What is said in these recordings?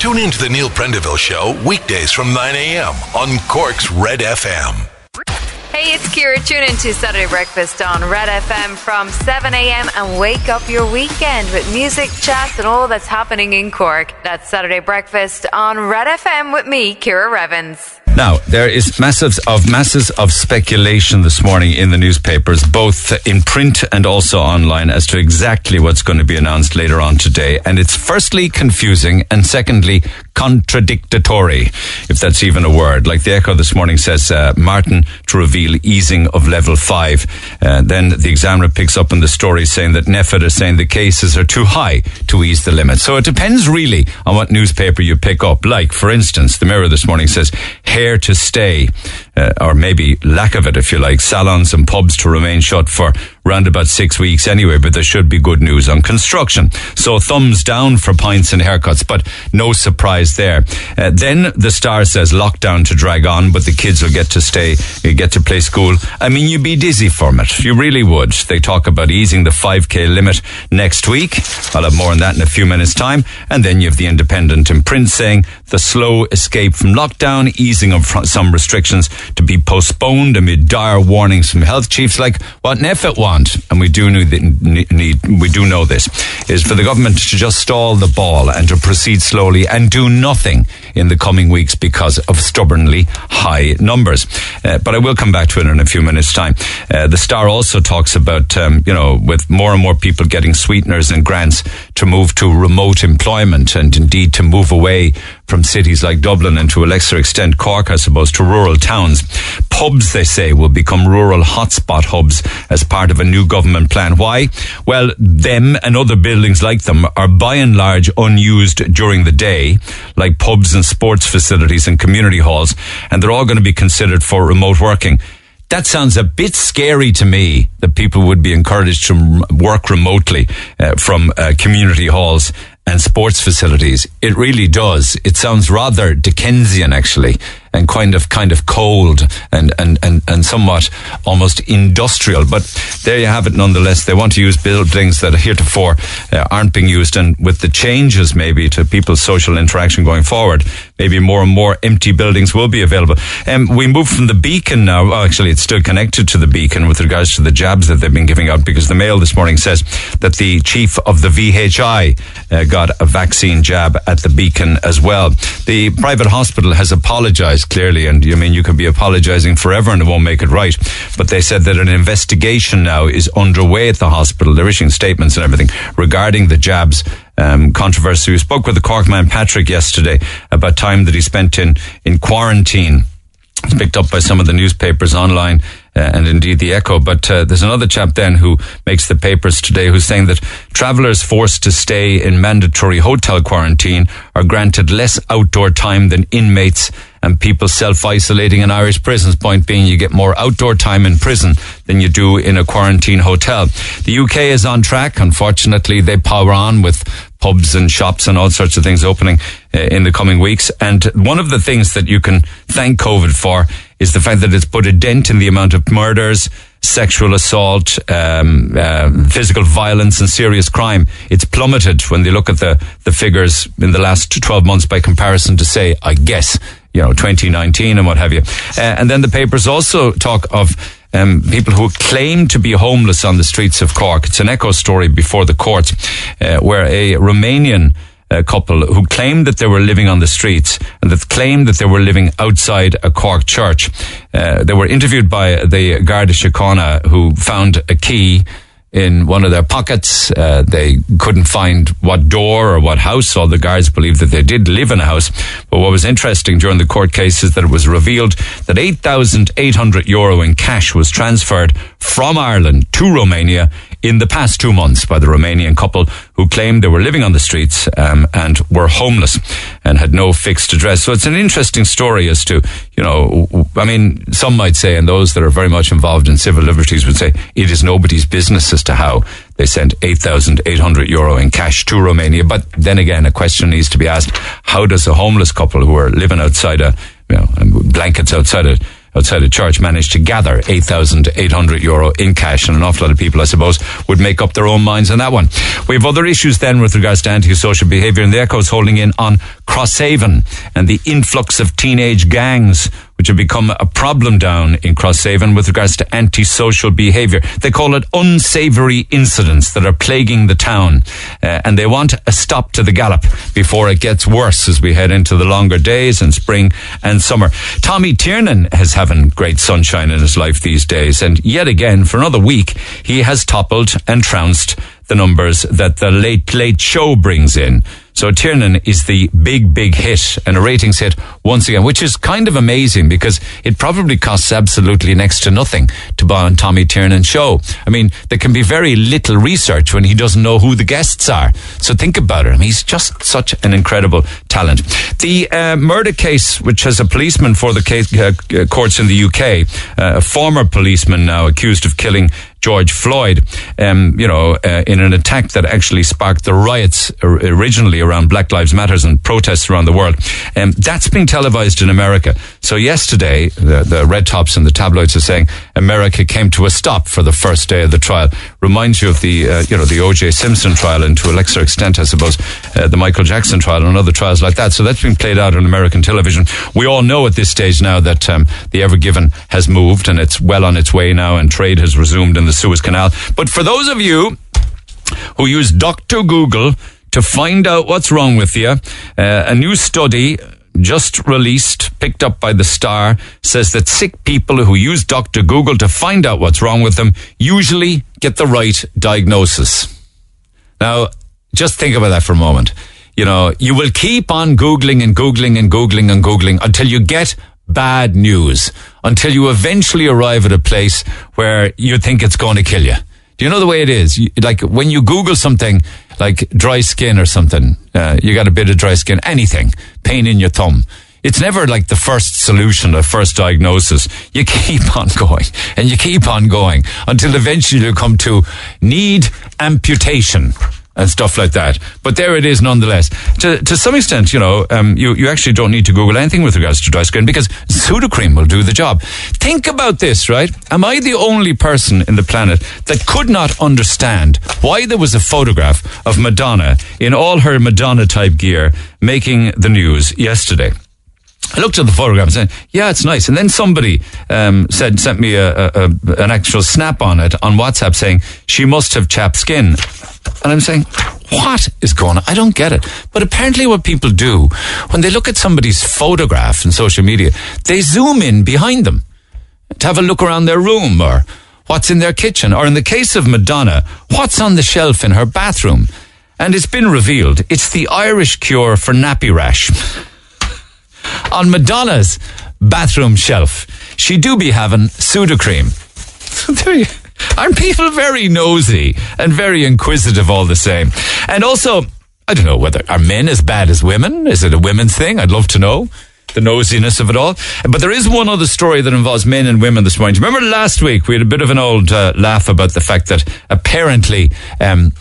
Tune in to the Neil Prendeville Show weekdays from 9 a.m. on Cork's Red FM. Hey, it's Kira. Tune in to Saturday Breakfast on Red FM from 7 a.m. and wake up your weekend with music, chats, and all that's happening in Cork. That's Saturday Breakfast on Red FM with me, Kira Revens. Now, there is masses of masses of speculation this morning in the newspapers, both in print and also online, as to exactly what's going to be announced later on today. And it's firstly confusing and secondly contradictory, if that's even a word. Like the Echo this morning says, uh, Martin to reveal easing of level five. Uh, then the examiner picks up in the story saying that NPHET is saying the cases are too high to ease the limit. So it depends really on what newspaper you pick up. Like, for instance, the Mirror this morning says, here to stay, uh, or maybe lack of it, if you like, salons and pubs to remain shut for round about six weeks anyway, but there should be good news on construction. So thumbs down for pints and haircuts, but no surprise there. Uh, then the star says lockdown to drag on, but the kids will get to stay, get to play school. I mean, you'd be dizzy from it. You really would. They talk about easing the 5k limit next week. I'll have more on that in a few minutes time. And then you have the independent in print saying the slow escape from lockdown, easing of some restrictions to be postponed amid dire warnings from health chiefs like what NPHET want, and we do need, we do know this, is for the government to just stall the ball and to proceed slowly and do nothing in the coming weeks because of stubbornly high numbers. Uh, but I will come back to it in a few minutes' time. Uh, the Star also talks about, um, you know, with more and more people getting sweeteners and grants to move to remote employment and indeed to move away from cities like Dublin and to a lesser extent Cork, I suppose, to rural towns. Pubs, they say, will become rural hotspot hubs as part of a new government plan. Why? Well, them and other buildings like them are by and large unused during the day, like pubs and sports facilities and community halls, and they're all going to be considered for remote working that sounds a bit scary to me that people would be encouraged to work remotely uh, from uh, community halls and sports facilities. It really does. It sounds rather Dickensian, actually and kind of kind of cold and, and, and, and somewhat almost industrial. But there you have it nonetheless. They want to use buildings that heretofore uh, aren't being used and with the changes maybe to people's social interaction going forward, maybe more and more empty buildings will be available. And um, we move from the beacon now. Well, actually, it's still connected to the beacon with regards to the jabs that they've been giving out because the Mail this morning says that the chief of the VHI uh, got a vaccine jab at the beacon as well. The private hospital has apologized clearly, and I mean, you could be apologising forever and it won't make it right. But they said that an investigation now is underway at the hospital. They're issuing statements and everything regarding the jabs um, controversy. We spoke with the Cork man Patrick yesterday about time that he spent in, in quarantine. It's picked up by some of the newspapers online uh, and indeed the Echo. But uh, there's another chap then who makes the papers today who's saying that travellers forced to stay in mandatory hotel quarantine are granted less outdoor time than inmates and people self-isolating in Irish prisons. Point being, you get more outdoor time in prison than you do in a quarantine hotel. The UK is on track. Unfortunately, they power on with pubs and shops and all sorts of things opening uh, in the coming weeks. And one of the things that you can thank COVID for is the fact that it's put a dent in the amount of murders, sexual assault, um, uh, physical violence, and serious crime. It's plummeted when they look at the, the figures in the last 12 months by comparison to, say, I guess, you know, 2019 and what have you. Uh, and then the papers also talk of um, people who claim to be homeless on the streets of Cork. It's an echo story before the courts, uh, where a Romanian uh, couple who claimed that they were living on the streets and that claimed that they were living outside a Cork church. Uh, they were interviewed by the Garda Síochána who found a key in one of their pockets. Uh, they couldn't find what door or what house. All the guards believed that they did live in a house. But what was interesting during the court case is that it was revealed that 8,800 euro in cash was transferred from Ireland to Romania in the past two months by the Romanian couple who claimed they were living on the streets um, and were homeless and had no fixed address. So it's an interesting story as to, you know, I mean, some might say, and those that are very much involved in civil liberties would say, it is nobody's business as to how they sent 8,800 euro in cash to Romania. But then again, a question needs to be asked, how does a homeless couple who are living outside a, you know, blankets outside a, outside a church managed to gather 8,800 euro in cash. And an awful lot of people, I suppose, would make up their own minds on that one. We have other issues then with regards to antisocial behaviour, and the Echo's holding in on Crosshaven and the influx of teenage gangs which have become a problem down in Crosshaven with regards to antisocial behaviour. They call it unsavoury incidents that are plaguing the town, uh, and they want a stop to the gallop before it gets worse as we head into the longer days and spring and summer. Tommy Tiernan has having great sunshine in his life these days, and yet again, for another week, he has toppled and trounced the numbers that the Late Late Show brings in. So Tiernan is the big, big hit and a ratings hit once again, which is kind of amazing because it probably costs absolutely next to nothing to buy on Tommy Tiernan's show. I mean, there can be very little research when he doesn't know who the guests are. So think about it. I mean, he's just such an incredible talent. The uh, murder case, which has a policeman for the case, uh, courts in the UK, uh, a former policeman now accused of killing George Floyd, um, you know, uh, in an attack that actually sparked the riots originally around Black Lives Matters and protests around the world. Um, that's being televised in America. So yesterday, the, the red tops and the tabloids are saying America came to a stop for the first day of the trial. Reminds you of the, uh, you know, the O.J. Simpson trial and to a lesser extent, I suppose, uh, the Michael Jackson trial and other trials like that. So that's been played out on American television. We all know at this stage now that um, the Ever Given has moved and it's well on its way now and trade has resumed in the Suez Canal. But for those of you who use Dr. Google to find out what's wrong with you, uh, a new study just released, picked up by the Star, says that sick people who use Dr. Google to find out what's wrong with them usually get the right diagnosis. Now, just think about that for a moment. You know, you will keep on Googling and Googling and Googling and Googling until you get bad news, until you eventually arrive at a place where you think it's going to kill you. Do you know the way it is? You, like when you Google something like dry skin or something, uh, you got a bit of dry skin, anything, pain in your thumb. It's never like the first solution, the first diagnosis. You keep on going and you keep on going until eventually you come to need amputation and stuff like that. But there it is nonetheless. To, to some extent, you know, um, you, you actually don't need to Google anything with regards to dry skin because Sudocrem will do the job. Think about this, right? Am I the only person in the planet that could not understand why there was a photograph of Madonna in all her Madonna type gear making the news yesterday? I looked at the photograph and said, "Yeah, it's nice." And then somebody um, said, sent me a, a, a, an actual snap on it on WhatsApp saying she must have chapped skin. And I'm saying, what is going on? I don't get it. But apparently, what people do when they look at somebody's photograph in social media, they zoom in behind them to have a look around their room or what's in their kitchen, or in the case of Madonna, what's on the shelf in her bathroom. And it's been revealed it's the Irish cure for nappy rash. On Madonna's bathroom shelf, she do be having Sudocrem. there Aren't people very nosy and very inquisitive all the same? And also, I don't know whether are men as bad as women? Is it a women's thing? I'd love to know the nosiness of it all. But there is one other story that involves men and women this morning. Remember last week we had a bit of an old uh, laugh about the fact that apparently um,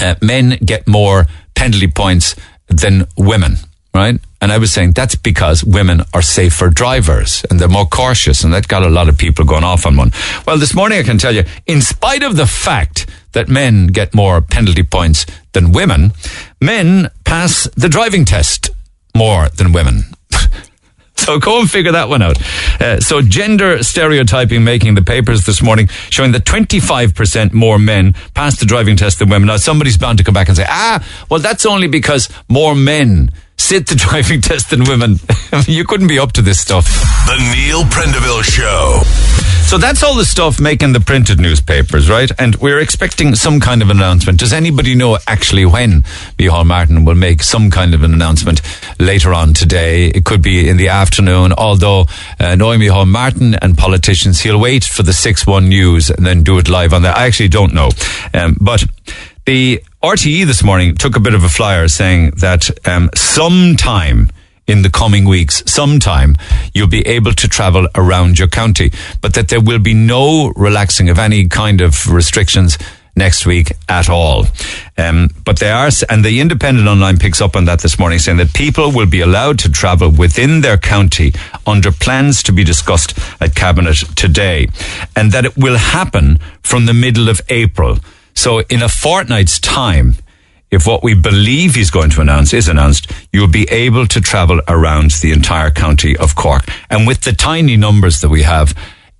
uh, men get more penalty points than women right? And I was saying that's because women are safer drivers and they're more cautious, and that got a lot of people going off on one. Well, this morning I can tell you, in spite of the fact that men get more penalty points than women, men pass the driving test more than women. So go and figure that one out. Uh, so gender stereotyping making the papers this morning showing that 25% more men pass the driving test than women. Now somebody's bound to come back and say, ah, well that's only because more men sit the driving test than women. you couldn't be up to this stuff. The Neil Prendeville Show. So that's all the stuff making the printed newspapers, right? And we're expecting some kind of announcement. Does anybody know actually when Micheál Martin will make some kind of an announcement later on today? It could be in the afternoon, although uh, knowing Micheál Martin and politicians, he'll wait for the 6-1 news and then do it live on there. I actually don't know. Um, but the RTE this morning took a bit of a flyer saying that um, sometime in the coming weeks, sometime you'll be able to travel around your county, but that there will be no relaxing of any kind of restrictions next week at all. Um, but they are, and the Independent Online picks up on that this morning, saying that people will be allowed to travel within their county under plans to be discussed at Cabinet today, and that it will happen from the middle of April. So in a fortnight's time, if what we believe he's going to announce is announced, you'll be able to travel around the entire county of Cork. And with the tiny numbers that we have,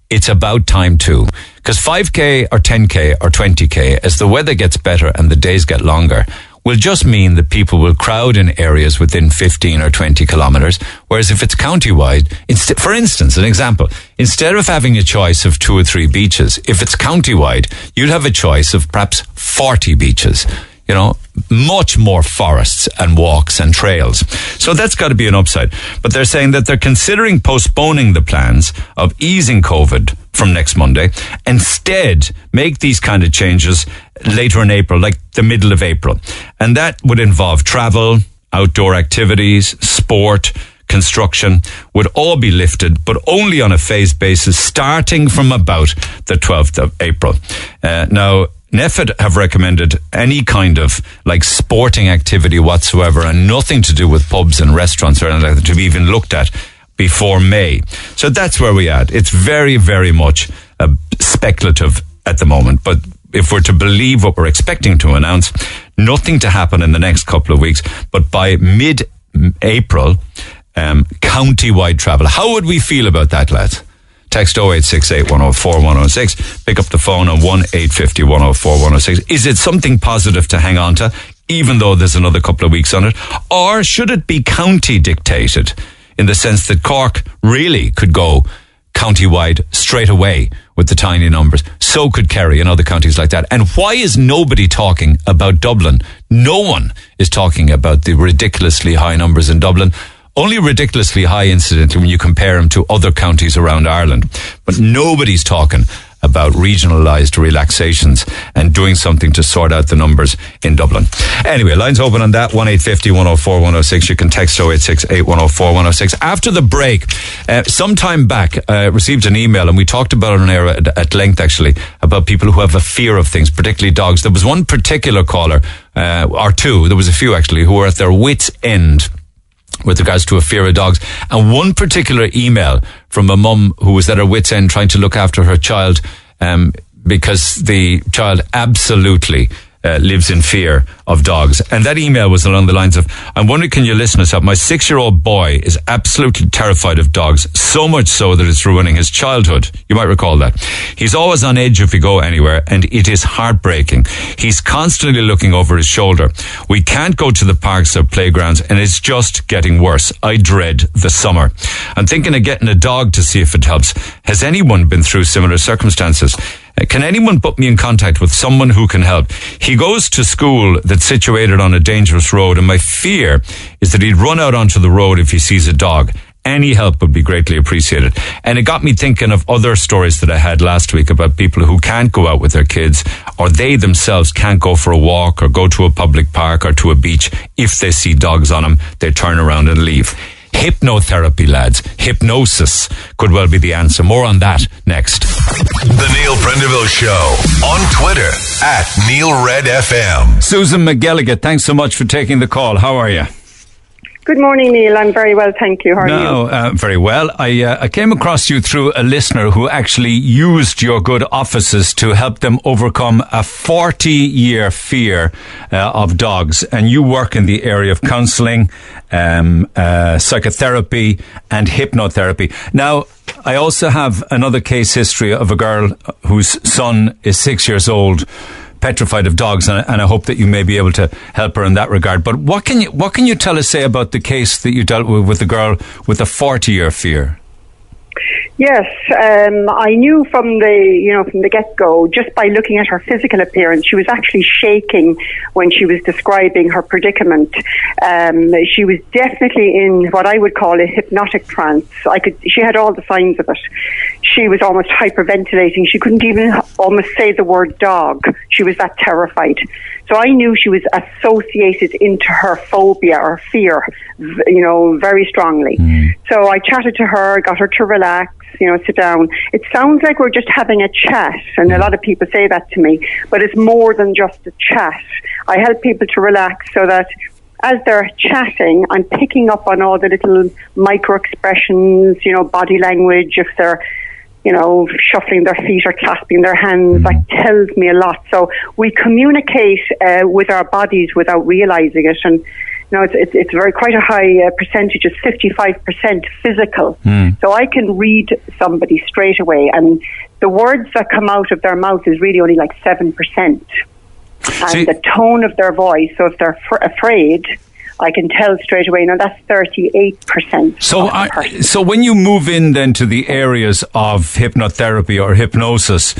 it's about time too. Because 5K or 10K or 20K, as the weather gets better and the days get longer, will just mean that people will crowd in areas within 15 or 20 kilometres. Whereas if it's countywide, inst- for instance, an example, instead of having a choice of two or three beaches, if it's countywide, you'd have a choice of perhaps 40 beaches you know, much more forests and walks and trails. So that's got to be an upside. But they're saying that they're considering postponing the plans of easing COVID from next Monday. Instead, make these kind of changes later in April, like the middle of April. And that would involve travel, outdoor activities, sport, construction would all be lifted, but only on a phased basis, starting from about the 12th of April. Uh, now, NPHET have recommended any kind of like sporting activity whatsoever and nothing to do with pubs and restaurants or anything like that to be even looked at before May. So that's where we are. It's very, very much uh, speculative at the moment. But if we're to believe what we're expecting to announce, nothing to happen in the next couple of weeks. But by mid April, um, county-wide travel. How would we feel about that, lads? Text 0868 104 106. Pick up the phone on 1 850 104 106. Is it something positive to hang on to, even though there's another couple of weeks on it? Or should it be county dictated in the sense that Cork really could go county-wide straight away with the tiny numbers. So could Kerry and other counties like that. And why is nobody talking about Dublin? No one is talking about the ridiculously high numbers in Dublin only ridiculously high incidentally when you compare them to other counties around Ireland. But nobody's talking about regionalised relaxations and doing something to sort out the numbers in Dublin. Anyway, lines open on that, 1850 104 106. You can text 086 8104 106. After the break, uh, some time back, uh, received an email and we talked about it on air at, at, length actually, about people who have a fear of things, particularly dogs. There was one particular caller, uh, or two, there was a few actually, who were at their wits' end with regards to a fear of dogs. And one particular email from a mum who was at her wits' end trying to look after her child um, because the child absolutely uh, lives in fear of dogs. And that email was along the lines of, I'm wondering, can you listen us up? My six year old boy is absolutely terrified of dogs, so much so that it's ruining his childhood. You might recall that. He's always on edge if we go anywhere, and it is heartbreaking. He's constantly looking over his shoulder. We can't go to the parks or playgrounds, and it's just getting worse. I dread the summer. I'm thinking of getting a dog to see if it helps. Has anyone been through similar circumstances? Uh, can anyone put me in contact with someone who can help? He goes to school that's situated on a dangerous road, and my fear is that he'd run out onto the road if he sees a dog. Any help would be greatly appreciated. And it got me thinking of other stories that I had last week about people who can't go out with their kids or they themselves can't go for a walk or go to a public park or to a beach. If they see dogs on them, they turn around and leave. Hypnotherapy, lads. Hypnosis could well be the answer. More on that next. The Neil Prendeville Show on Twitter at Neil Red FM. Susan McGilligan, thanks so much for taking the call. How are you? Good morning, Neil. I'm very well, thank you. How are no, you? Uh, very well. I, uh, I came across you through a listener who actually used your good offices to help them overcome a 40 year fear uh, of dogs. And you work in the area of counselling, um, uh, psychotherapy, and hypnotherapy. Now, I also have another case history of a girl whose son is six years old petrified of dogs, and, and, I hope that you may be able to help her in that regard. But what can you what can you tell us say about the case that you dealt with with the girl with a forty year fear? Yes, um, I knew from the you know from the get go just by looking at her physical appearance, she was actually shaking when she was describing her predicament. Um, she was definitely in what I would call a hypnotic trance. I could she had all the signs of it. She was almost hyperventilating. She couldn't even almost say the word dog. She was that terrified. So I knew she was associated into her phobia or fear, you know, very strongly. Mm. So I chatted to her, got her to relax, you know, sit down. It sounds like we're just having a chat, and a lot of people say that to me, but it's more than just a chat. I help people to relax so that as they're chatting, I'm picking up on all the little micro expressions, you know, body language, if they're you know, shuffling their feet or clasping their hands. That mm. tells me a lot. So we communicate uh, with our bodies without realizing it. And, you know, it's, it's, it's very quite a high uh, percentage. It's 55% physical. Mm. So I can read somebody straight away. And the words that come out of their mouth is really only like 7%. And the tone of their voice. So if they're fr- afraid, I can tell straight away. Now that's thirty eight percent. So, I, so when you move in then to the areas of hypnotherapy or hypnosis,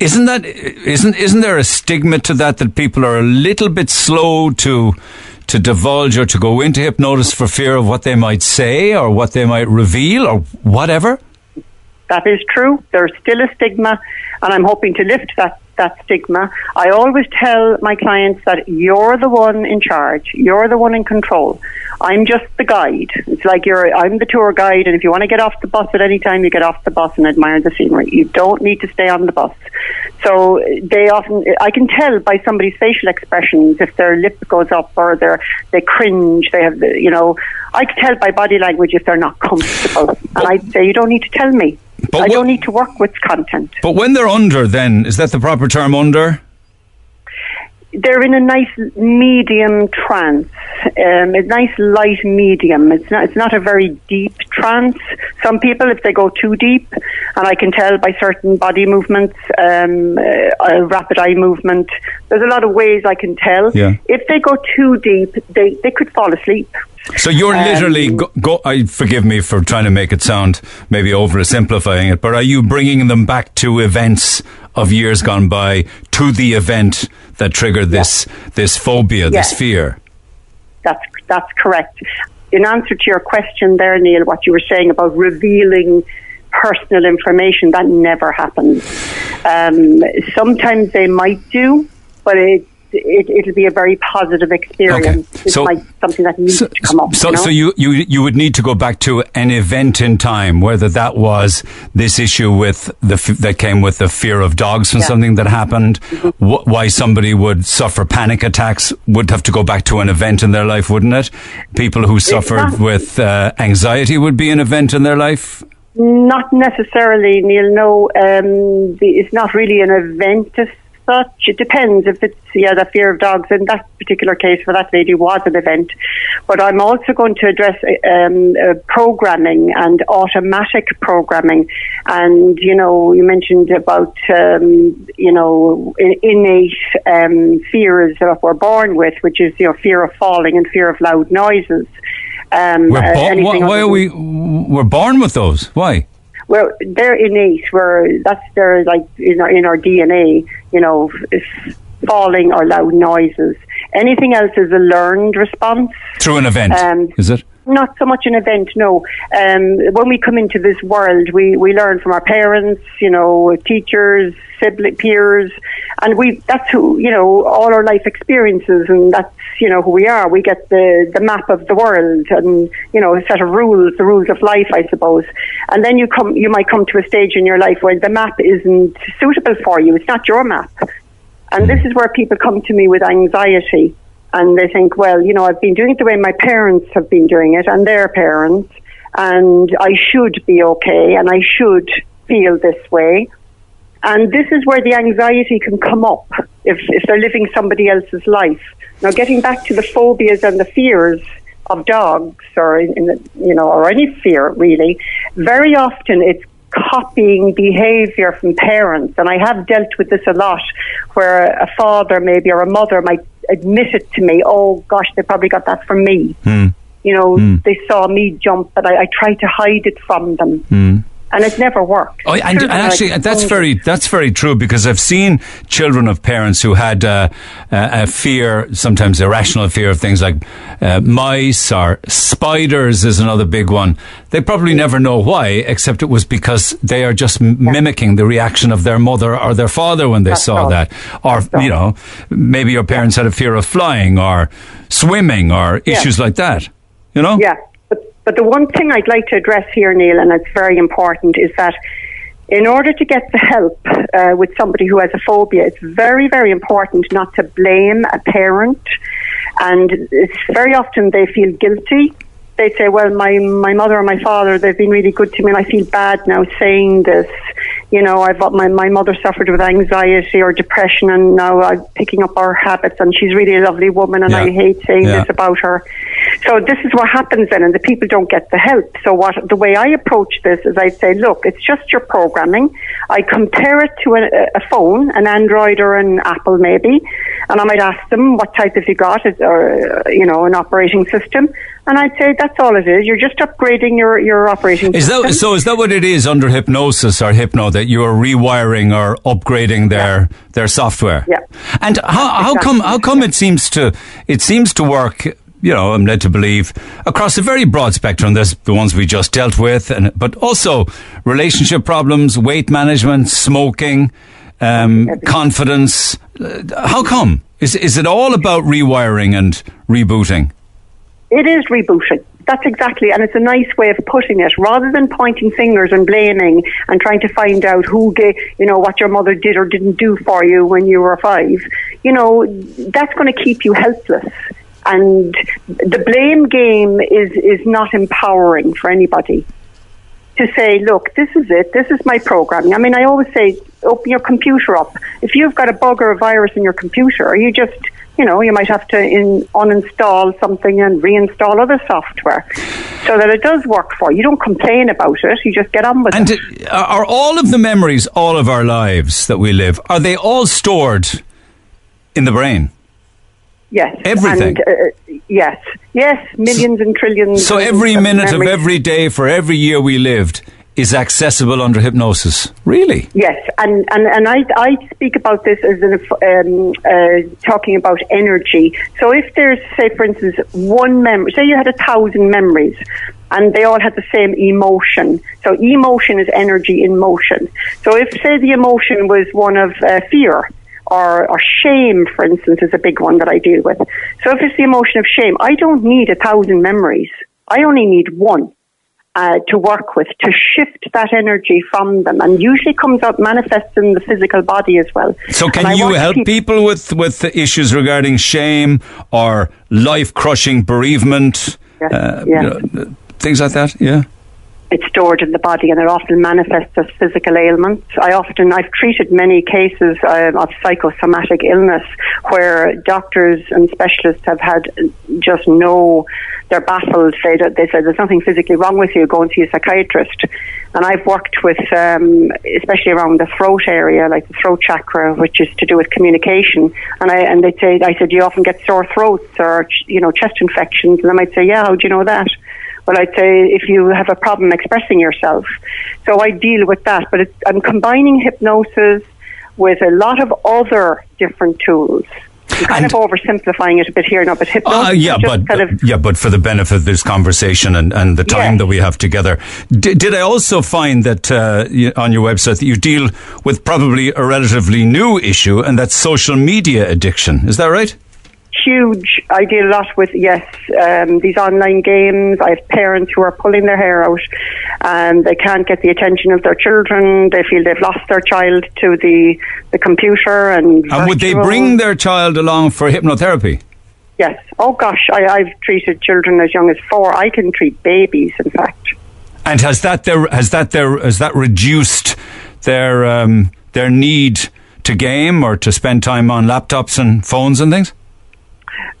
isn't that isn't isn't there a stigma to that that people are a little bit slow to to divulge or to go into hypnosis for fear of what they might say or what they might reveal or whatever? That is true. There's still a stigma, and I'm hoping to lift that that stigma. I always tell my clients that you're the one in charge, you're the one in control. I'm just the guide. It's like you're I'm the tour guide and if you want to get off the bus at any time you get off the bus and admire the scenery. You don't need to stay on the bus. So they often I can tell by somebody's facial expressions if their lip goes up or they they cringe, they have you know I can tell by body language if they're not comfortable. And I'd say you don't need to tell me. But I don't need to work with content. But when they're under, then is that the proper term? Under? They're in a nice medium trance, um, a nice light medium. It's not. It's not a very deep trance. Some people, if they go too deep, and I can tell by certain body movements, um, uh, a rapid eye movement. There's a lot of ways I can tell. Yeah. If they go too deep, they they could fall asleep. So you're um, literally go, go, I forgive me for trying to make it sound maybe oversimplifying it, but are you bringing them back to events of years gone by to the event that triggered this this phobia, this fear? That's that's correct. In answer to your question there, Neil, what you were saying about revealing personal information, that never happens. Um, sometimes they might do, but it it, will be a very positive experience. Okay. So, it's something that needs so, to come up. So, you know? so you, you, you would need to go back to an event in time, whether that was this issue with the that came with the fear of dogs from yeah. something that happened, mm-hmm. wh- why somebody would suffer panic attacks would have to go back to an event in their life, wouldn't it? People who suffered with uh, anxiety would be an event in their life. Not necessarily, Neil. No, um, the, it's not really an event as such. It depends if it's yeah the fear of dogs. In that particular case, for that lady, was an event. But I'm also going to address um, uh, programming and automatic programming. And you know, you mentioned about um, you know innate um, fears that we're born with, which is you know fear of falling and fear of loud noises. Um, we're uh, why, why are we? We're born with those. Why? Well, they're innate. Where that's their like in our in our DNA. You know, falling or loud noises. Anything else is a learned response through an event. Um, is it? Not so much an event, no. Um, when we come into this world, we, we learn from our parents, you know, teachers, sibling, peers, and we that's who you know all our life experiences, and that's you know who we are. We get the the map of the world, and you know a set of rules, the rules of life, I suppose. And then you come, you might come to a stage in your life where the map isn't suitable for you. It's not your map, and this is where people come to me with anxiety and they think, well, you know, I've been doing it the way my parents have been doing it and their parents, and I should be okay and I should feel this way. And this is where the anxiety can come up if, if they're living somebody else's life. Now, getting back to the phobias and the fears of dogs, or in, in the, you know, or any fear really, very often it's copying behavior from parents. And I have dealt with this a lot, where a father maybe or a mother might admit it to me. Oh gosh, they probably got that from me. Mm. You know, mm. they saw me jump, but I, I tried to hide it from them. Mm. And it never worked. Oh, and, and actually, like, that's very that's very true because I've seen children of parents who had uh, a fear, sometimes irrational fear of things like uh, mice or spiders is another big one. They probably never know why, except it was because they are just yeah. mimicking the reaction of their mother or their father when they that's saw that, or you know, maybe your parents had a fear of flying or swimming or yeah. issues like that. You know? Yeah. But the one thing I'd like to address here, Neil, and it's very important, is that in order to get the help uh, with somebody who has a phobia, it's very, very important not to blame a parent. And it's very often they feel guilty. They say, well, my, my mother or my father, they've been really good to me and I feel bad now saying this you know, I've my my mother suffered with anxiety or depression, and now I'm picking up our habits. And she's really a lovely woman, and yeah. I hate saying yeah. this about her. So this is what happens then, and the people don't get the help. So what the way I approach this is, I say, look, it's just your programming. I compare it to a, a phone, an Android or an Apple, maybe, and I might ask them what type have you got, or you know, an operating system, and I'd say that's all it is. You're just upgrading your, your operating is system. That, so is that what it is under hypnosis or hypno that you are rewiring or upgrading their yeah. their software? Yeah. And how, how come how come it seems to it seems to work you know, I'm led to believe across a very broad spectrum. There's the ones we just dealt with, and but also relationship problems, weight management, smoking, um, confidence. Uh, how come? Is is it all about rewiring and rebooting? It is rebooting. That's exactly, and it's a nice way of putting it. Rather than pointing fingers and blaming and trying to find out who, gave, you know, what your mother did or didn't do for you when you were five, you know, that's going to keep you helpless. And the blame game is is not empowering for anybody to say, look, this is it, this is my programming. I mean, I always say, open your computer up. If you've got a bug or a virus in your computer, are you just you know, you might have to in, uninstall something and reinstall other software so that it does work for you. You don't complain about it, you just get on with and it. And are all of the memories, all of our lives that we live, are they all stored in the brain? Yes. Everything? And, uh, yes. Yes, millions so, and trillions. So every minute of every day for every year we lived is accessible under hypnosis. Really? Yes, and and, and I, I speak about this as an, um, uh, talking about energy. So if there's, say, for instance, one memory, say you had a thousand memories, and they all had the same emotion. So emotion is energy in motion. So if, say, the emotion was one of uh, fear. Or, or shame, for instance, is a big one that I deal with. So if it's the emotion of shame, I don't need a thousand memories. I only need one uh, to work with to shift that energy from them, and usually comes out manifests in the physical body as well. So, can you help pe- people with with issues regarding shame or life crushing bereavement, yes, uh, yes. You know, things like that? Yeah it's stored in the body and it often manifests as physical ailments. I often, I've treated many cases uh, of psychosomatic illness where doctors and specialists have had just no, they're baffled. They, they say there's nothing physically wrong with you, go and see a psychiatrist. And I've worked with, um, especially around the throat area, like the throat chakra, which is to do with communication. And I, and they say, I said, you often get sore throats or, you know, chest infections? And I might say, yeah, how do you know that? Well, I'd say if you have a problem expressing yourself. So I deal with that. But I'm combining hypnosis with a lot of other different tools. I'm kind and, of oversimplifying it a bit here now, but hypnosis. Uh, yeah, but kind of, yeah, but for the benefit of this conversation and, and the time that we have together, D- did I also find that uh, on your website that you deal with probably a relatively new issue, and that's social media addiction? Is that right? Huge. I deal a lot with yes, um, these online games. I have parents who are pulling their hair out, and they can't get the attention of their children. They feel they've lost their child to the the computer and. And would they bring their child along for hypnotherapy? Yes. Oh gosh, I, I've treated children as young as four. I can treat babies, in fact. And has that their has that their has that reduced their um, their need to game or to spend time on laptops and phones and things?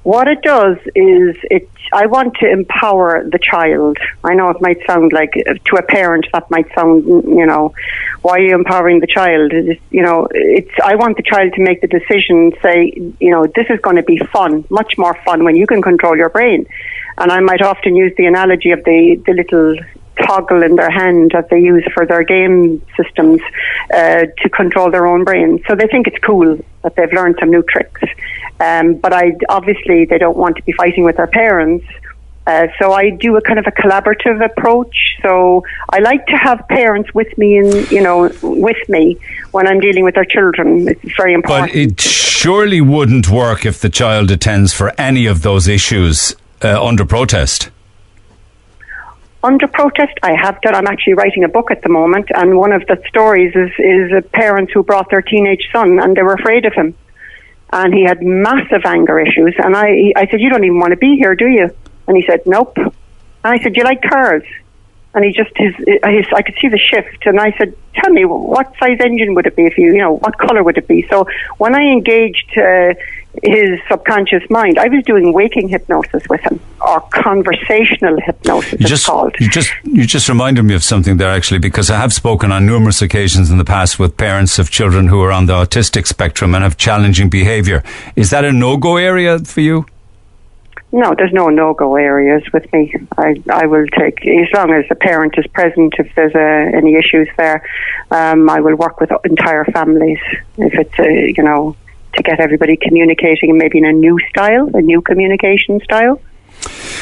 What it does is it. I want to empower the child. I know it might sound like to a parent that might sound, you know, why are you empowering the child? It's, you know, it's. I want the child to make the decision. Say, you know, this is going to be fun, much more fun when you can control your brain. And I might often use the analogy of the the little toggle in their hand that they use for their game systems uh, to control their own brain. So they think it's cool that they've learned some new tricks. Um, but I obviously they don't want to be fighting with their parents. Uh, so I do a kind of a collaborative approach. So I like to have parents with me, in you know, with me when I'm dealing with their children. It's very important. But it surely wouldn't work if the child attends for any of those issues uh, under protest. Under protest, I have done. I'm actually writing a book at the moment, and one of the stories is is parents who brought their teenage son, and they were afraid of him, and he had massive anger issues. And I, I said, "You don't even want to be here, do you?" And he said, nope. And I said, you like cars? And he just, his, his, I could see the shift. And I said, tell me, what size engine would it be if you, you know, what color would it be? So when I engaged uh, his subconscious mind, I was doing waking hypnosis with him, or conversational hypnosis, you just, called. You just, you just reminded me of something there, actually, because I have spoken on numerous occasions in the past with parents of children who are on the autistic spectrum and have challenging behavior. Is that a no-go area for you? No, there's no no-go areas with me. I I will take as long as the parent is present. If there's uh, any issues there, um, I will work with entire families. If it's uh, you know to get everybody communicating maybe in a new style, a new communication style.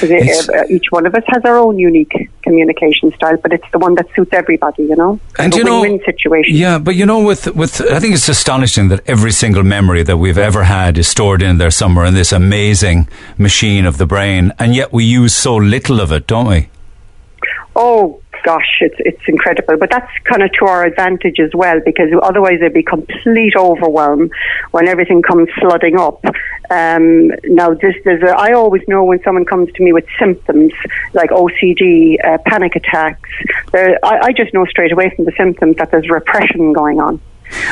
Because uh, each one of us has our own unique communication style, but it's the one that suits everybody, you know. And a you know, win-win situation. Yeah, but you know, with with I think it's astonishing that every single memory that we've ever had is stored in there somewhere in this amazing machine of the brain, and yet we use so little of it, don't we? Oh gosh, it's it's incredible. But that's kind of to our advantage as well, because otherwise there'd be complete overwhelm when everything comes flooding up. Um, now, this, there's a, I always know when someone comes to me with symptoms like OCD, uh, panic attacks. I, I just know straight away from the symptoms that there's repression going on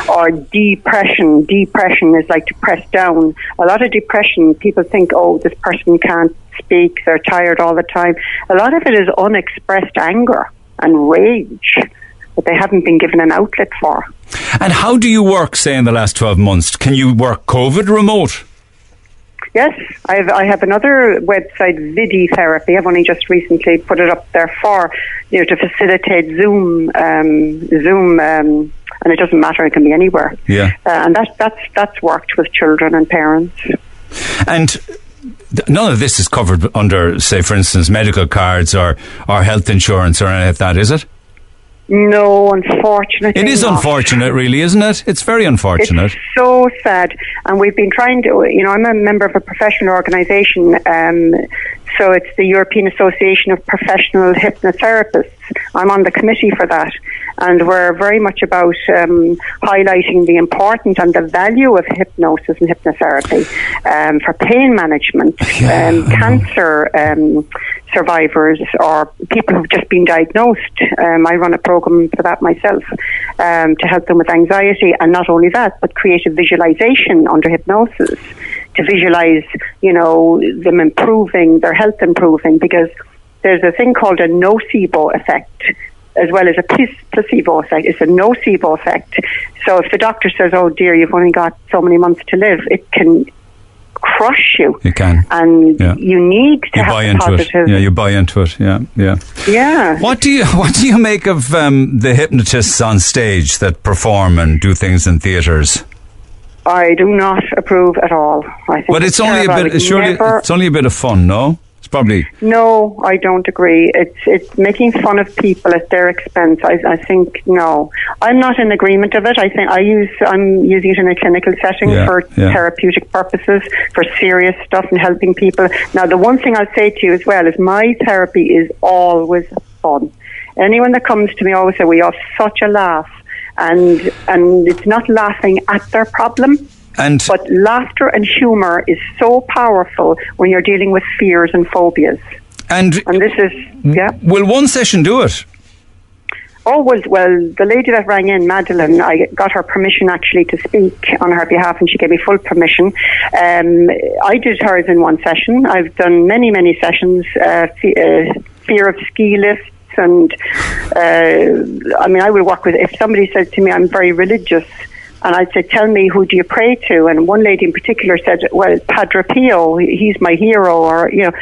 or depression. Depression is like to press down. A lot of depression, people think, oh, this person can't speak, they're tired all the time. A lot of it is unexpressed anger and rage that they haven't been given an outlet for. And how do you work, say, in the last 12 months? Can you work COVID remote? Yes, I have, I have another website, Vidi Therapy. I've only just recently put it up there for you know to facilitate Zoom, um, Zoom, um, and it doesn't matter; it can be anywhere. Yeah, uh, and that, that's that's worked with children and parents. And none of this is covered under, say, for instance, medical cards or, or health insurance or anything like that, is it? No, unfortunately. It is not. unfortunate, really, isn't it? It's very unfortunate. It's so sad. And we've been trying to, you know, I'm a member of a professional organisation. Um, so it's the European Association of Professional Hypnotherapists. I'm on the committee for that and we're very much about um, highlighting the importance and the value of hypnosis and hypnotherapy um, for pain management, yeah, um, cancer um, survivors, or people who've just been diagnosed. Um, I run a program for that myself um, to help them with anxiety, and not only that, but creative visualization under hypnosis to visualize, you know, them improving, their health improving, because there's a thing called a nocebo effect as well as a placebo effect. It's a nocebo effect. So if the doctor says, "Oh dear, you've only got so many months to live," it can crush you. It can, and yeah. you need to you have buy into positive. it. Yeah, you buy into it. Yeah, yeah, yeah. What do you What do you make of um, the hypnotists on stage that perform and do things in theatres? I do not approve at all. I think but it's, only a bit. Surely, never, it's only a bit of fun, no? Probably no. I don't agree. It's it's making fun of people at their expense. I, I think no. I'm not in agreement of it. I think I use I'm using it in a clinical setting yeah, for yeah. therapeutic purposes, for serious stuff and helping people. Now, the one thing I'll say to you as well is my therapy is always fun. Anyone that comes to me always say we have such a laugh, and and it's not laughing at their problem and but laughter and humour is so powerful when you're dealing with fears and phobias. And and this is yeah. Will one session do it? Oh well, well, the lady that rang in, Madeline, I got her permission actually to speak on her behalf, and she gave me full permission. Um, I did hers in one session. I've done many, many sessions. Uh, uh, fear of ski lifts, and uh, I mean, I will work with. If somebody says to me, "I'm very religious," And I'd say, tell me, who do you pray to? And one lady in particular said, well, Padre Pio, he's my hero, or, you know,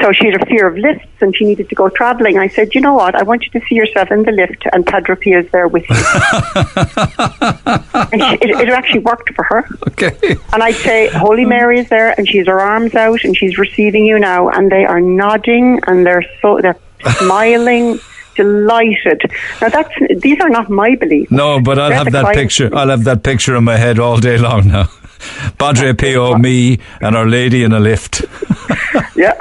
so she had a fear of lifts and she needed to go traveling. I said, you know what? I want you to see yourself in the lift and Padre Pio is there with you. and she, it, it actually worked for her. Okay. And I'd say, Holy Mary is there and she's her arms out and she's receiving you now. And they are nodding and they're so, they're smiling delighted. Now that's these are not my beliefs. No, but I'll They're have that picture. beliefs. I'll have that picture in my head all day long now. Padre Pio, me, and Our Lady in a lift. Yeah.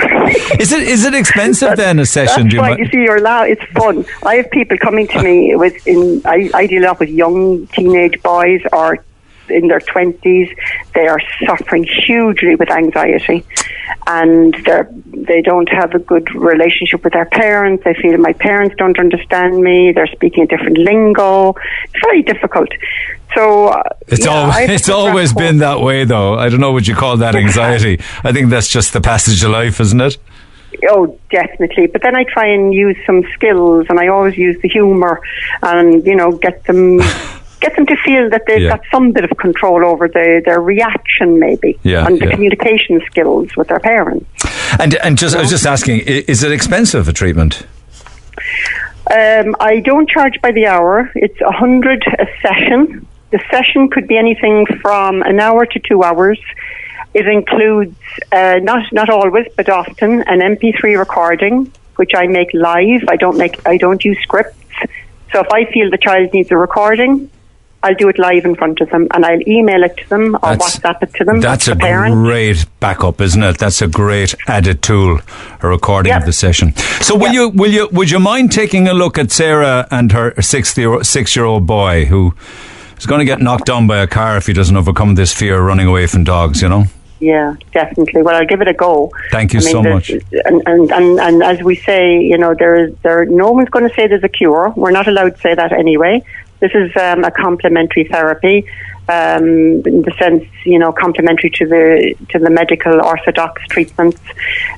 Is it is it expensive then a session? That's Do you why mi- you see you're loud. It's fun. I have people coming to me with in. I, I deal a lot with young teenage boys or in their twenties. They are suffering hugely with anxiety, and they they don't have a good relationship with their parents. They feel my parents don't understand me. They're speaking a different lingo. It's very difficult. So uh, It's yeah, always it's always been that way though. I don't know what you call that anxiety. I think that's just the passage of life, isn't it? Oh, definitely. But then I try and use some skills, and I always use the humour, and you know, get them get them to feel that they've Yeah. got some bit of control over their their reaction, maybe, Yeah, and the yeah. communication skills with their parents. And and just I was just asking, is it expensive a treatment? Um, I don't charge by the hour. It's a hundred a session. The session could be anything from an hour to two hours. It includes uh, not not always, but often an MP3 recording, which I make live. I don't make I don't use scripts. So if I feel the child needs a recording, I'll do it live in front of them, and I'll email it to them or That's- WhatsApp it to them. That's a parent. great backup, isn't it? That's a great added tool, a recording Yep. of the session. So will Yep. you will you would you mind taking a look at Sarah and her six year six year old boy who is going to get knocked down by a car if he doesn't overcome this fear of running away from dogs? You know. Yeah, definitely. Well, I'll give it a go. Thank you I mean, so much. And, and, and, and as we say, you know, there is there. No one's going to say there's a cure. We're not allowed to say that anyway. This is um, a complementary therapy, um, in the sense, you know, complementary to the to the medical orthodox treatments.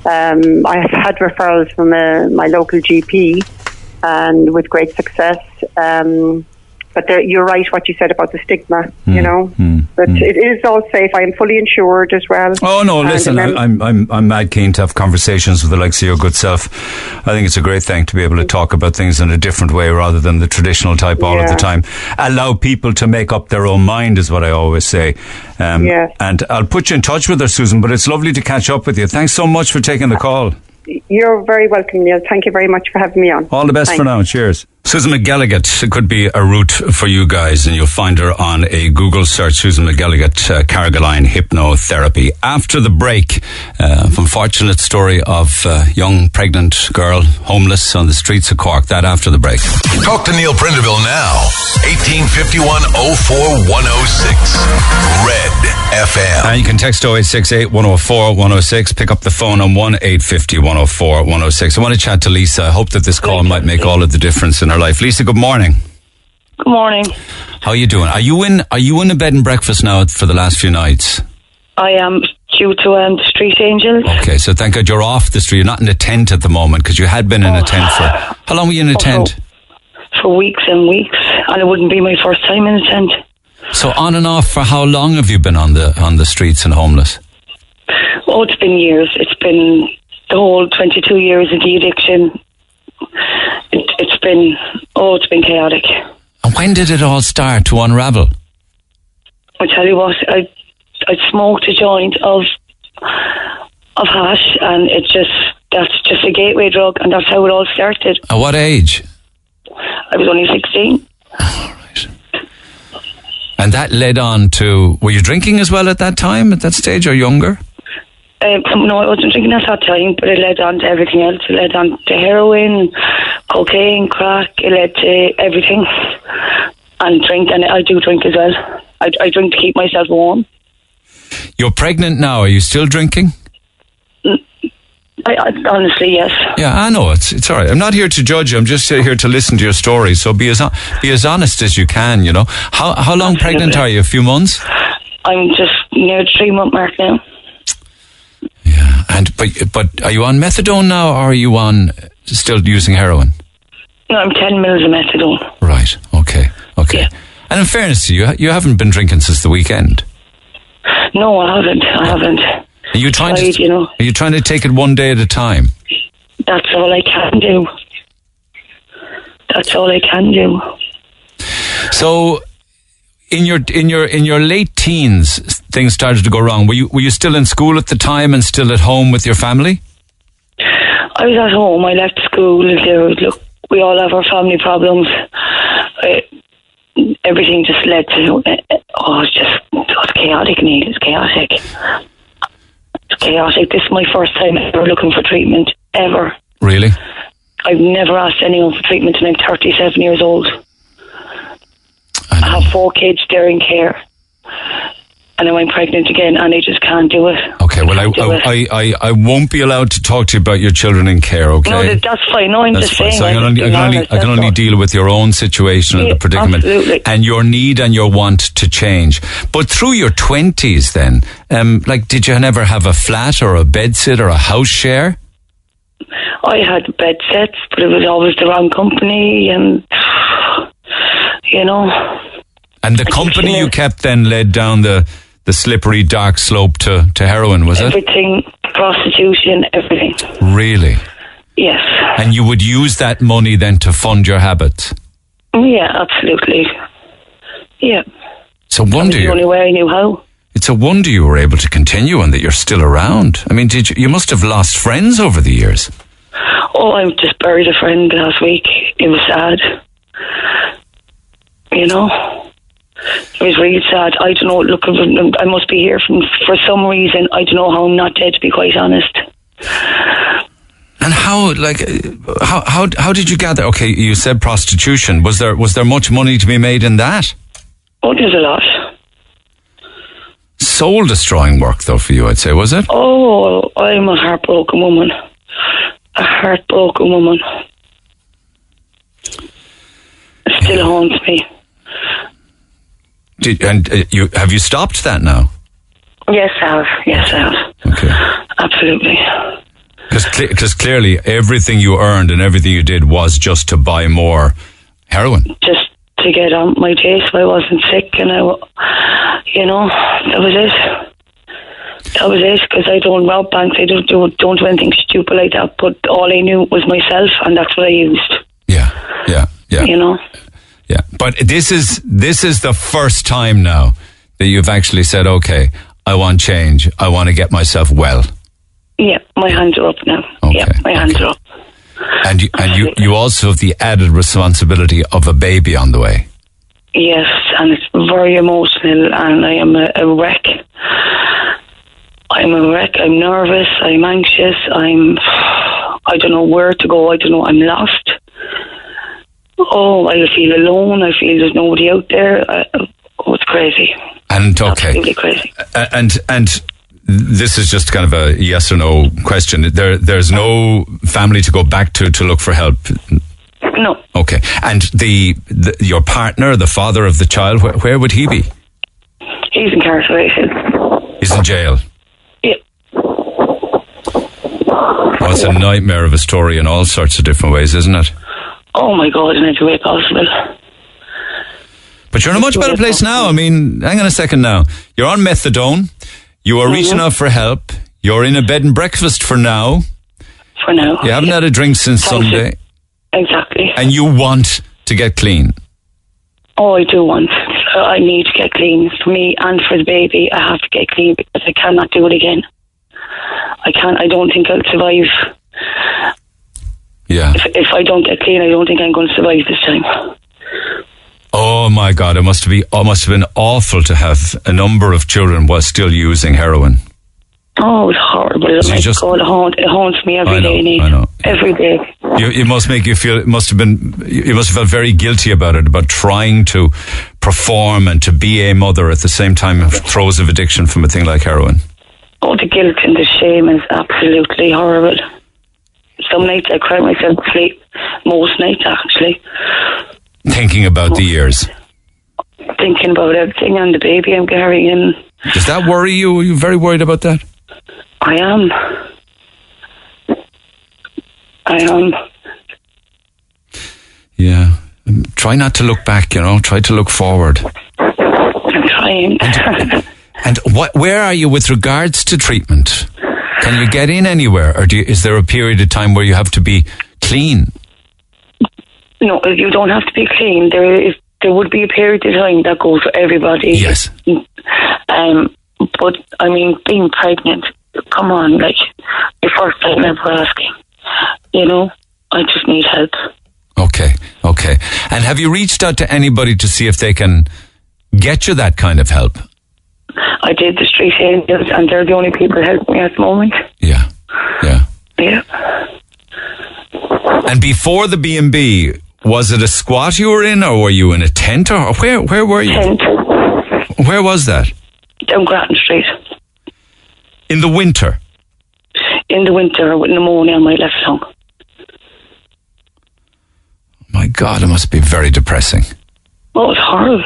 Um, I have had referrals from uh, my local GP, and with great success. Um, but there, you're right, what you said about the stigma. Hmm. You know, but it is all safe. I am fully insured as well. Oh no! Listen, then- I'm I'm I'm mad keen to have conversations with the likes of your good self. I think it's a great thing to be able to talk about things in a different way rather than the traditional type all of the time. Allow people to make up their own mind is what I always say. Um, Yes. And I'll put you in touch with her, Susan. But it's lovely to catch up with you. Thanks so much for taking the call. You're very welcome, Neil. Thank you very much for having me on. All the best for now. Cheers. Susan McGilligan could be a route for you guys, and you'll find her on a Google search. Susan McGilligan, uh, Carrigaline Hypnotherapy. After the break, uh, unfortunate story of uh, young pregnant girl homeless on the streets of Cork. That after the break. Talk to Neil Prendeville now. 1851 04106. Red FM. And you can text 0868 104 106. Pick up the phone on 1 850 104 106. I want to chat to Lisa. I hope that this call might make all of the difference in her life. Lisa, good morning. Good morning. How are you doing? Are you in? Are you in a bed and breakfast now for the last few nights? I am due to um, Street Angels. Okay, so thank God you're off the street. You're not in a tent at the moment because you had been in a Oh. tent for. How long were you in a Oh, tent? For weeks and weeks, and it wouldn't be my first time in a tent. So on and off for how long have you been on the on the streets and homeless? Oh, it's been years. It's been the whole 22 years of the addiction. It, it's been, oh, it's been chaotic. And when did it all start to unravel? I tell you what, I, I smoked a joint of, of hash, and it just, that's just a gateway drug, and that's how it all started. At what age? I was only 16. And that led on to. Were you drinking as well at that time, at that stage, or younger? Um, no, I wasn't drinking at that time, but it led on to everything else. It led on to heroin, cocaine, crack. It led to everything. And drink, and I do drink as well. I, I drink to keep myself warm. You're pregnant now. Are you still drinking? I, I honestly, yes. Yeah, I know it's it's all right. I'm not here to judge you. I'm just here to listen to your story. So be as be as honest as you can. You know how how long pregnant are you? A few months. I'm just near the three month mark now. Yeah, and but but are you on methadone now, or are you on still using heroin? No, I'm 10 mils of methadone. Right. Okay. Okay. Yeah. And in fairness to you, you haven't been drinking since the weekend. No, I haven't. I haven't. Are you trying Tried, to? you know. Are you trying to take it one day at a time? That's all I can do. That's all I can do. So, in your in your in your late teens, things started to go wrong. Were you were you still in school at the time and still at home with your family? I was at home. I left school. There look, we all have our family problems. I, everything just led to. Oh, it's just it was chaotic, Neil. It's chaotic. It's chaotic. This is my first time ever looking for treatment ever. Really? I've never asked anyone for treatment, and I'm 37 years old. I I have four kids there in care, and now I'm pregnant again, and I just can't do it. Okay. Well, I it. I, I I won't be allowed to talk to you about your children in care. Okay. no, that's fine. No, I'm That's just fine. saying. So I can only, I can only, I can only deal with your own situation and the predicament absolutely. and your need and your want to change. But through your twenties, then, um, like, did you never have a flat or a bedsit or a house share? I had bed sets, but it was always the wrong company, and you know, And the company you kept then led down the the slippery dark slope to to heroin, was it? everything, prostitution, everything. Really? Yes, And you would use that money then to fund your habits. yeah, absolutely. Yeah, It's a wonder the only way I knew how. It's a wonder you were able to continue and that you're still around. I mean, did you? You must have lost friends over the years. Oh, I just buried a friend last week. It was sad. You know, it was really sad. I don't know. Look, I must be here from for some reason. I don't know how I'm not dead. To be quite honest. And how, like, how how how did you gather? Okay, you said prostitution. Was there was there much money to be made in that? Oh, there's a lot. Soul destroying work, though, for you, I'd say, was it? Oh, I'm a heartbroken woman. A heartbroken woman. It still haunts me. Did, and uh, you have you stopped that now? Yes, I have. Yes, I have. Okay. Absolutely. Because clearly everything you earned and everything you did was just to buy more heroin. Just to get on my day so I wasn't sick and I, you know, that was it. That was it because I don't rob banks. I don't do, don't do anything stupid like that. But all I knew was myself and that's what I used, Yeah, yeah, yeah, you know. Yeah. But this is this is the first time now that you've actually said, "Okay, I want change. I want to get myself well." Yeah, my hands are up now. Okay, Yeah, my hands are up. And you, and you you also have the added responsibility of a baby on the way. Yes, and it's very emotional, and I am a, a wreck. I'm a wreck. I'm nervous. I'm anxious. I'm. I don't know where to go. I don't know. I'm lost. Oh, I feel alone. I feel there's nobody out there. I, oh, it's crazy. And okay, Absolutely crazy. And and this is just kind of a yes or no question. There there's no family to go back to to look for help. No, Okay, and the, the your partner, the father of the child, where, where would he be? he's incarcerated. He's in jail. Well, it's a nightmare of a story in all sorts of different ways, isn't it? Oh my God! In every way possible. But you're in a much better place now. I mean, hang on a second now. You're on methadone. You are reaching mm-hmm. out for help. You're in a bed and breakfast for now. For now. You haven't had a drink since Thank you. Sunday, Exactly. and you want to get clean. Oh, I do want. I need to get clean for me and for the baby. I have to get clean because I cannot do it again. I can't. I don't think I'll survive. Yeah. If, if I don't get clean, I don't think I'm going to survive this time. Oh my God! It must be. Oh, must have been awful to have a number of children while still using heroin. Oh, it's horrible. You just- God, it, haunt, it haunts me every I know, day. I know. Every day. You, it must make you feel. It must have been. You must have felt very guilty about it, about trying to perform and to be a mother at the same time of throes of addiction from a thing like heroin. Oh, the guilt and the shame is absolutely horrible. Some nights I cry myself to sleep. Most nights, actually. Thinking about the years. Thinking about everything and the baby I'm carrying. Does that worry you? Are you very worried about that? I am. I am. Yeah. I'm trying try not to look back. You know, try to look forward. I'm trying. And what? Where are you with regards to treatment? Can you get in anywhere, or do you, is there a period of time where you have to be clean? no, you don't have to be clean. There is there would be a period of time that goes for everybody. Yes. Um, but I mean, being pregnant, come on, like the first time ever asking, you know, I just need help. Okay, okay. And have you reached out to anybody to see if they can get you that kind of help? I did the street angels, and they're the only people helping me at the moment. Yeah, yeah. Yeah, And before the B and B, was it a squat you were in, or were you in a tent, or where? Where were you? tent Where was that? down Grattan Street In the winter. in the winter with pneumonia on my left lung. My God, it must be very depressing. Oh, it's horrible.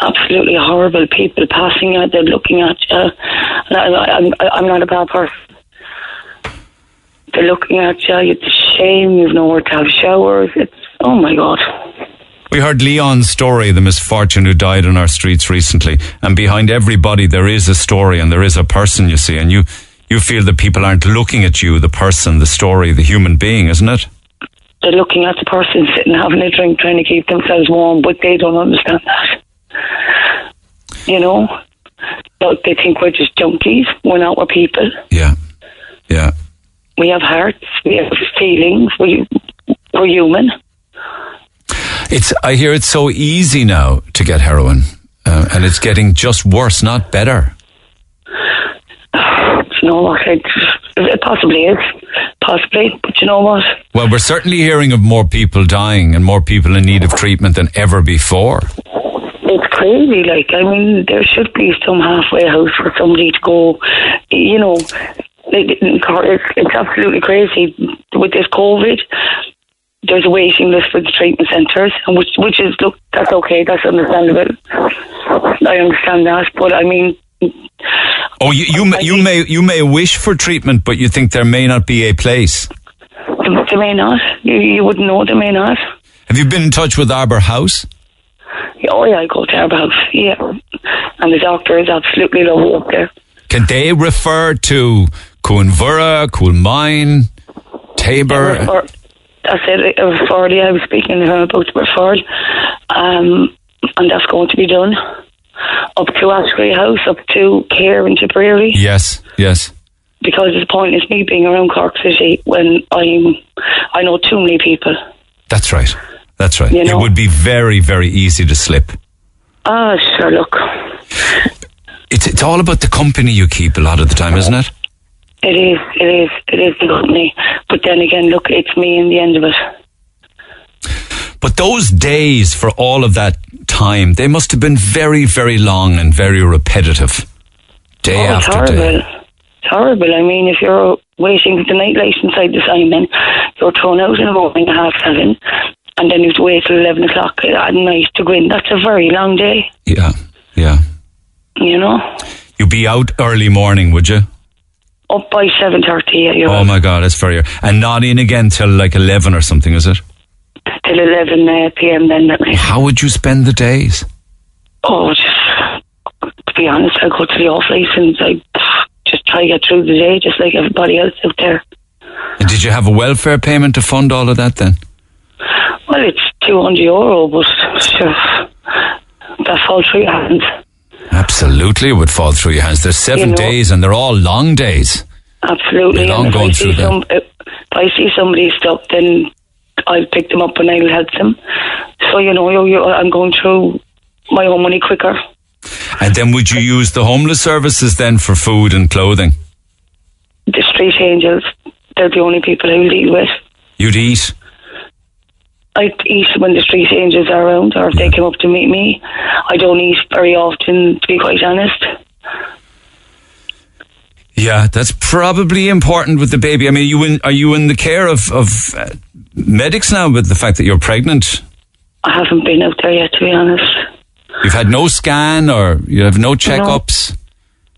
Absolutely horrible. People passing out, they're looking at you. I'm, I'm not a bad person. They're looking at you. It's a shame. You've nowhere to have showers. It's oh my god. We heard Leon's story, the misfortune who died on our streets recently, and behind everybody there is a story and there is a person, you see, and you you feel that people aren't looking at you, the person, the story, the human being, isn't it? They're looking at the person sitting having a drink, trying to keep themselves warm, but they don't understand that. You know, But they think we're just junkies. We're not. We're people. Yeah, yeah. We have hearts. We have feelings. We we're human. It's. I hear it's so easy now to get heroin, uh, and it's getting just worse, not better. You know what? It, it possibly is, possibly. But you know what? Well, we're certainly hearing of more people dying and more people in need of treatment than ever before. It's crazy. Like I mean, there should be some halfway house for somebody to go. You know, it's, it's absolutely crazy with this COVID. There's a waiting list for the treatment centres, and which which is look that's okay, that's understandable. I understand that, but I mean, Oh, you you, may- you may you may wish for treatment, but you think there may not be a place. they, they may not. You, you wouldn't know. They may not. Have you been in touch with Arbour House? Oh yeah, I go to Arbour house. Yeah, and the doctor is absolutely lovely up there. Can they refer to Cuan Mhuire, Coolmine, Tabor? Or, I said it was Farley. I was speaking to him about referral, um, and that's going to be done up to Aiséirí House, up to Cahir in Tipperary, Yes, yes. because the point is me being around Cork City when I'm, I know too many people. That's right. That's right. You know- It would be very, very easy to slip. Ah, sure, look, It's it's all about the company you keep a lot of the time, isn't it? it is, it is, it is the company. But then again, look, it's me in the end of it. But those days for all of that time, they must have been very, very long and very repetitive. Day oh, after horrible. day. It's horrible. I mean, if you're waiting for the night light inside the Simon, you're thrown out in the morning at half seven, and then you have to wait till 11 o'clock at night to go in. That's a very long day, Yeah, yeah. you know? You'd be out early morning, would you? Up by 7.30, yeah, Oh my God, that's very. And not in again till like 11 or something, is it? Till 11 uh, p.m. then at night. How would you spend the days? Oh, just, to be honest, I go to the office and I just try to get through the day just like everybody else out there. And did you have a welfare payment to fund all of that then? Well, it's 200 euro, but sure, that falls through your hands. Absolutely, it would fall through your hands. There's seven You know- days and they're all long days. Absolutely. You're long going through that. some, if I see somebody stuck, then I'll pick them up and I'll help them. So you know, you, you, I'm going through my own money quicker. And then would you use the homeless services then for food and clothing? The street angels, they're the only people I deal with. You'd eat. I eat when the street angels are around, or if they come up to meet me. I don't eat very often, to be quite honest. Yeah, that's probably important with the baby. I mean, you in, are you in the care of, of uh, medics now with the fact that you're pregnant? I haven't been out there yet, to be honest. You've had no scan or you have no checkups?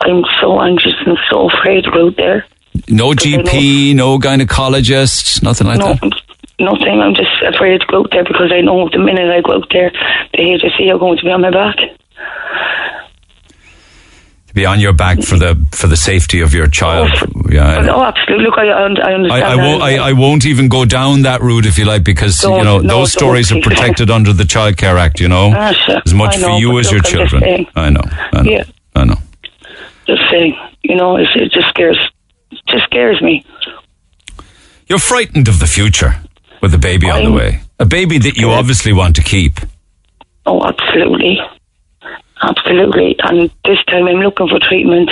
I'm so anxious and so afraid to go out there. No GP, no gynecologist, nothing like no, that? nothing. I'm just afraid to go out there because I know the minute I go out there, the HSE are going to be on my back. To be on your back for the for the safety of your child. yeah. Oh, absolutely. Look, I, I understand. I, I, won't, I, I won't even go down that route if you like, because you Don't- know no, those stories are protected under the Child Care Act. You know, Ah, sure. as much I for you as your look, I'm children. I know. I know. Yeah. I know. Just saying, you know, it's, it just scares, just scares me. You're frightened of the future with a baby on the way, a baby that you Yeah. obviously want to keep. Oh, absolutely. Absolutely. And this time I'm looking for treatment,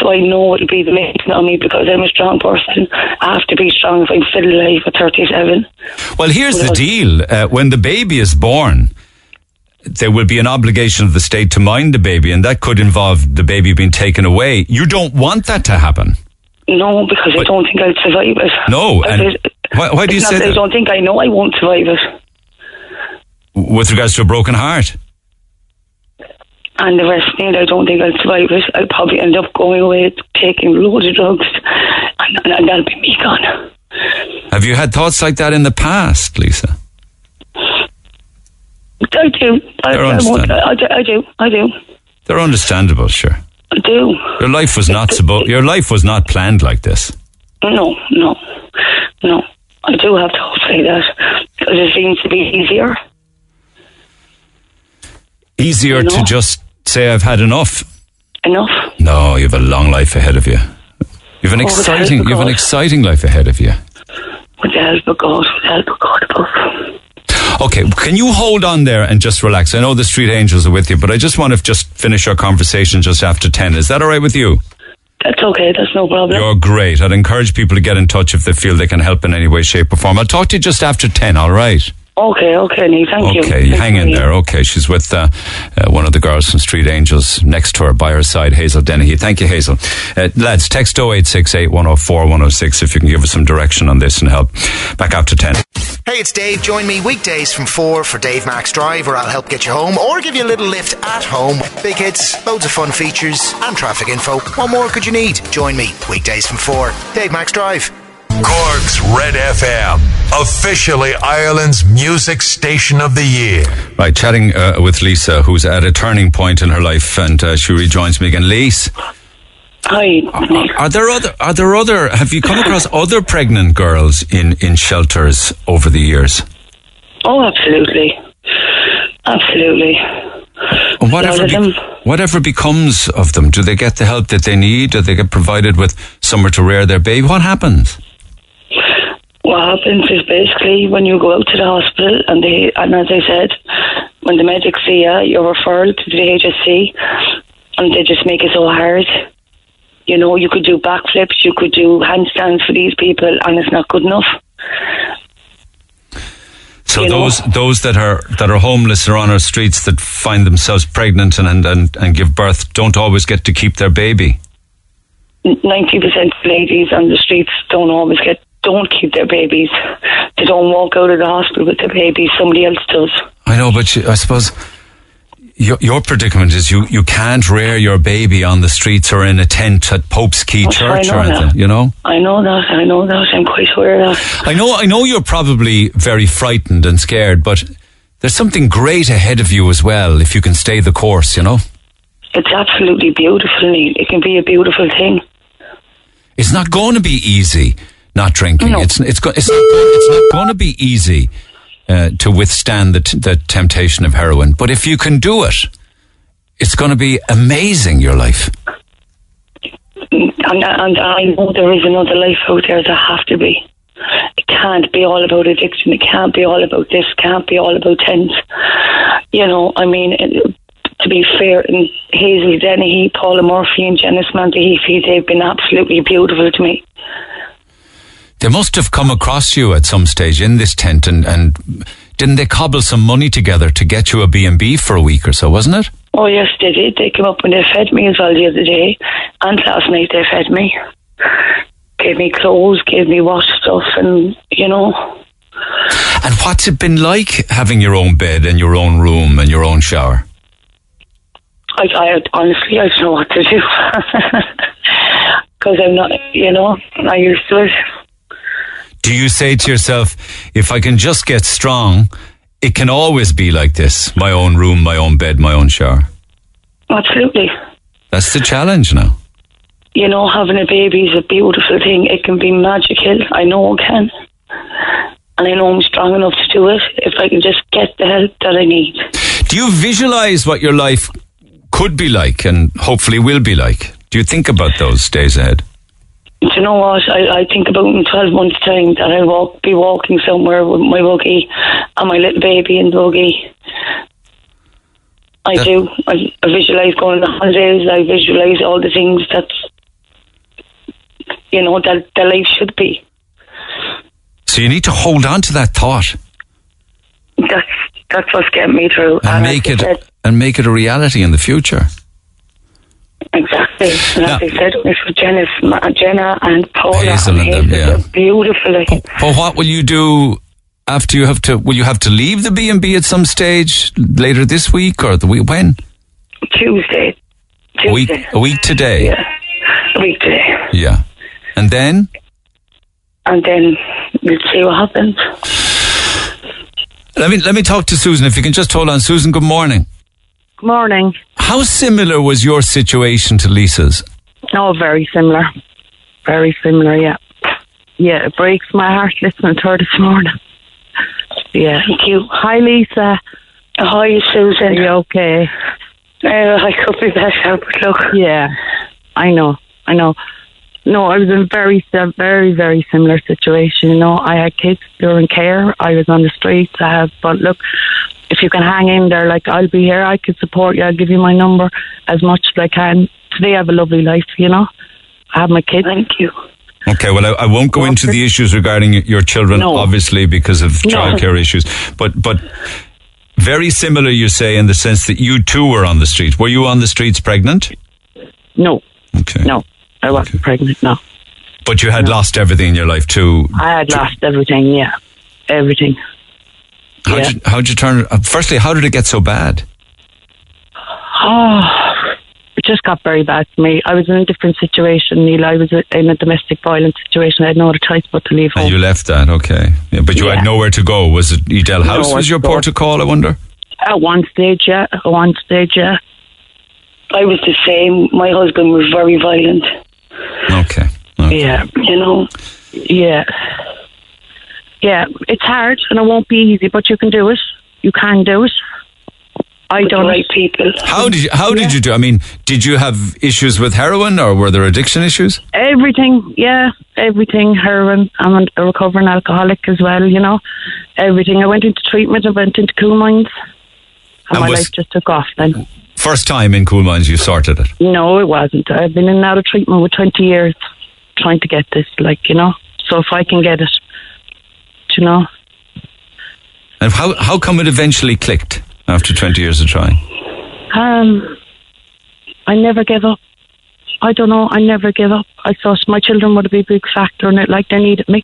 so I know it'll be the making on me because I'm a strong person. I have to be strong if I'm still alive at 37. Well, here's the deal: uh, when the baby is born. There will be an obligation of the state to mind the baby, and that could involve the baby being taken away. You don't want that to happen. No, because I don't think I'll survive it. No, and why- why do you say that? I don't think I know I won't survive it. With regards to a broken heart. And the rest of me, I don't think I'll survive it. I'll probably end up going away, taking loads of drugs, and, and, and that'll be me gone. Have you had thoughts like that in the past, Lisa? I do. I, I. I, do- I do. I do. They're understandable, sure. I do. Your life was not supposed. Your life was not planned like this. No, no, no. I do have to say that because it seems to be easier. Easier You to just say I've had enough. Enough. No, you have a long life ahead of you. You've an Oh, with the help exciting. You've an exciting life ahead of you. With the help of God, with the help of God above. Okay, can you hold on there and just relax? I know the street angels are with you, but I just want to just finish our conversation just after ten. Is that all right with you? That's okay. That's no problem. You're great. I'd encourage people to get in touch if they feel they can help in any way, shape, or form. I'll talk to you just after ten. All right. Okay, okay, Nee. Thank you. Okay, hang in Nee. there. Okay, she's with uh, uh, one of the girls from Street Angels next to her by her side, Hazel Dennehy. Thank you, Hazel. Uh, lads, text 0868 104 106 if you can give us some direction on this and help. Back after 10. Hey, it's Dave. Join me weekdays from 4 for Dave Max Drive, where I'll help get you home or give you a little lift at home. Big hits, loads of fun features, and traffic info. What more could you need? Join me weekdays from 4. Dave Max Drive. Cork's Red FM, officially Ireland's music station of the year. Right, chatting uh, with Lisa, who's at a turning point in her life, and uh, she rejoins me again. Lisa, Hi, Nee. are there other? Are there other? Have you come across other pregnant girls in in shelters over the years? Oh, absolutely. Absolutely. And whatever, be- whatever becomes of them, do they get the help that they need? Do they get provided with somewhere to rear their baby? What happens? What happens is basically when you go out to the hospital and they, and as I said, when the medics see you, you're referred to the HSE and they just make it so hard. You know, you could do backflips, you could do handstands for these people and it's not good enough. So You know- those those that are that are homeless or on our streets that find themselves pregnant and, and, and, and give birth don't always get to keep their baby. 90% of ladies on the streets don't always get, don't keep their babies. They don't walk out of the hospital with their babies, somebody else does. I know, but you, I suppose your, your predicament is you, you can't rear your baby on the streets or in a tent at Pope's Quay Oh, Church or anything. that. You know, I know that, I know that, I'm quite aware of that. I know, I know you're probably very frightened and scared, but there's something great ahead of you as well if you can stay the course. You know, It's absolutely beautiful, Neil. It can be a beautiful thing. it's not going to be easy not drinking. No. It's it's go, it's not going, it's not going to be easy uh, to withstand the t- the temptation of heroin. But if you can do it, it's going to be amazing. Your life. And, and I know there is another life out there. There have to be. It can't be all about addiction. It can't be all about this. It can't be all about tents. You know, I mean, it, to be fair, and Hazel Dennehy, Paula Murphy, and Janice Monteheath, they've been absolutely beautiful to me. They must have come across you at some stage in this tent, and, and didn't they cobble some money together to get you a B and B for a week or so? Wasn't it? Oh yes, they did. They came up and they fed me as well the other day, and last night they fed me. Gave me clothes, gave me wash stuff, and you know, And what's it been like having your own bed and your own room and your own shower? I, I honestly I don't know what to do because I'm not, you know, I used to it. Do you say to yourself, if I can just get strong, it can always be like this my own room, my own bed, my own shower? Absolutely. That's the challenge now. You know, having a baby is a beautiful thing. It can be magical. I know it can. And I know I'm strong enough to do it if I can just get the help that I need. Do you visualize what your life could be like and hopefully will be like? Do you think about those days ahead? Do you know what? I, I think about in 12 months' time that I'll walk, be walking somewhere with my buggy and my little baby in the buggy. I That- do. I, I visualise going on holidays. I visualise all the things that, you know, that the life should be. So you need to hold on to that thought That's that's what's getting me through. and like make it said- and make it a reality in the future. Exactly. And Now- as I said, it was Jenna's, Jenna and Paula Hazel and and them, Hazel. yeah. They're Beautiful. But what will you do after you have to? Will you have to leave the B and B at some stage later this week or the week when? Tuesday. A week, Tuesday. a week today. Yeah. A week today. Yeah. And then And then we'll see what happens. let me let me talk to Susan. If you can just hold on, Susan. Good morning. Morning. How similar was your situation to Lisa's? Oh, very similar. Very similar, yeah. Yeah, it breaks my heart listening to her this morning. Yeah. Thank you. Hi, Lisa. Hi, Are Susan. you okay? Uh, I could be better, but look. Yeah, I know. I know. No, I was in a very, very, very similar situation. You know, I had kids during care. I was on the streets. I have, but look, if you can hang in there, like I'll be here. I could support you. I'll give you my number as much as I can. Today I have a lovely life. You know, I have my kids. Thank you. Okay, well, I, I won't go into the issues regarding your children, No. obviously, because of No. childcare issues. But but very similar, you say, in the sense that you too were on the street. Were you on the streets pregnant? No, Okay. no, I wasn't Okay. pregnant. No, But you had lost everything in your life too. I had lost everything. Yeah, everything. How'd, yeah. you, how'd you turn? Uh, firstly, how did it get so bad? Oh, it just got very bad for me. I was in a different situation, Neil. I was in a domestic violence situation. I had no other choice but to leave And you left that, okay. Yeah, but you Yeah. had nowhere to go. Was it Edel House Nowhere was your go. port of call, I wonder? At one stage, yeah. At one stage, yeah. I was the same. My husband was very violent. Okay. okay. Yeah. You know, Yeah. Yeah. It's hard and it won't be easy, but you can do it. You can do it. I with don't. right people. How did you, how did you do? I mean, did you have issues with heroin or were there addiction issues? Everything, yeah, everything. Heroin. I'm a recovering alcoholic as well. You know, everything. I went into treatment. I went into Coolmines, and, And my was- life just took off. Then, First time in Coolmines you sorted it. no, it wasn't. I've been in and out of treatment with 20 years, trying to get this. Like you know, so if I can get it, you know, And how how come it eventually clicked after 20 years of trying? um, I never gave up. I don't know. I never give up. I thought my children would be a big factor in it. Like they needed me.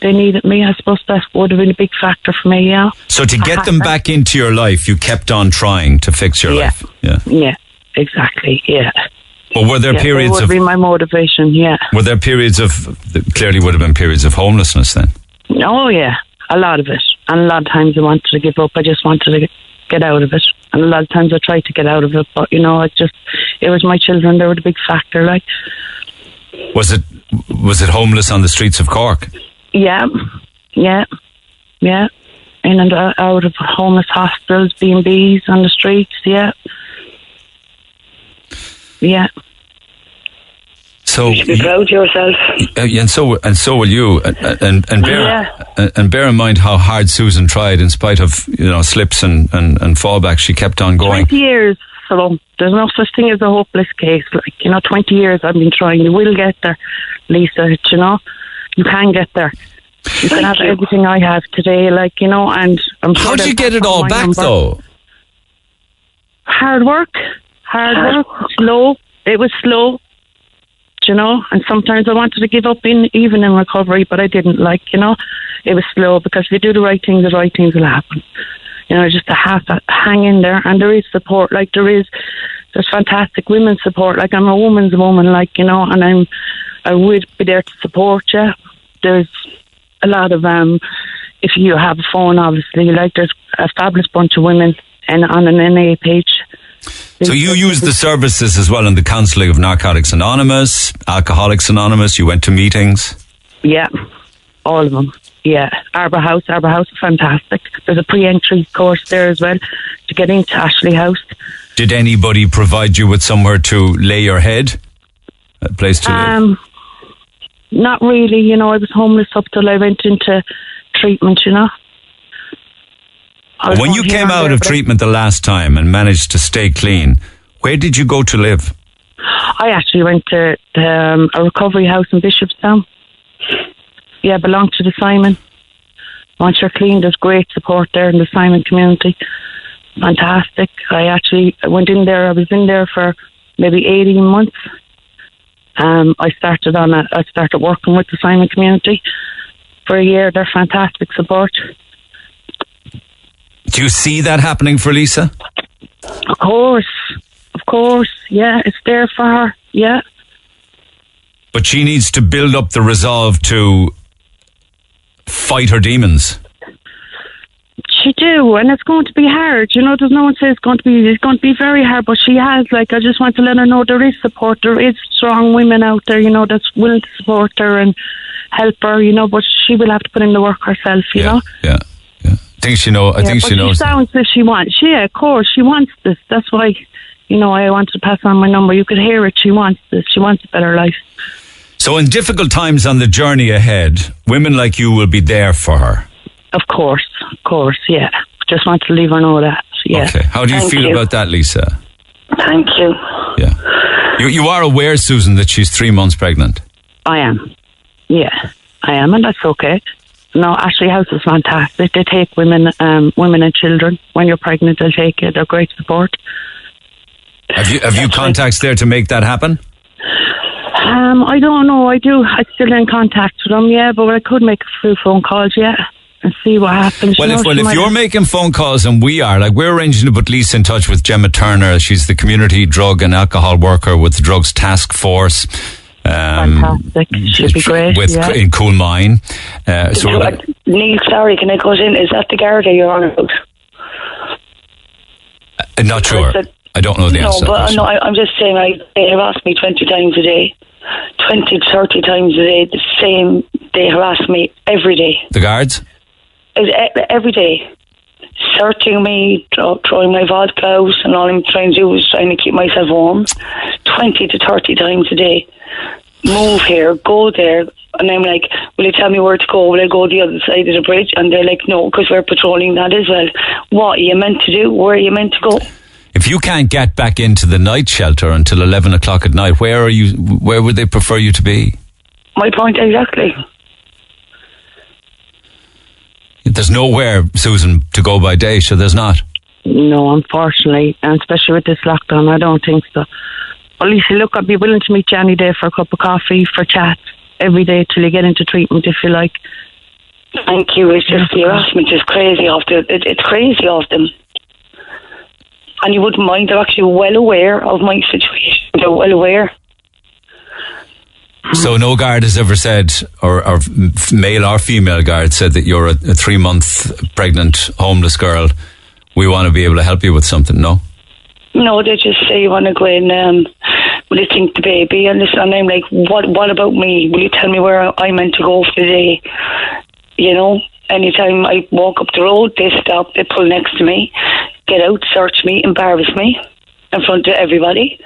They needed me. I suppose that would have been a big factor for me. Yeah. So to get them back into your life, you kept on trying to fix your Yeah. life. Yeah. Yeah. Exactly. Yeah. But were there yeah, periods that would of be my motivation. Yeah. were there periods of clearly would have been periods of homelessness then? Oh yeah, a lot of it, and a lot of times I wanted to give up. I just wanted to get out of it, and a lot of times I tried to get out of it, but you know, it just it was my children. They were the big factor. Like, Was it was it homeless on the streets of Cork? yeah, yeah, yeah, in and out of homeless hostels, B and B's on the streets. Yeah, yeah. So You should be proud of yourself. Uh, and so and so will you and and, and bear Yeah. and, and bear in mind how hard Susan tried in spite of you know slips and, and, and fallbacks she kept on going 20 years. So there's no such thing as a hopeless case. Like, you know, 20 years I've been trying. You will get there, Lisa. You know, you can get there. You can have you. everything I have today, like, you know, and I'm sure how did you get it all back number. though Hard work. Hard Hard work. Slow. It was slow. You know, and sometimes I wanted to give up in even in recovery, but I didn't. Like, you know, it was slow because if you do the right thing, the right things will happen. You know, just to have to hang in there, and there is support. Like there is, there's fantastic women's support. Like I'm a woman's woman, like you know, and I'm, I would be there to support you. there's a lot of um, if you have a phone, obviously, like there's a fabulous bunch of women and on an NA page. So you use the services as well in the counselling of Narcotics Anonymous, Alcoholics Anonymous. You went to meetings. Yeah, all of them. Yeah, Arbour House, Arbour House, is fantastic. There's a pre-entry course there as well to get into Aiséirí House. Did anybody provide you with somewhere to lay your head? A place to live? Um, not really. You know, I was homeless up till I went into treatment. You know. When you came out of treatment the last time and managed to stay clean, where did you go to live? I actually went to um, a recovery house in Bishopstown. Yeah, belonged to the Simon. Once you're clean, there's great support there in the Simon community. Fantastic. I actually went in there. I was in there for maybe 18 months. Um, I started on a, I started working with the Simon community for a year. They're fantastic support. Do you see that happening for Lisa? Of course, of course. Yeah, it's there for her. Yeah. But she needs to build up the resolve to fight her demons. She do, and it's going to be hard. You know, there's no one says it's going to be it's going to be very hard, but she has. Like, I just want to let her know there is support. There is strong women out there, you know, that's willing to support her and help her. You know, but she will have to put in the work herself. You yeah, know. yeah, think she know. I Yeah, think but she knows. sounds as she wants. Yeah, of course, she wants this. That's why, you know, I wanted to pass on my number. You could hear it. She wants this. She wants a better life. So, in difficult times on the journey ahead, women like you will be there for her. Of course, of course. Yeah. Just want to leave her know that. Yeah. Okay. How do you Thank feel you. about that, Lisa? Thank you. Yeah. You, you are aware, Susan, that she's three months pregnant. I am. Yeah, I am, and that's okay. No, Aiséirí House is fantastic. They take women, um, women and children. When you're pregnant, they'll take you. They're great support. Have you have you contacts there to make that happen? Um, I don't know. I do. I'm still in contact with them. Yeah, but I could make a few phone calls. Yeah, and see what happens. Well, you if well if you're making phone calls and we are, like we're arranging to put Lisa in touch with Gemma Turner. She's the community drug and alcohol worker with the Drugs Task Force. Um, fantastic. She'd be great. with yeah. in Coolmine. Uh, so Uh, Neil, sorry, can I cut in? Is that the Garda you're on about? uh, not sure. I don't know the no, answer. but no, I, I'm just saying, I, they harass me 20 times a day. 20, 30 times a day. The same, they harass me every day. the guards. Every day. Searching me, throw- throwing my vodka out, and all I'm trying to do is trying to keep myself warm. 20 to 30 times a day. Move here, go there. And I'm like, will you tell me where to go? Will I go the other side of the bridge? And they're like, no, because we're patrolling that as well. What are you meant to do? Where are you meant to go? If you can't get back into the night shelter until eleven o'clock at night, where are you? Where would they prefer you to be? My point exactly. There's nowhere, Susan, to go by day. So there's not. No, unfortunately, and especially with this lockdown, I don't think so. Well, Lisa, look, I'd be willing to meet you any day for a cup of coffee, for chat, every day till you get into treatment, if you like. Thank you. It's just the harassment is crazy off the. It, it's crazy off them. And you wouldn't mind. They're actually well aware of my situation. They're well aware. So no guard has ever said, or, or male or female guard said that you're a, a three month pregnant homeless girl. We want to be able to help you with something. No. No, they just say you want to go in. Um, will you think the baby? And listen, and I'm like, what? What about me? Will you tell me where I'm meant to go for the day? You know, anytime I walk up the road, they stop, they pull next to me, get out, search me, embarrass me in front of everybody.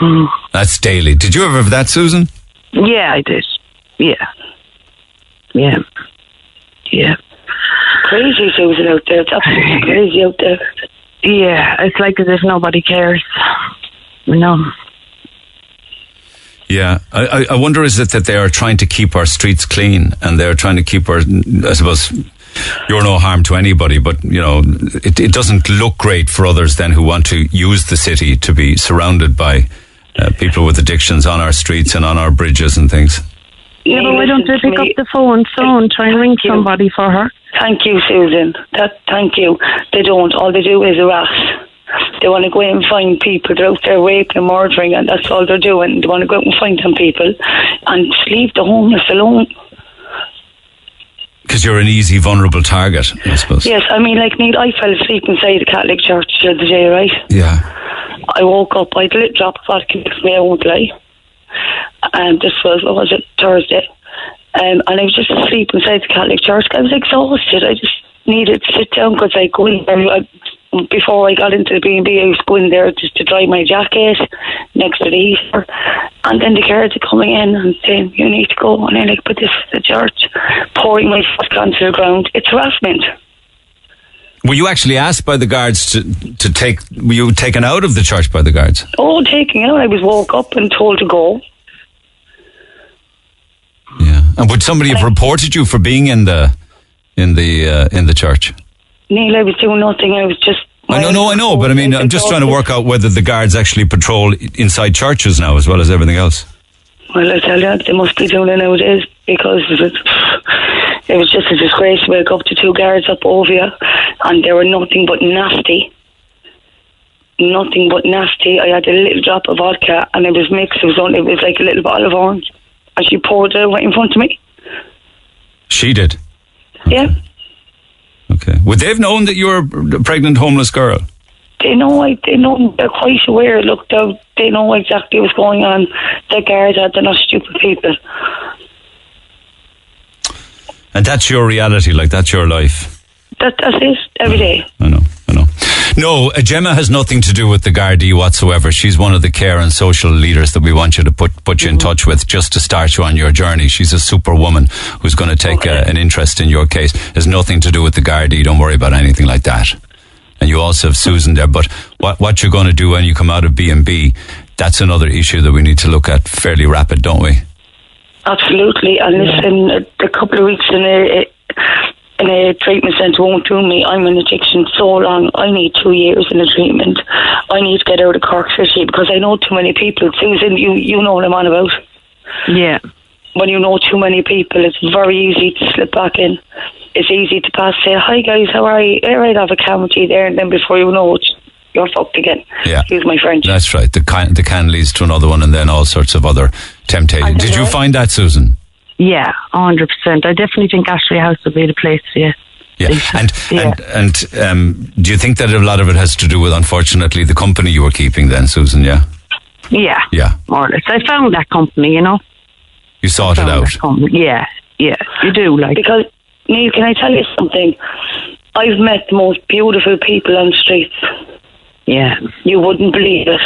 That's daily. Did you ever have that, Susan? Yeah, I did. Yeah. Yeah. Yeah. Crazy Susan out there. It's absolutely crazy out there. Yeah, it's like as if nobody cares. No. Yeah, I, I- wonder is it that they are trying to keep our streets clean and they're trying to keep our, I suppose, you're no harm to anybody, but you know, it, it doesn't look great for others then who want to use the city to be surrounded by uh, people with addictions on our streets and on our bridges and things. Yeah, but why don't they pick to up the phone, phone, try and ring you. somebody for her? Thank you, Susan. That thank you. They don't. All they do is harass. They want to go in and find people. They're out there raping and murdering, and that's all they're doing. They want to go out and find them people and leave the homeless alone. Because you're an easy, vulnerable target, I suppose. Yes, I mean, like Neil, I fell asleep inside the Catholic church the other day, right? Yeah. I woke up, I had a little drop of vodka next to me, I won't lie. And this was, what was it, Thursday. Um, and I was just asleep inside the Catholic church. I was exhausted. I just needed to sit down because I there. I, before I got into the B&B, I was going there just to dry my jacket next to the heater. And then the guards are coming in and saying, you need to go. And I'm like, but this is the church. Pouring my vodka onto the ground. It's harassment. Were you actually asked by the guards to, to take, were you taken out of the church by the guards? Oh, taking out. I was woke up and told to go. Yeah. And would somebody have reported you for being in the, in the, uh, in the church? Neil, I was doing nothing. I was just. I know, no, I know, but I mean, I'm just trying to work out whether the guards actually patrol inside churches now as well as everything else. Well, I tell you, they must be doing it nowadays because it, it was just a disgrace to wake up to two guards up over you and they were nothing but nasty. Nothing but nasty. I had a little drop of vodka and it was mixed. It was only, it was like a little bottle of orange. And she poured it right in front of me. She did. Yeah. Okay. Would they have known that you were a pregnant homeless girl? They know, I, they know, they're quite aware. Look, they they know exactly what's going on. The guards are, they're not stupid people. And that's your reality, like that's your life. That, that's it, every day. I know, I know. No, uh, Gemma has nothing to do with the Gardaí whatsoever. She's one of the care and social leaders that we want you to put put you in touch with just to start you on your journey. She's a superwoman who's going to take uh, an interest in your case. Has nothing to do with the Gardaí. Don't worry about anything like that. And you also have Susan there. But what what you're going to do when you come out of B and B, that's another issue that we need to look at fairly rapid, don't we? Absolutely. And listen, a, a couple of weeks in a, in a treatment centre won't do me. I'm in addiction so long. I need two years in a treatment. I need to get out of Cork City because I know too many people. Susan, you, you know what I'm on about. Yeah. When you know too many people, it's very easy to slip back in. It's easy to pass, say, hi guys, how are you? All right, I have a you there. And then before you know it, you're fucked again. Yeah. Excuse my French. That's right. The can, the can leads to another one, and then all sorts of other temptations. Did you find that, Susan? Yeah, hundred percent. I definitely think Aiséirí House would be the place. Yeah. Yeah, and Yeah. and and um, do you think that a lot of it has to do with, unfortunately, the company you were keeping then, Susan? Yeah, Yeah. yeah, More or less. I found that company, you know. you sorted Found out. Yeah. Yeah. You do like. Because, Neil, can I tell you something? I've met the most beautiful people on the streets. Yeah. You wouldn't believe it.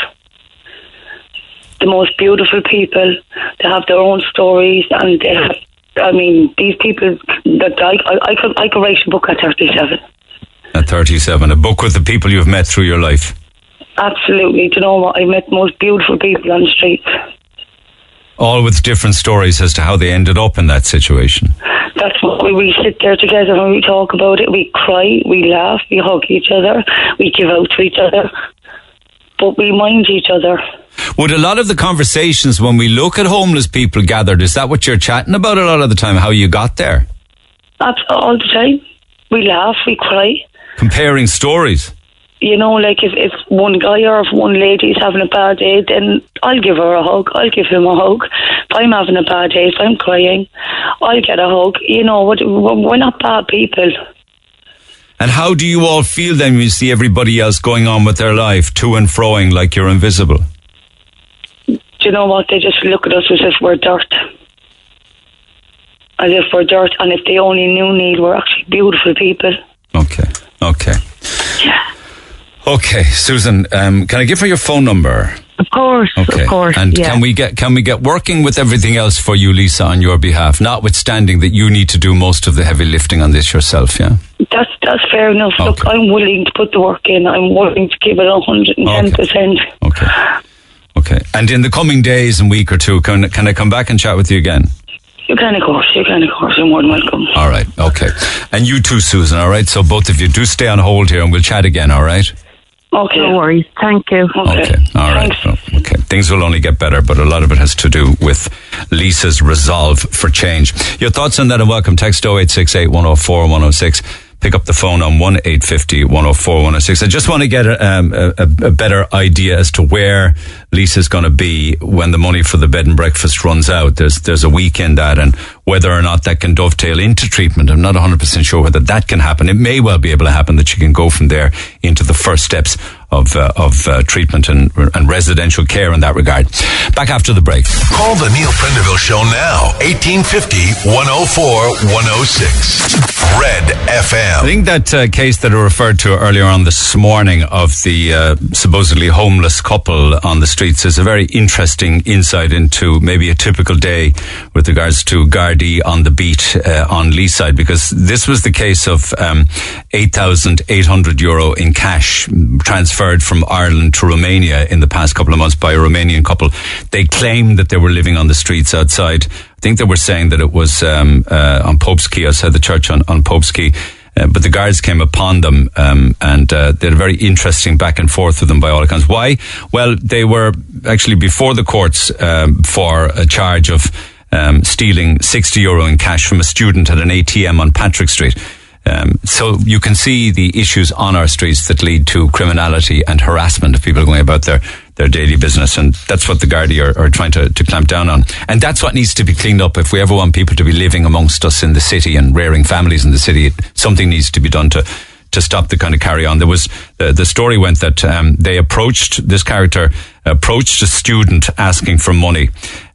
The most beautiful people. They have their own stories, and they have. I mean, these people that I, I, I could I could write a book at thirty-seven. At thirty-seven, a book with the people you've met through your life. Absolutely. Do you know what? I met most beautiful people on the streets. All with different stories as to how they ended up in that situation. That's what we, we sit there together and we talk about it. We cry, we laugh, we hug each other, we give out to each other, but we mind each other. Would a lot of the conversations when we look at homeless people gathered, is that what you're chatting about a lot of the time? How you got there? That's all the time. We laugh, we cry. Comparing stories. You know, like if, if one guy or if one lady is having a bad day, then I'll give her a hug. I'll give him a hug. If I'm having a bad day, if I'm crying, I'll get a hug. You know, what? we're not bad people. And how do you all feel then when you see everybody else going on with their life, to and froing like you're invisible? Do you know what? They just look at us as if we're dirt. As if we're dirt. And if they only knew Neil, we're actually beautiful people. Okay, okay. Okay, Susan, um, can I give her your phone number? Of course. Okay. Of course. And yeah. can we get can we get working with everything else for you, Lisa, on your behalf? Notwithstanding that you need to do most of the heavy lifting on this yourself, yeah? That's that's fair enough. Look, I'm willing to put the work in. I'm willing to give it hundred and ten percent. Okay. Okay. And in the coming days and week or two, can can I come back and chat with you again? You can, of course. You can, of course. You're more than welcome. All right. Okay. And you too, Susan. All right. So both of you do stay on hold here, and we'll chat again. All right. Okay. No worries. Thank you. Okay. Okay. All right. Thanks. Oh, Okay. Things will only get better, but a lot of it has to do with Lisa's resolve for change. Your thoughts on that are welcome. Text 0868 104 106. Pick up the phone on 1 850 104 106. I just want to get a, um, a, a better idea as to where Lisa's going to be when the money for the bed and breakfast runs out. There's, there's a week in that and whether or not that can dovetail into treatment. I'm not 100% sure whether that can happen. It may well be able to happen that she can go from there into the first steps of uh, of uh, treatment and, and residential care in that regard. Back after the break. Call the Neil Prendeville Show now. 1850 104 106. Red FM. I think that uh, case that I referred to earlier on this morning of the uh, supposedly homeless couple on the streets is a very interesting insight into maybe a typical day with regards to Gardaí on the beat uh, on Leeside because this was the case of um, 8,800 euro in cash transferred from Ireland to Romania in the past couple of months by a Romanian couple. They claimed that they were living on the streets outside. I think they were saying that it was um, uh, on Pope's Quay, outside the church on, on Pope's. Uh, but the guards came upon them um, and uh, they had a very interesting back and forth with them by all accounts. Why? Well, they were actually before the courts um, for a charge of um, stealing 60 euro in cash from a student at an ATM on Patrick Street. Um, so you can see the issues on our streets that lead to criminality and harassment of people going about their, their daily business. And that's what the Gardaí are, are trying to, to clamp down on. And that's what needs to be cleaned up. If we ever want people to be living amongst us in the city and rearing families in the city, something needs to be done to, to stop the kind of carry on. There was, uh, the story went that, um, they approached, this character approached a student asking for money.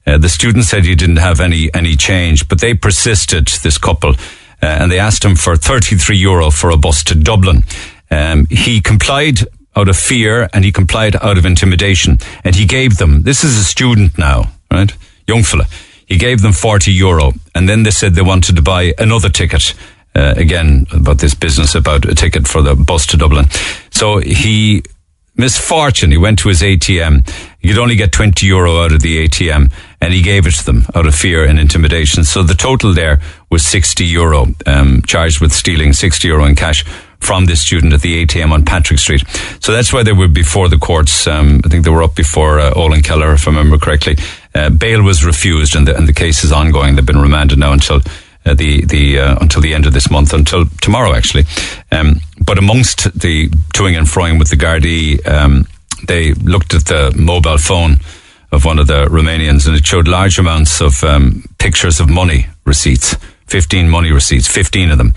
Uh, the student said he didn't have any, any change, but they persisted, this couple, and they asked him for 33 euro for a bus to Dublin. Um, he complied out of fear and he complied out of intimidation and he gave them, this is a student now, right? Young fella. He gave them 40 euro and then they said they wanted to buy another ticket. Uh, again, about this business about a ticket for the bus to Dublin. So he, misfortune, he went to his ATM. He could only get 20 euro out of the ATM and he gave it to them out of fear and intimidation. So the total there was 60 euro, um, charged with stealing 60 euro in cash from this student at the ATM on Patrick Street. So that's why they were before the courts. Um, I think they were up before uh, Olann Kelleher, if I remember correctly. Uh, bail was refused and the, and the case is ongoing. They've been remanded now until uh, the the uh, until the end of this month, until tomorrow actually. Um, but amongst the toing and froing with the Gardaí, um, they looked at the mobile phone of one of the Romanians, and it showed large amounts of um, pictures of money receipts, fifteen money receipts, fifteen of them.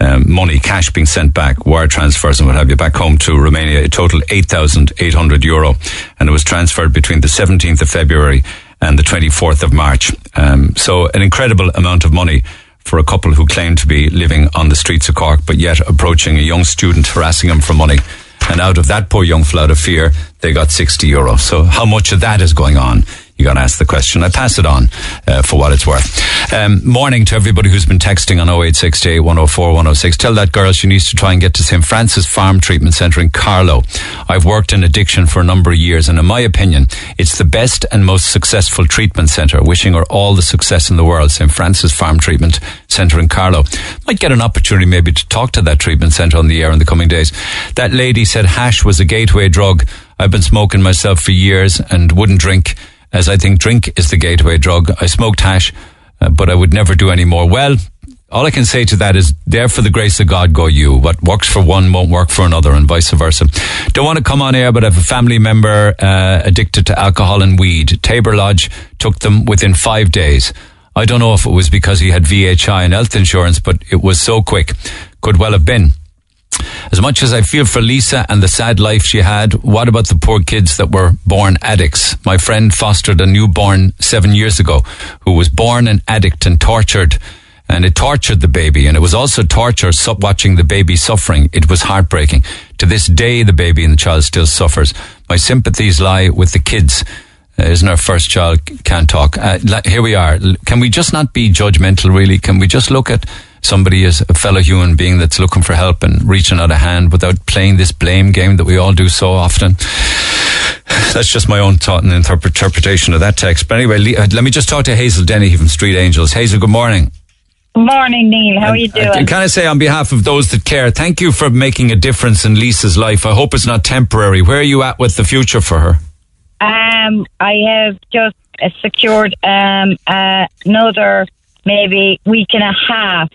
Um, money, cash being sent back, wire transfers and what have you, back home to Romania. It totaled 8,800 euro and it was transferred between the 17th of February and the 24th of March. Um, so an incredible amount of money for a couple who claim to be living on the streets of Cork, but yet approaching a young student, harassing him for money. And out of that poor young out of fear, they got 60 euro. So how much of that is going on? You got to ask the question. I pass it on uh, for what it's worth. Um, morning to everybody who's been texting on 0868 104 106. Tell that girl she needs to try and get to St. Francis Farm Treatment Centre in Carlow. I've worked in addiction for a number of years, and in my opinion, it's the best and most successful treatment centre. Wishing her all the success in the world. St. Francis Farm Treatment Centre in Carlow. Might get an opportunity maybe to talk to that treatment centre on the air in the coming days. That lady said hash was a gateway drug. I've been smoking myself for years and wouldn't drink as I think drink is the gateway drug. I smoked hash, uh, but I would never do any more. Well, all I can say to that is, there for the grace of God go you. What works for one won't work for another, and vice versa. Don't want to come on air, but I have a family member uh, addicted to alcohol and weed. Tabor Lodge took them within five days. I don't know if it was because he had VHI and health insurance, but it was so quick. Could well have been. As much as I feel for Lisa and the sad life she had, what about the poor kids that were born addicts? My friend fostered a newborn seven years ago who was born an addict and tortured. And it tortured the baby, and it was also torture watching the baby suffering. It was heartbreaking. To this day, the baby and the child still suffers. My sympathies lie with the kids. Uh, isn't our first child can't talk? Uh, here we are. Can we just not be judgmental, really? Can we just look at somebody is a fellow human being that's looking for help and reaching out a hand without playing this blame game that we all do so often. That's just my own thought and interpretation of that text. But anyway, uh, let me just talk to Hazel Denny from Street Angels. Hazel, good morning. Morning, Neil. How are you doing? Can I say, on behalf of those that care, thank you for making a difference in Lisa's life. I hope it's not temporary. Where are you at with the future for her? Um, I have just secured um, uh, another maybe week and a half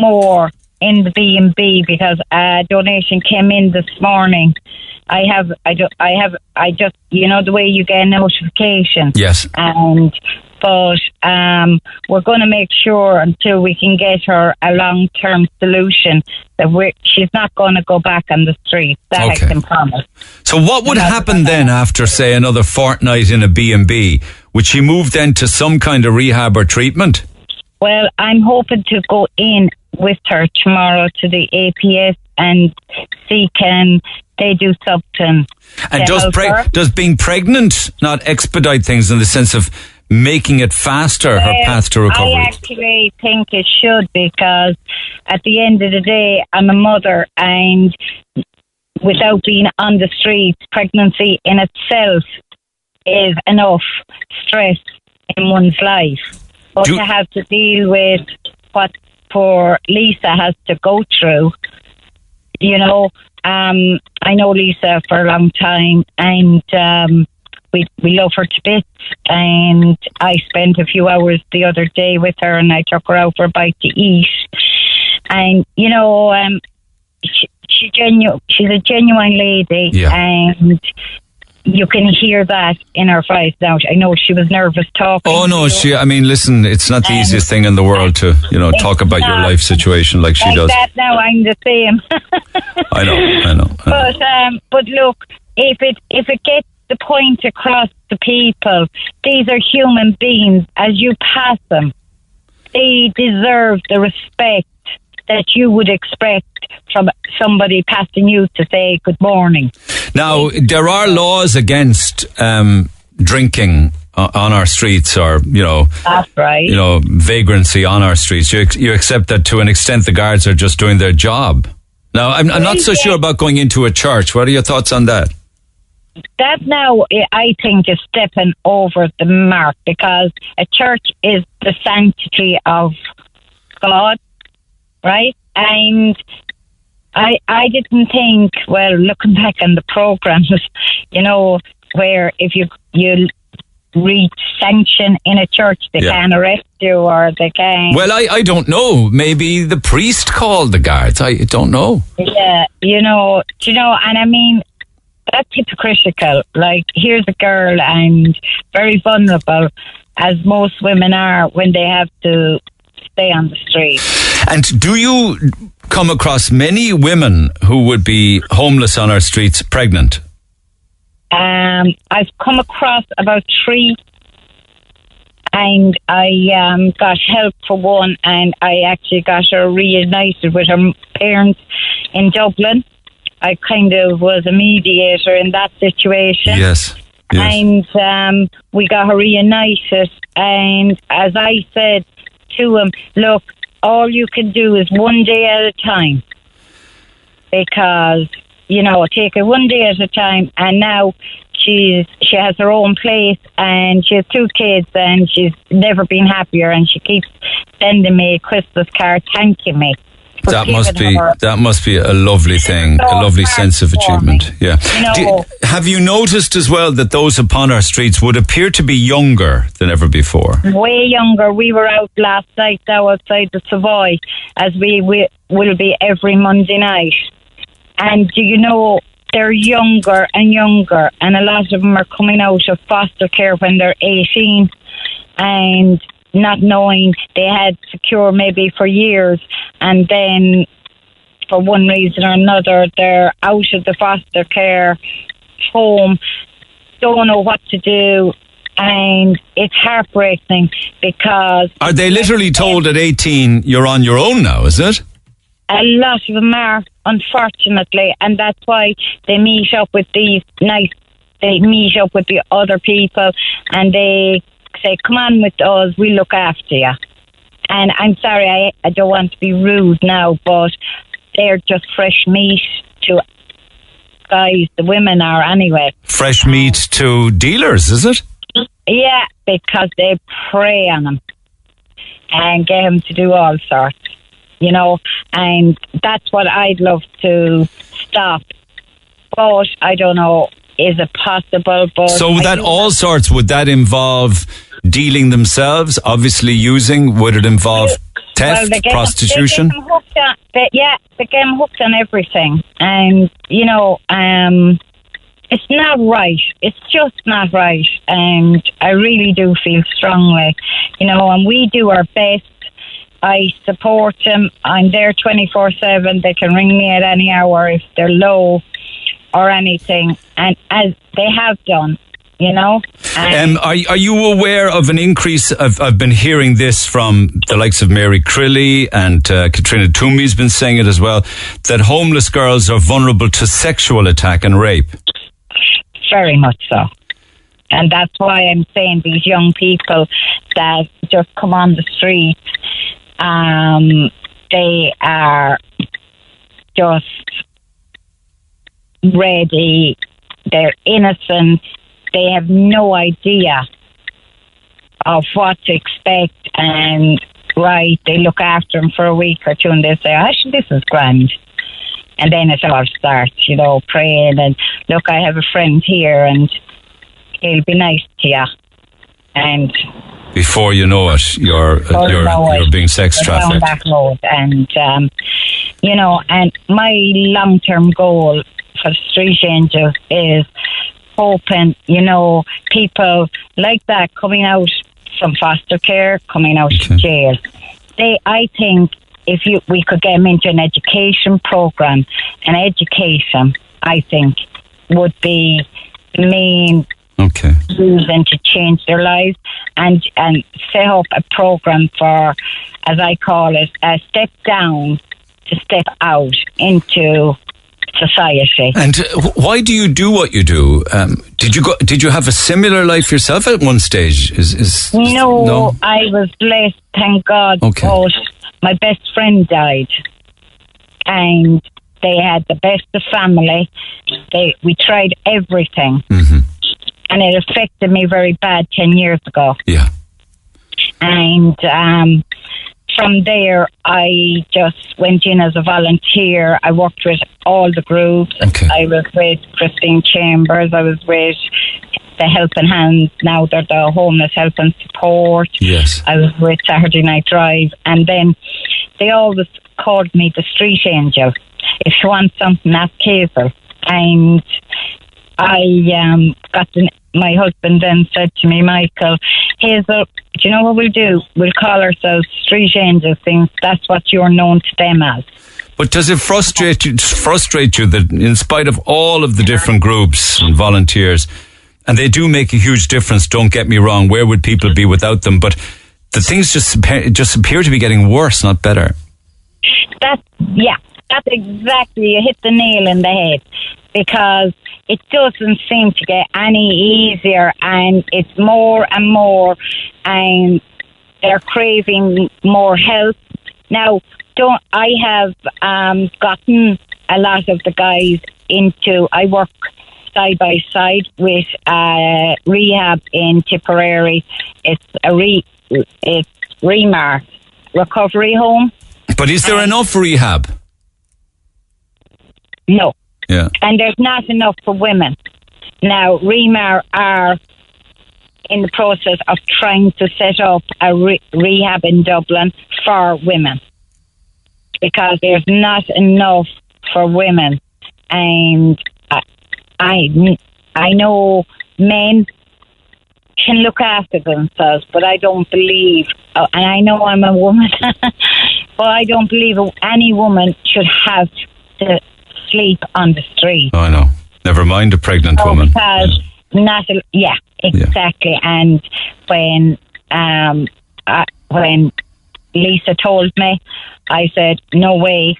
more in the B and B because a donation came in this morning. I have, I do, I have, I just, you know, the way you get a notification. Yes. And but um, we're going to make sure until we can get her a long term solution that we're, she's not going to go back on the street. That Okay. I can promise. So what would happen then after, say, another fortnight in a B&B? Would she move then to some kind of rehab or treatment? Well, I'm hoping to go in with her tomorrow to the APS and see can they do something. And does preg- does being pregnant not expedite things in the sense of making it faster her path to recovery? I actually think it should because at the end of the day, I'm a mother and without being on the street, pregnancy in itself is enough stress in one's life. But Do- to have to deal with what poor Lisa has to go through, you know, um, I know Lisa for a long time and um, we we love her to bits. And I spent a few hours the other day with her, and I took her out for a bite to eat. And you know, um, she, she genu- she's a genuine lady, Yeah. and you can hear that in her voice now. I know she was nervous talking. Oh no, she. I mean, listen, it's not the Um, easiest thing in the world to you know talk about your life situation like she like does. that now. I'm the same. I know, I know. I know. But um, but look, if it if it gets the point across to people, these are human beings. As you pass them, they deserve the respect that you would expect from somebody passing you to say good morning. Now there are laws against um, drinking on our streets, or you know, That's right. you know, vagrancy on our streets. You you accept that to an extent the guards are just doing their job. Now I'm, I'm not so sure about going into a church. What are your thoughts on that? that now eh, I think is stepping over the mark because a church is the sanctity of God, right? And I I didn't think well looking back on the programs, you know, where if you you reach sanction in a church they Yeah. can arrest you or they can Well, I, I don't know. Maybe the priest called the guards. I don't know. Yeah, you know, you know, and I mean, that's hypocritical. Like, here's a girl and very vulnerable, as most women are when they have to stay on the street. And do you come across many women who would be homeless on our streets pregnant? Um, I've come across about three, and I um, got help for one, and I actually got her reunited with her parents in Dublin. I kind of was a mediator in that situation. Yes. Yes. and um, we got her reunited. And as I said to him, look, all you can do is one day at a time, because you know, take it one day at a time. And now she's she has her own place, and she has two kids, and she's never been happier. And she keeps sending me a Christmas card, thanking me. That must be her- that must be a lovely thing, so a lovely sense of achievement. Yeah. You know- Do- have you noticed as well that those upon our streets would appear to be younger than ever before? way younger. We were out last night now outside the Savoy, as we, we will be every Monday night. And do you know, they're younger and younger, and a lot of them are coming out of foster care when they're 18 and not knowing they had secure maybe for years, and then for one reason or another, they're out of the foster care home, don't know what to do, and it's heartbreaking because Are they literally told at 18 you're on your own now, is it? a lot of them are, unfortunately, and that's why they meet up with these nice. They meet up with the other people, and they say, "Come on with us. We look after you." And I'm sorry, I, I don't want to be rude now, but they're just fresh meat to guys. The women are anyway. Fresh meat to dealers, is it? Yeah, because they prey on them and get him to do all sorts, you know, and that's what I'd love to stop. But I don't know, is it possible? But So I that all sorts would that involve dealing themselves, obviously using? Would it involve Theft, get- prostitution. They get them hooked on, they, yeah, they get them hooked on everything, and you know, um, it's not right. It's just not right, and I really do feel strongly, you know, and we do our best. I support them. I'm there twenty four seven. They can ring me at any hour if they're low or anything, and as they have done, you know. And- Um, are, are you aware of an increase? I've, I've been hearing this from the likes of Mary Crilly and uh, Katrina Twomey's been saying it as well, that homeless girls are vulnerable to sexual attack and rape. very much so. And that's why I'm saying these young people that just come on the street, um, they are just ready, they're innocent, they have no idea of what to expect, and right, they look after them for a week or two and they say, actually, this is grand. And then it all starts, you know, praying and look, I have a friend here and he'll be nice to you. And Before you know it, you're Oh, you're, no, I- you're being sex down trafficked. that road. And, um, you know, and my long term goal for Street Angels is hoping, you know, people like that coming out from foster care, coming out of jail. They, I think, if you we could get them into an education program, an education, I think, would be the main Okay. reason to change their lives and and set up a program for, as I call it, a step down to step out into society. And uh, why do you do what you do? Um, did you go? Did you have a similar life yourself at one stage? Is, is No, no? I was blessed, thank God. Okay. But my best friend died, and they had the best of family. They we tried everything, Mm-hmm. and it affected me very bad ten years ago. Yeah. and um, from there I just went in as a volunteer. I worked with all the groups. Okay. I was with Christine Chambers. I was with the Helping Hands. Now they're the Homeless Help and Support. Yes. I was with Saturday Night Drive, and then they always called me the Street Angel. If you want something, ask Hazel. And I um, got the, my husband then said to me, Michael, Hazel, do you know what we'll do? We'll call ourselves Street Angels, since that's what you're known to them as. But does it frustrate you? Frustrate you that, in spite of all of the different groups and volunteers, and they do make a huge difference. Don't get me wrong. Where would people be without them? But the things just appear- just appear to be getting worse, not better. That's yeah, that's exactly you hit the nail in the head because it doesn't seem to get any easier, and it's more and more, and they're craving more help now. Don't I have um, gotten a lot of the guys into? I work side by side with uh, rehab in Tipperary. It's a re it's Remar recovery home. But is there enough rehab? No. Yeah. and there's not enough for women. Now, Remar are in the process of trying to set up a re- rehab in Dublin for women because there's not enough for women, and I, I, I know men can look after themselves, but I don't believe, uh, and I know I'm a woman, but I don't believe any woman should have to sleep on the street. Oh, I know. Never mind a pregnant Oh, woman. because not a, yeah, exactly. And when um when Lisa told me, I said, "No way."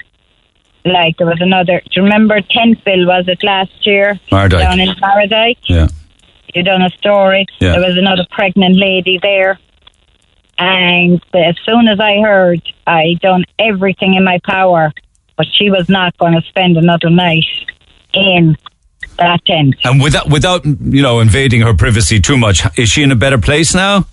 Like there was another. Do you remember Tentville? Was it last year Mardyke. down in Mardyke? Yeah. You done a story. Yeah. There was another pregnant lady there. And as soon as I heard, I done everything in my power, but she was not going to spend another night in that tent. And without, without, you know, invading her privacy too much, is she in a better place now?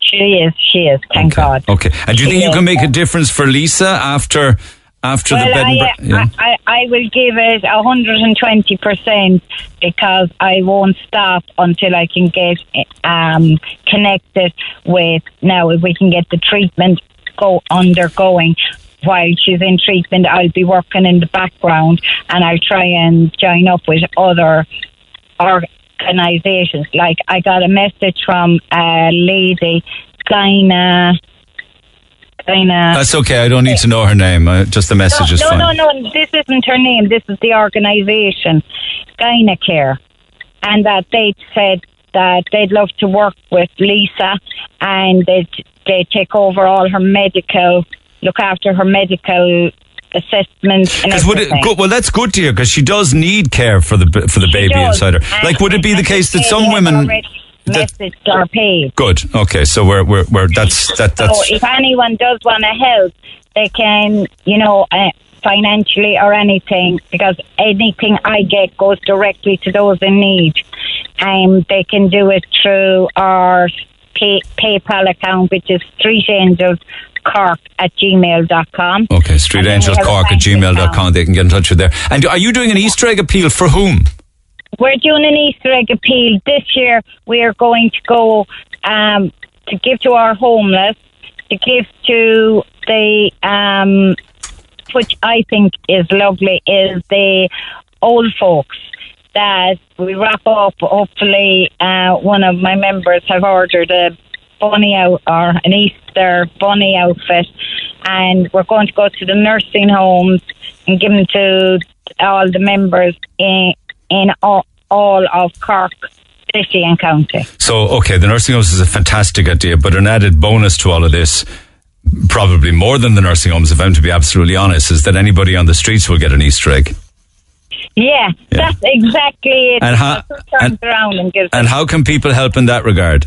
She is. She is. Thank God. Okay. And do you She think you can make a difference for Lisa after, after the Well, bed and I, yeah. I, I, I will give it hundred and twenty percent because I won't stop until I can get um, connected with. Now, if we can get the treatment go undergoing while she's in treatment. I'll be working in the background and I'll try and join up with other organizations. Like I got a message from a lady, Gyna. Gyna. That's okay. I don't need to know her name. Uh, just the message no, is no, fine. No, no, no. This isn't her name. This is the organisation, Gynacare, and that they said that they'd love to work with Lisa, and they they take over all her medical, look after her medical assessments and Because would it, go, well, that's good to hear because she does need care for the for the She baby does. inside her. And- Like, would it be the case that some women? that- messaged our page. Good. Okay, so we're we're, we're that's that So if anyone does want to help, they can, you know, uh, financially or anything, because anything I get goes directly to those in need. Um, they can do it through our pay, PayPal account, which is Street Angels Cork at gmail.com. okay. Street Angels we have a Cork at gmail.com. They can get in touch with there. And are you doing an Easter egg appeal for whom? We're doing an Easter egg appeal this year. We are going to go um, to give to our homeless, to give to the, um, which I think is lovely, is the old folks. That we wrap up. Hopefully, uh, one of my members have ordered a bunny out or an Easter bunny outfit, and we're going to go to the nursing homes and give them to all the members in in all, all of Cork city and county. So, okay, the nursing homes is a fantastic idea, but an added bonus to all of this, probably more than the nursing homes, if I'm to be absolutely honest, is that anybody on the streets will get an Easter egg. Yeah, Yeah. that's exactly it. And how- and- and And how can people help in that regard?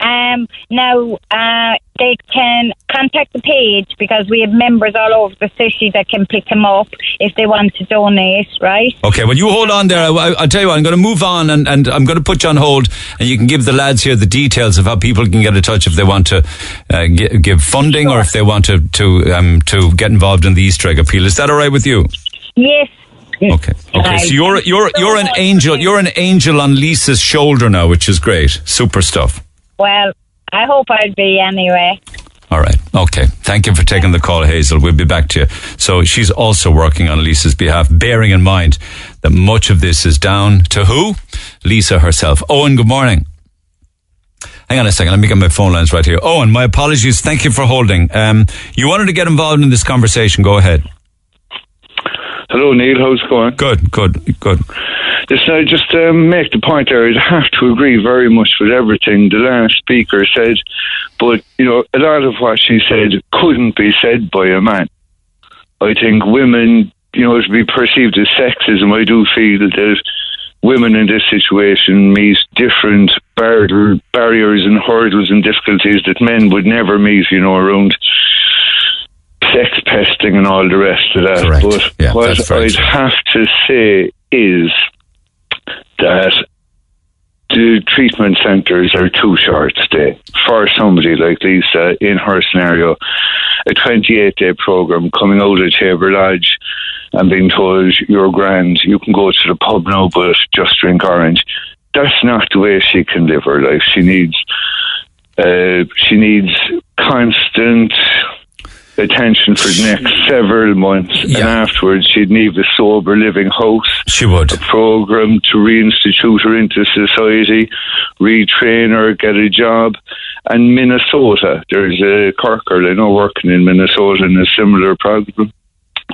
Um, now, uh, they can contact the page because we have members all over the city that can pick them up if they want to donate, right? Okay, well, you hold on there. I, will tell you what, I'm going to move on and, and I'm going to put you on hold and you can give the lads here the details of how people can get in touch if they want to uh, gi- give funding or if they want to, to, um, to get involved in the Easter egg appeal. Is that all right with you? Yes. Okay. Okay. So you're, you're, you're an angel. You're an angel on Lisa's shoulder now, which is great. Super stuff. Well, I hope I'd be anyway. All right. Okay. Thank you for taking the call, Hazel. We'll be back to you. So she's also working on Lisa's behalf, bearing in mind that much of this is down to who? Lisa herself. Owen, good morning. Hang on a second. Let me get my phone lines right here. Owen, my apologies. Thank you for holding. Um, you wanted to get involved in this conversation. Go ahead. Hello, Neil. How's it going? Good, good, good. Listen, I just um, make the point there. I have to agree very much with everything the last speaker said, but you know, a lot of what she said couldn't be said by a man. I think women, you know, to be perceived as sexism, I do feel that women in this situation meet different bar- barriers and hurdles and difficulties that men would never meet, you know, around sex pesting and all the rest of that. Correct. But Yeah, what I'd have to say is that the treatment centres are too short stay for somebody like Lisa in her scenario. A 28 day program coming out of Tabor Lodge and being told you're grand, you can go to the pub now, but just drink orange. That's not the way she can live her life. She needs, uh, she needs constant attention for the next several months, and afterwards she'd need a sober living house She would. A program to reinstitute her into society, retrain her, get a job. And Minnesota, there's a Cork girl I know working in Minnesota in a similar program.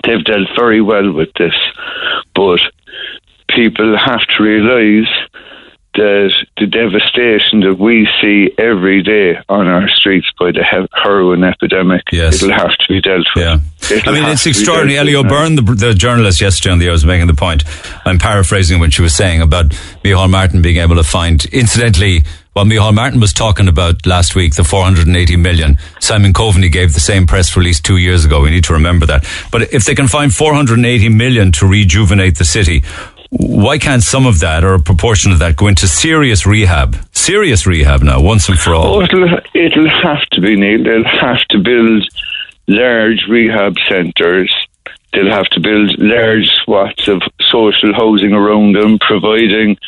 They've dealt very well with this, but people have to realise that the devastation that we see every day on our streets by the he- heroin epidemic, Yes. it'll have to be dealt with. Yeah. It'll I mean, it's extraordinary. dealt Ellie with now. O'Byrne, the, the journalist yesterday on the air, was making the point. I'm paraphrasing when she was saying about Micheál Martin being able to find, incidentally, what Micheál Martin was talking about last week, the 480 million, Simon Coveney gave the same press release two years ago. We need to remember that. But if they can find 480 million to rejuvenate the city, why can't some of that or a proportion of that go into serious rehab? Serious rehab now, once and for all. Oh, it'll, it'll have to be, Neil. They'll have to build large rehab centres They'll have to build large swaths of social housing around them, providing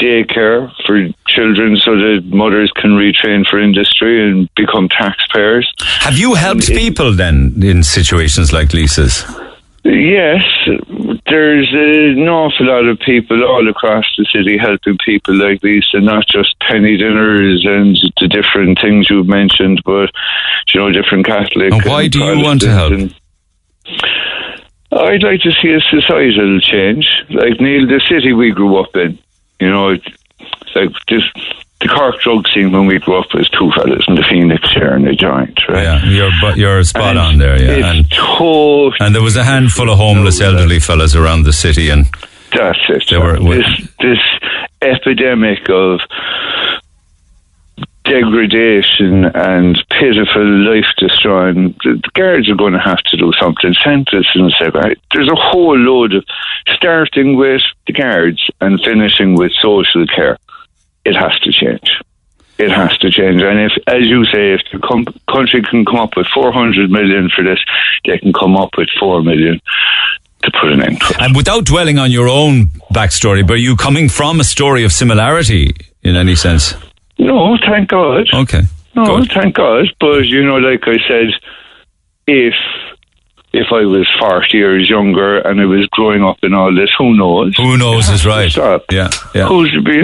daycare for children so that mothers can retrain for industry and become taxpayers. Have you helped people then in situations like Lisa's? Yes, there's uh, an awful lot of people all across the city helping people like these, and not just penny dinners and the different things you've mentioned, but you know, different Catholic. And why do you want to help? and- I'd like to see a societal change, like Neil, the city we grew up in. You know, like this, the Cork drug scene when we grew up was two fellas in the Phoenix here and a joint, right? Yeah, you're you're spot And on there. Yeah, and totally and there was a handful of homeless elderly fellas around the city, and That's it. They were- this this epidemic of degradation and pitiful life destroying. The, guards are going to have to do something. Sentence and say, right, there's a whole load of starting with the guards and finishing with social care. It has to change. It has to change. And if, as you say, if the com- country can come up with 400 million for this, they can come up with 4 million to put an end to it. and without dwelling on your own backstory, but are you coming from a story of similarity in any sense? No, thank God. Okay. No, Good. thank God. But you know, like I said, if if I was forty years younger and I was growing up in all this, who knows? Who knows is right. Stop. Yeah, yeah. Who's be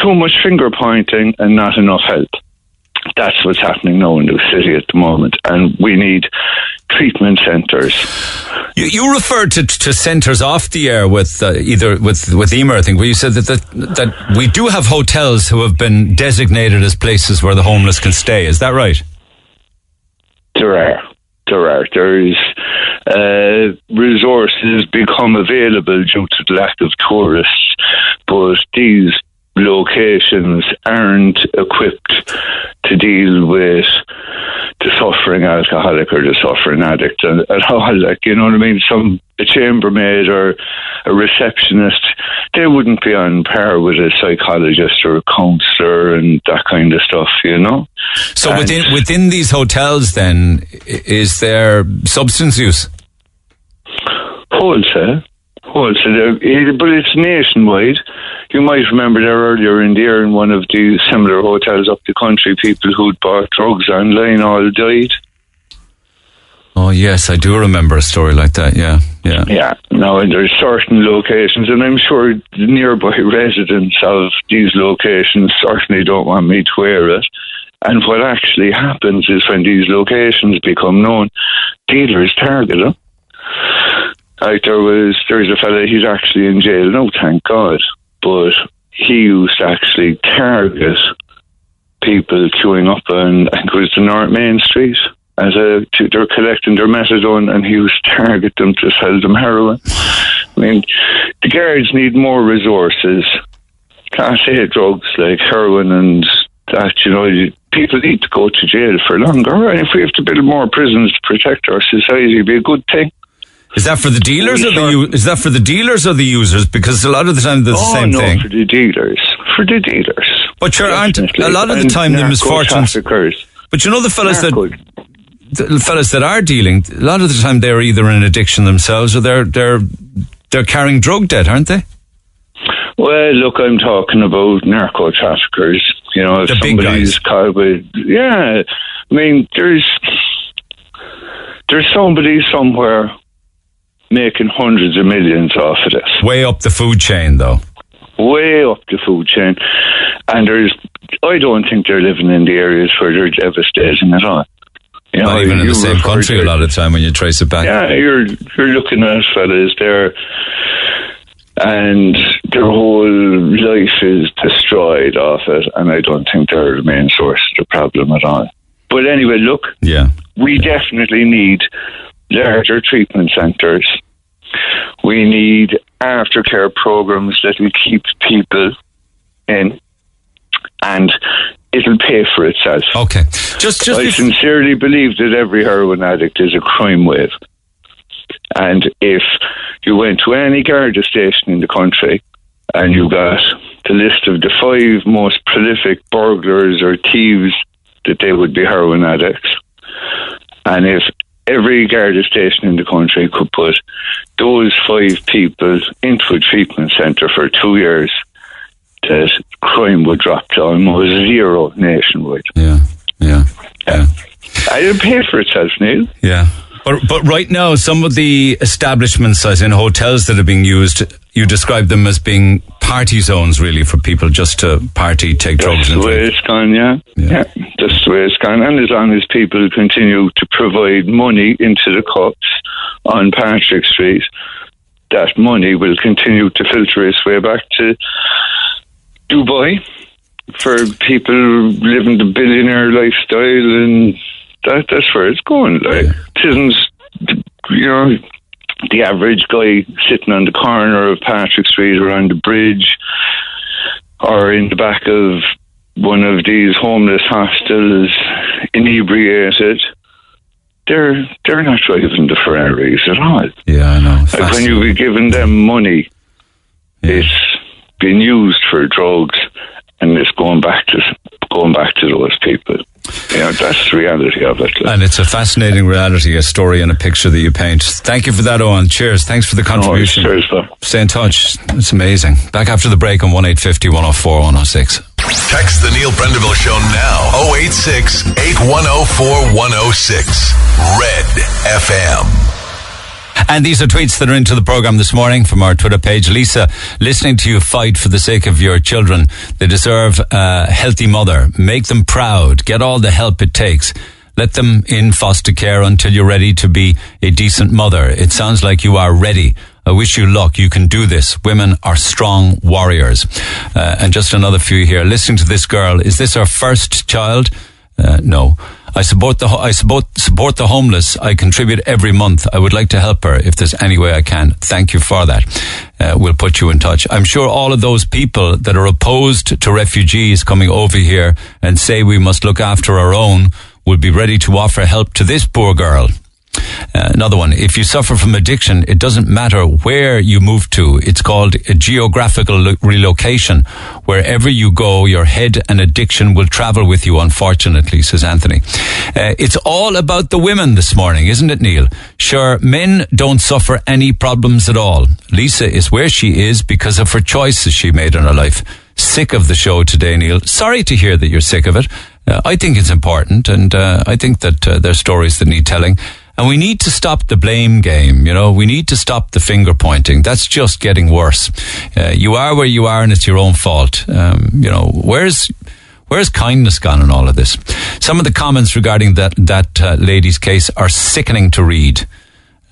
too much finger pointing and not enough help? That's what's happening now in the city at the moment, and we need treatment centres. You, you referred to, to centres off the air with uh, either with with Emer, I think, where you said that, that that we do have hotels who have been designated as places where the homeless can stay. Is that right? There are. There are. There's uh, resources become available due to the lack of tourists, but these locations aren't equipped to deal with the suffering alcoholic or the suffering addict and, at all. Like, you know what I mean? Some a chambermaid or a receptionist, they wouldn't be on par with a psychologist or a counsellor and that kind of stuff, you know? So And- within within these hotels, then is there substance use? Wholesale. Wholesale. But it's nationwide. You might remember there earlier in the year in one of the similar hotels up the country, people who'd bought drugs online all died. Oh yes, I do remember a story like that. Yeah, yeah. Yeah. Now, there's certain locations, and I'm sure the nearby residents of these locations certainly don't want me to wear it. And what actually happens is when these locations become known, dealers target them. Like there was, there's a fella, he's actually in jail now, thank God. But he used to actually target people queuing up on, I think it was the North Main Street. As a, to, they're collecting their methadone, and he used to target them to sell them heroin. I mean, the guards need more resources. Class A drugs like heroin and that, you know, people need to go to jail for longer. And if we have to build more prisons to protect our society, it'd be a good thing. Is that for the dealers or the u- is that for the dealers or the users? Because a lot of the time there's the oh, same no, thing. for the dealers. For the dealers. But sure, aren't a lot of the time the misfortunes? traffickers. But you know the fellas that the fellas that are dealing, a lot of the time they're either in addiction themselves or they're they're they're carrying drug debt, aren't they? Well, look, I'm talking about narco traffickers. You know, if The somebody's caught with, yeah. I mean, there's there's somebody somewhere making hundreds of millions off of this, Way up the food chain, though. way up the food chain, and there's. I don't think they're living in the areas where they're devastating at all. You Not even in the same country a lot of the time when you trace it back. yeah, you're you're looking at fellas there, and their whole life is destroyed off it, and I don't think they're the main source of the problem at all. But anyway, look, Yeah. we definitely need larger treatment centres. We need aftercare programs that will keep people in, and it'll pay for itself. Okay. Just just I sincerely believe that every heroin addict is a crime wave. And if you went to any Garda station in the country and you got the list of the five most prolific burglars or thieves, that they would be heroin addicts. And if every Garda station in the country could put those five people into a treatment centre for two years, that crime would drop down to almost zero nationwide. Yeah, yeah, yeah. It'll pay for itself, Neil. Yeah. But, but right now, some of the establishments, as in hotels that are being used, you describe them as being party zones, really, for people just to party, take drugs. That's and the way it's gone, yeah. Yeah. yeah. That's the way it's gone. And as long as people continue to provide money into the cups on Patrick Street, that money will continue to filter its way back to Dubai for people living the billionaire lifestyle and that that's where it's going. Like it isn't you know the average guy sitting on the corner of Patrick Street around the bridge or in the back of one of these homeless hostels inebriated. They're they're not driving the Ferraris at all. Yeah, I know. Like when you be giving them money, Yeah. it's being used for drugs, and it's going back to going back to those people. You know, that's the reality of it. And it's a fascinating reality, a story and a picture that you paint. Thank you for that, Owen. Cheers. Thanks for the No, contribution. cheers, though. Stay in touch. It's amazing. Back after the break on 1850 104 106. Text the Neil Prendeville Show now. 086 8104 106. Red FM. And these are tweets that are into the program this morning from our Twitter page. Lisa, listening to you fight for the sake of your children. They deserve a healthy mother. Make them proud. Get all the help it takes. Let them in foster care until you're ready to be a decent mother. It sounds like you are ready. I wish you luck. You can do this. Women are strong warriors. Uh, and just another few here. Listening to this girl. Is this her first child? Uh, no. I support the I support support the homeless. I contribute every month. I would like to help her if there's any way I can. Thank you for that. Uh, we'll put you in touch. I'm sure all of those people that are opposed to refugees coming over here and say we must look after our own will be ready to offer help to this poor girl. Uh, another one. If you suffer from addiction, it doesn't matter where you move to. It's called a geographical lo- relocation. Wherever you go, your head and addiction will travel with you, unfortunately, says Anthony. Uh, it's all about the women this morning, isn't it, Neil? Sure, men don't suffer any problems at all. Lisa is where she is because of her choices she made in her life. Sick of the show today, Neil. Sorry to hear that you're sick of it. Uh, I think it's important, and uh, I think that uh, are stories that need telling. And we need to stop the blame game. You know, we need to stop the finger pointing. That's just getting worse. Uh, you are where you are, and it's your own fault. Um, you know, where's where's kindness gone in all of this? Some of the comments regarding that that uh, lady's case are sickening to read.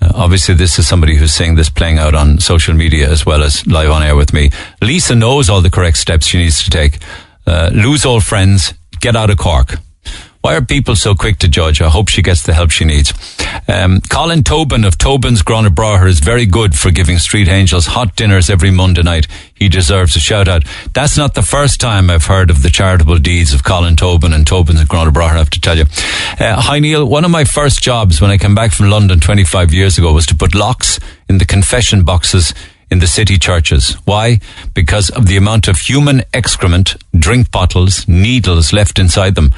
Uh, obviously, this is somebody who's seeing this playing out on social media as well as live on air with me. Lisa knows all the correct steps she needs to take. Uh, lose all friends, get out of Cork. Why are people so quick to judge? I hope she gets the help she needs. Um, Colin Tobin of Tobin's Gurranabraher is very good for giving street angels hot dinners every Monday night. He deserves a shout out. That's not the first time I've heard of the charitable deeds of Colin Tobin and Tobin's Gurranabraher, I have to tell you. Uh, hi Neil, one of my first jobs when I came back from London 25 years ago was to put locks in the confession boxes in the city churches. Why? Because of the amount of human excrement, drink bottles, needles left inside them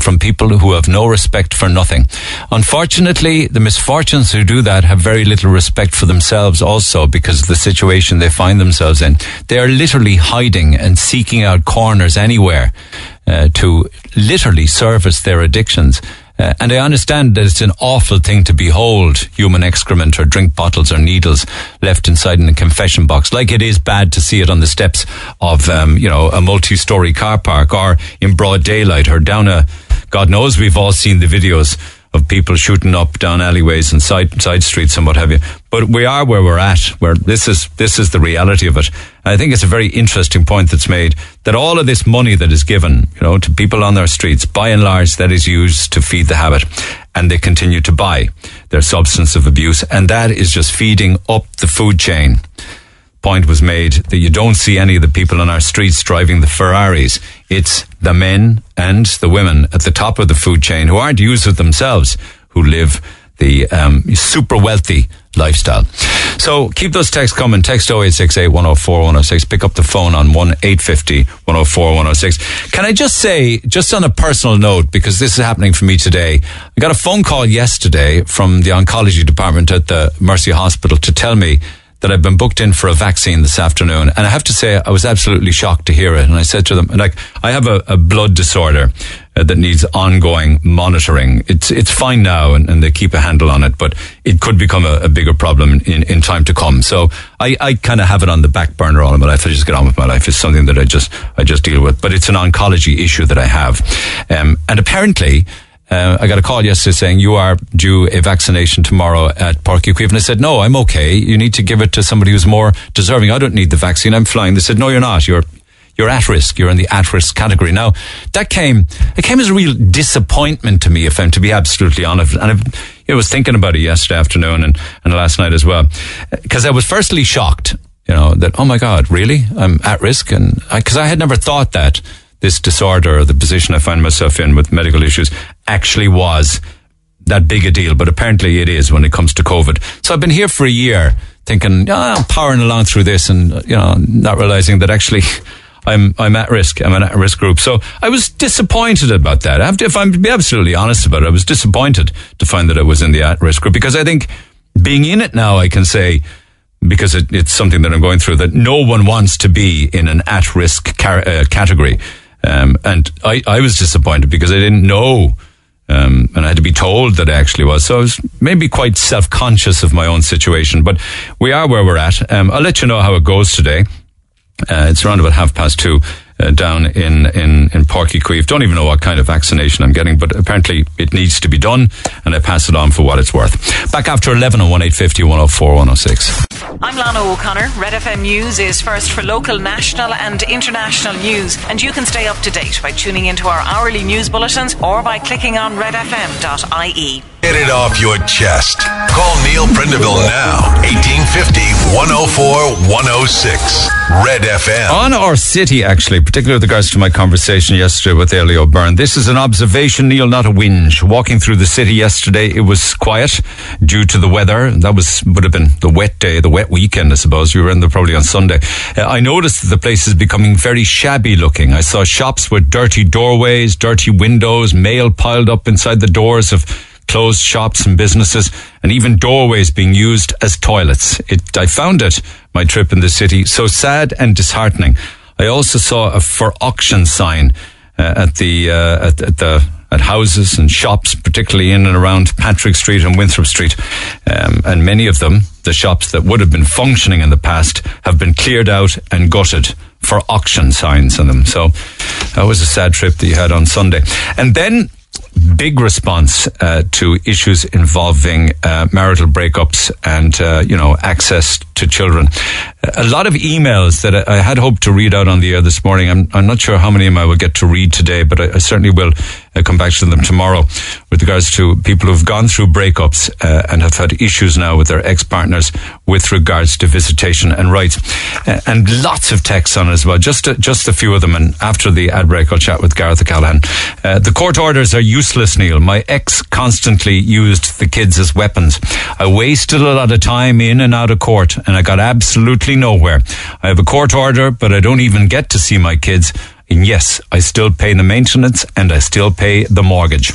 from people who have no respect for nothing. Unfortunately, the misfortunes who do that have very little respect for themselves also because of the situation they find themselves in. They are literally hiding and seeking out corners anywhere uh, to literally service their addictions. Uh, and I understand that it's an awful thing to behold human excrement or drink bottles or needles left inside in a confession box, like it is bad to see it on the steps of, um, you know, a multi-story car park or in broad daylight or down a, God knows we've all seen the videos of people shooting up down alleyways and side side streets and what have you. But we are where we're at, where this is this is the reality of it. And I think it's a very interesting point that's made that all of this money that is given, you know, to people on their streets, by and large, that is used to feed the habit, and they continue to buy their substance of abuse, and that is just feeding up the food chain point was made that you don't see any of the people on our streets driving the Ferraris. It's the men and the women at the top of the food chain who aren't users themselves who live the um, super wealthy lifestyle. So keep those texts coming. Text 0868 104 106. Pick up the phone on 1 850 104 106. Can I just say, just on a personal note, because this is happening for me today, I got a phone call yesterday from the oncology department at the Mercy Hospital to tell me that I've been booked in for a vaccine this afternoon. And I have to say, I was absolutely shocked to hear it. And I said to them, like, I have a, a blood disorder uh, that needs ongoing monitoring. It's, it's fine now and, and, they keep a handle on it, but it could become a, a bigger problem in, in time to come. So I, I kind of have it on the back burner all life. I just get on with my life. It's something that I just, I just deal with, but it's an oncology issue that I have. Um, and apparently, uh, I got a call yesterday saying you are due a vaccination tomorrow at Uí Chaoimh. And I said, no, I'm okay. You need to give it to somebody who's more deserving. I don't need the vaccine. I'm flying. They said, no, you're not. You're, you're at risk. You're in the at risk category. Now, that came, it came as a real disappointment to me, if I'm to be absolutely honest. And know, was thinking about it yesterday afternoon and, and last night as well. Because I was firstly shocked, you know, that, oh my God, really? I'm at risk? And because I, I had never thought that this disorder or the position I find myself in with medical issues actually was that big a deal, but apparently it is when it comes to COVID. So I've been here for a year thinking, oh, I'm powering along through this and, you know, not realizing that actually I'm, I'm at risk. I'm an at risk group. So I was disappointed about that. To, if I'm absolutely honest about it, I was disappointed to find that I was in the at risk group because I think being in it now, I can say, because it, it's something that I'm going through, that no one wants to be in an at risk car- uh, category. Um, and I, I was disappointed because I didn't know. Um, and I had to be told that I actually was. So I was maybe quite self conscious of my own situation, but we are where we're at. Um, I'll let you know how it goes today. Uh, it's around about half past two uh, down in, in, in Páirc Uí Don't even know what kind of vaccination I'm getting, but apparently it needs to be done, and I pass it on for what it's worth. Back after 11 on 1850 104 106. I'm Lana O'Connor. Red FM News is first for local, national, and international news, and you can stay up to date by tuning into our hourly news bulletins or by clicking on redfm.ie. Get it off your chest. Call Neil Prendeville now, 1850 104 106. Red FM. On our city, actually, particularly with regards to my conversation yesterday with Elio Byrne, this is an observation, Neil, not a whinge. Walking through the city yesterday, it was quiet due to the weather. That was would have been the wet day, the wet weekend, I suppose. We were in there probably on Sunday. Uh, I noticed that the place is becoming very shabby looking. I saw shops with dirty doorways, dirty windows, mail piled up inside the doors of closed shops and businesses, and even doorways being used as toilets. It, I found it, my trip in the city, so sad and disheartening. I also saw a for auction sign uh, at the uh, at, at, the at houses and shops, particularly in and around Patrick Street and Winthrop Street, um, and many of them, the shops that would have been functioning in the past, have been cleared out and gutted for auction signs on them. So that was a sad trip that you had on Sunday, and then big response uh, to issues involving uh, marital breakups and uh, you know access to children. A lot of emails that I had hoped to read out on the air this morning. I'm, I'm not sure how many of them I will get to read today, but I, I certainly will uh, come back to them tomorrow with regards to people who've gone through breakups uh, and have had issues now with their ex-partners with regards to visitation and rights. Uh, and lots of texts on as well, just a, just a few of them. And after the ad break, I'll chat with Gareth O'Callaghan. Uh, the court orders are useless, Neil. My ex constantly used the kids as weapons. I wasted a lot of time in and out of court and I got absolutely nowhere. I have a court order, but I don't even get to see my kids. And yes, I still pay the maintenance and I still pay the mortgage.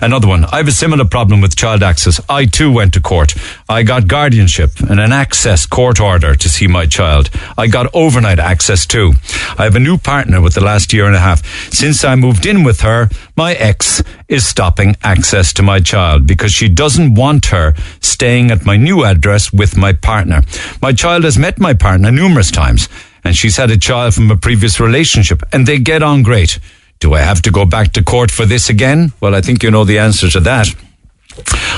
Another one. I have a similar problem with child access. I too went to court. I got guardianship and an access court order to see my child. I got overnight access too. I have a new partner with the last year and a half. Since I moved in with her, my ex is stopping access to my child because she doesn't want her staying at my new address with my partner. My child has met my partner numerous times and she's had a child from a previous relationship and they get on great. Do I have to go back to court for this again? Well, I think you know the answer to that.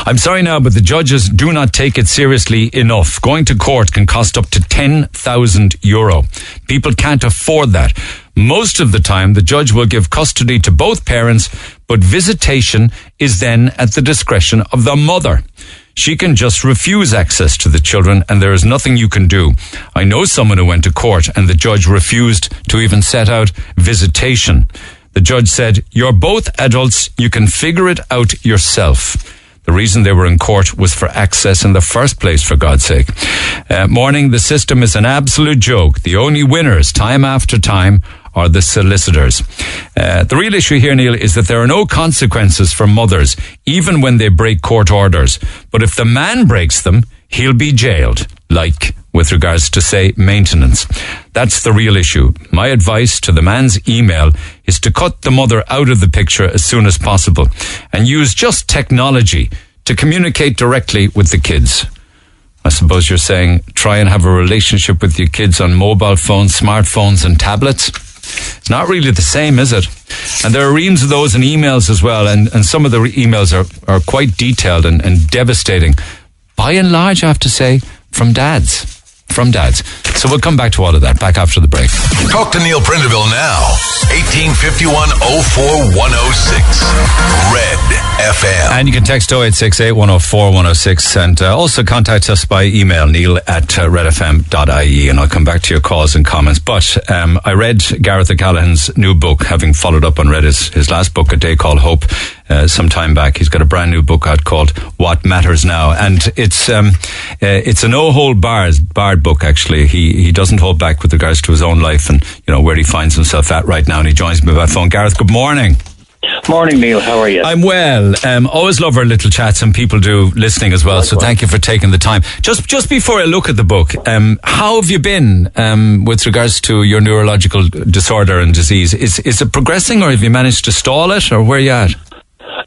I'm sorry now, but the judges do not take it seriously enough. Going to court can cost up to 10,000 euro. People can't afford that. Most of the time, the judge will give custody to both parents, but visitation is then at the discretion of the mother. She can just refuse access to the children and there is nothing you can do. I know someone who went to court and the judge refused to even set out visitation. The judge said, you're both adults. You can figure it out yourself. The reason they were in court was for access in the first place, for God's sake. Uh, morning, the system is an absolute joke. The only winners, time after time, are the solicitors. Uh, the real issue here, Neil, is that there are no consequences for mothers, even when they break court orders. But if the man breaks them, he'll be jailed, like with regards to, say, maintenance. That's the real issue. My advice to the man's email is to cut the mother out of the picture as soon as possible and use just technology to communicate directly with the kids. I suppose you're saying try and have a relationship with your kids on mobile phones, smartphones, and tablets. It's not really the same, is it? And there are reams of those in emails as well, and, and some of the re- emails are, are quite detailed and, and devastating. By and large, I have to say, from dads from dads. So we'll come back to all of that back after the break. Talk to Neil Prendeville now. 1851 04106. Red FM. And you can text 0868 104 106 and uh, also contact us by email, neil at uh, redfm.ie. And I'll come back to your calls and comments. But um, I read Gareth O'Callaghan's new book, having followed up on read his, his last book, A Day Called Hope. Uh, some time back, he's got a brand new book out called "What Matters Now," and it's um, uh, it's a no hold barred, barred book. Actually, he he doesn't hold back with regards to his own life and you know where he finds himself at right now. And he joins me by phone. Gareth, good morning. Morning, Neil. How are you? I'm well. Um, always love our little chats, and people do listening as well. So thank you for taking the time. Just just before I look at the book, um, how have you been um, with regards to your neurological disorder and disease? Is is it progressing, or have you managed to stall it, or where are you at?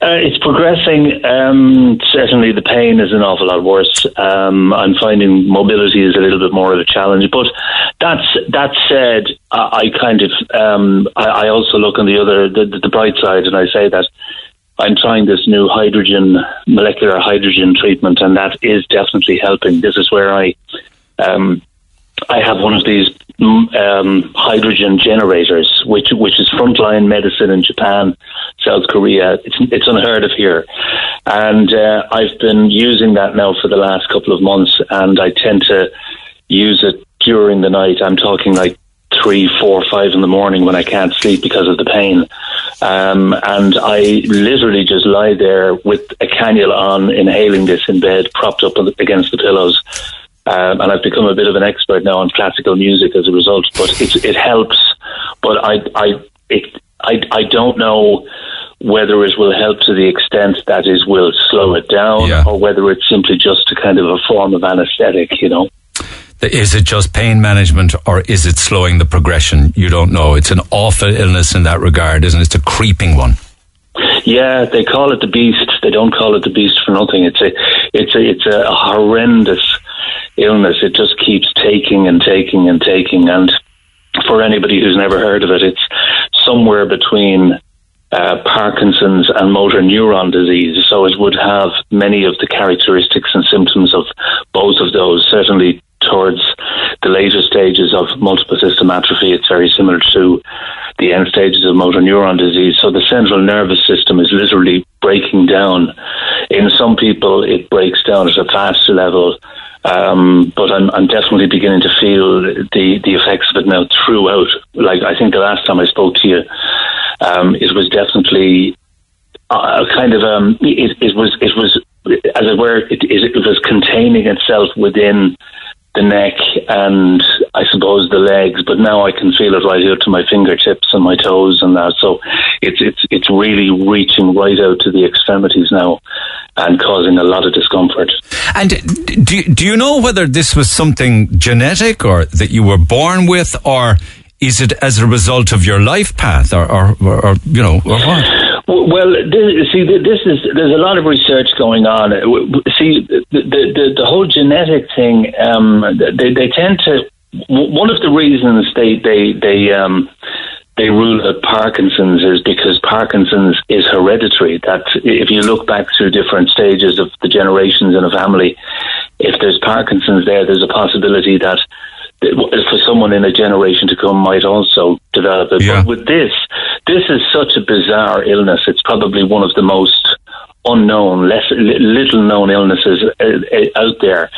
Uh, it's progressing. Um, certainly, the pain is an awful lot worse. Um, I'm finding mobility is a little bit more of a challenge. But that's that said, I, I kind of um, I, I, also look on the other the, the bright side, and I say that I'm trying this new hydrogen molecular hydrogen treatment, and that is definitely helping. This is where I um, I have one of these um, hydrogen generators, which which is frontline medicine in Japan, South Korea. It's it's unheard of here, and uh, I've been using that now for the last couple of months, and I tend to use it during the night. I'm talking like three, four, five in the morning when I can't sleep because of the pain. Um, and I literally just lie there with a cannula on, inhaling this in bed, propped up against the pillows. Um, and I've become a bit of an expert now on classical music as a result. But it, it helps. But I, I, it, I, I don't know whether it will help to the extent that it will slow it down, yeah. or whether it's simply just a kind of a form of anaesthetic. You know. Is it just pain management or is it slowing the progression? You don't know. It's an awful illness in that regard, isn't it? It's a creeping one. Yeah, they call it the beast. They don't call it the beast for nothing. It's a, it's a, it's a horrendous illness. It just keeps taking and taking and taking. And for anybody who's never heard of it, it's somewhere between uh, Parkinson's and motor neuron disease. So it would have many of the characteristics and symptoms of both of those. Certainly towards the later stages of multiple system atrophy, it's very similar to the end stages of motor neuron disease. So the central nervous system is literally breaking down. In some people, it breaks down at a faster level um, but I'm, I'm definitely beginning to feel the, the effects of it now throughout. Like I think the last time I spoke to you, um, it was definitely uh, kind of um, it, it was it was as it were it, it was containing itself within the neck and I suppose the legs, but now I can feel it right out to my fingertips and my toes and that. So it's it's it's really reaching right out to the extremities now and causing a lot of discomfort. And do do you know whether this was something genetic or that you were born with, or is it as a result of your life path, or or, or, or you know, or what? Well, this, see, this is there's a lot of research going on. See, the the, the whole genetic thing, um, they they tend to. One of the reasons they they they um, they rule out Parkinson's is because Parkinson's is hereditary. That if you look back through different stages of the generations in a family, if there's Parkinson's there, there's a possibility that for someone in a generation to come might also develop it. Yeah. But with this, this is such a bizarre illness. It's probably one of the most unknown, less little known illnesses uh, uh, out there.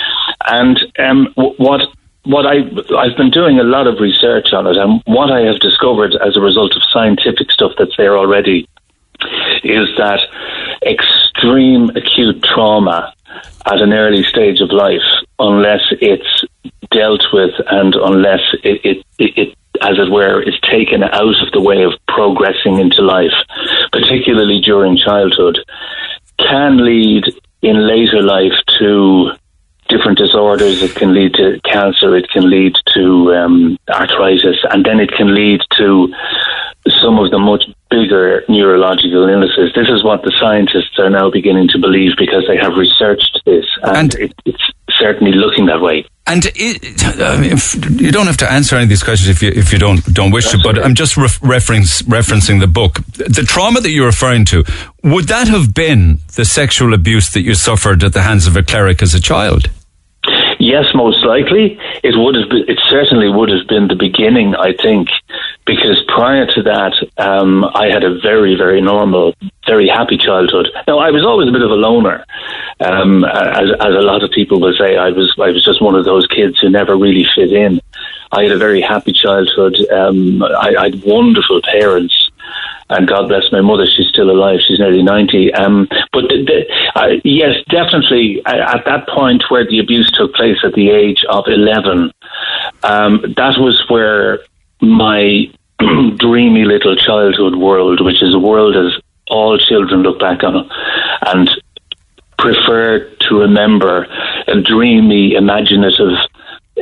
And um, what what I I've been doing a lot of research on it, and what I have discovered as a result of scientific stuff that's there already is that extreme acute trauma at an early stage of life, unless it's dealt with and unless it, it, it, it as it were, is taken out of the way of progressing into life, particularly during childhood, can lead in later life to different disorders. It can lead to cancer. It can lead to um, arthritis, and then it can lead to some of the much bigger neurological illnesses. This is what the scientists are now beginning to believe because they have researched this, and, and it, it's certainly looking that way. And it, I mean, you don't have to answer any of these questions if you if you don't don't wish That's to. But right. I'm just reference, referencing the book. The trauma that you're referring to would that have been the sexual abuse that you suffered at the hands of a cleric as a child? Yes, most likely it would have. Been, it certainly would have been the beginning. I think because prior to that, um, I had a very, very normal, very happy childhood. Now, I was always a bit of a loner, um, as, as a lot of people will say. I was, I was just one of those kids who never really fit in. I had a very happy childhood. Um, I, I had wonderful parents and God bless my mother, she's still alive. She's nearly 90. Um, but the, the, uh, yes, definitely at that point where the abuse took place at the age of 11, um, that was where my dreamy little childhood world, which is a world as all children look back on and prefer to remember a dreamy, imaginative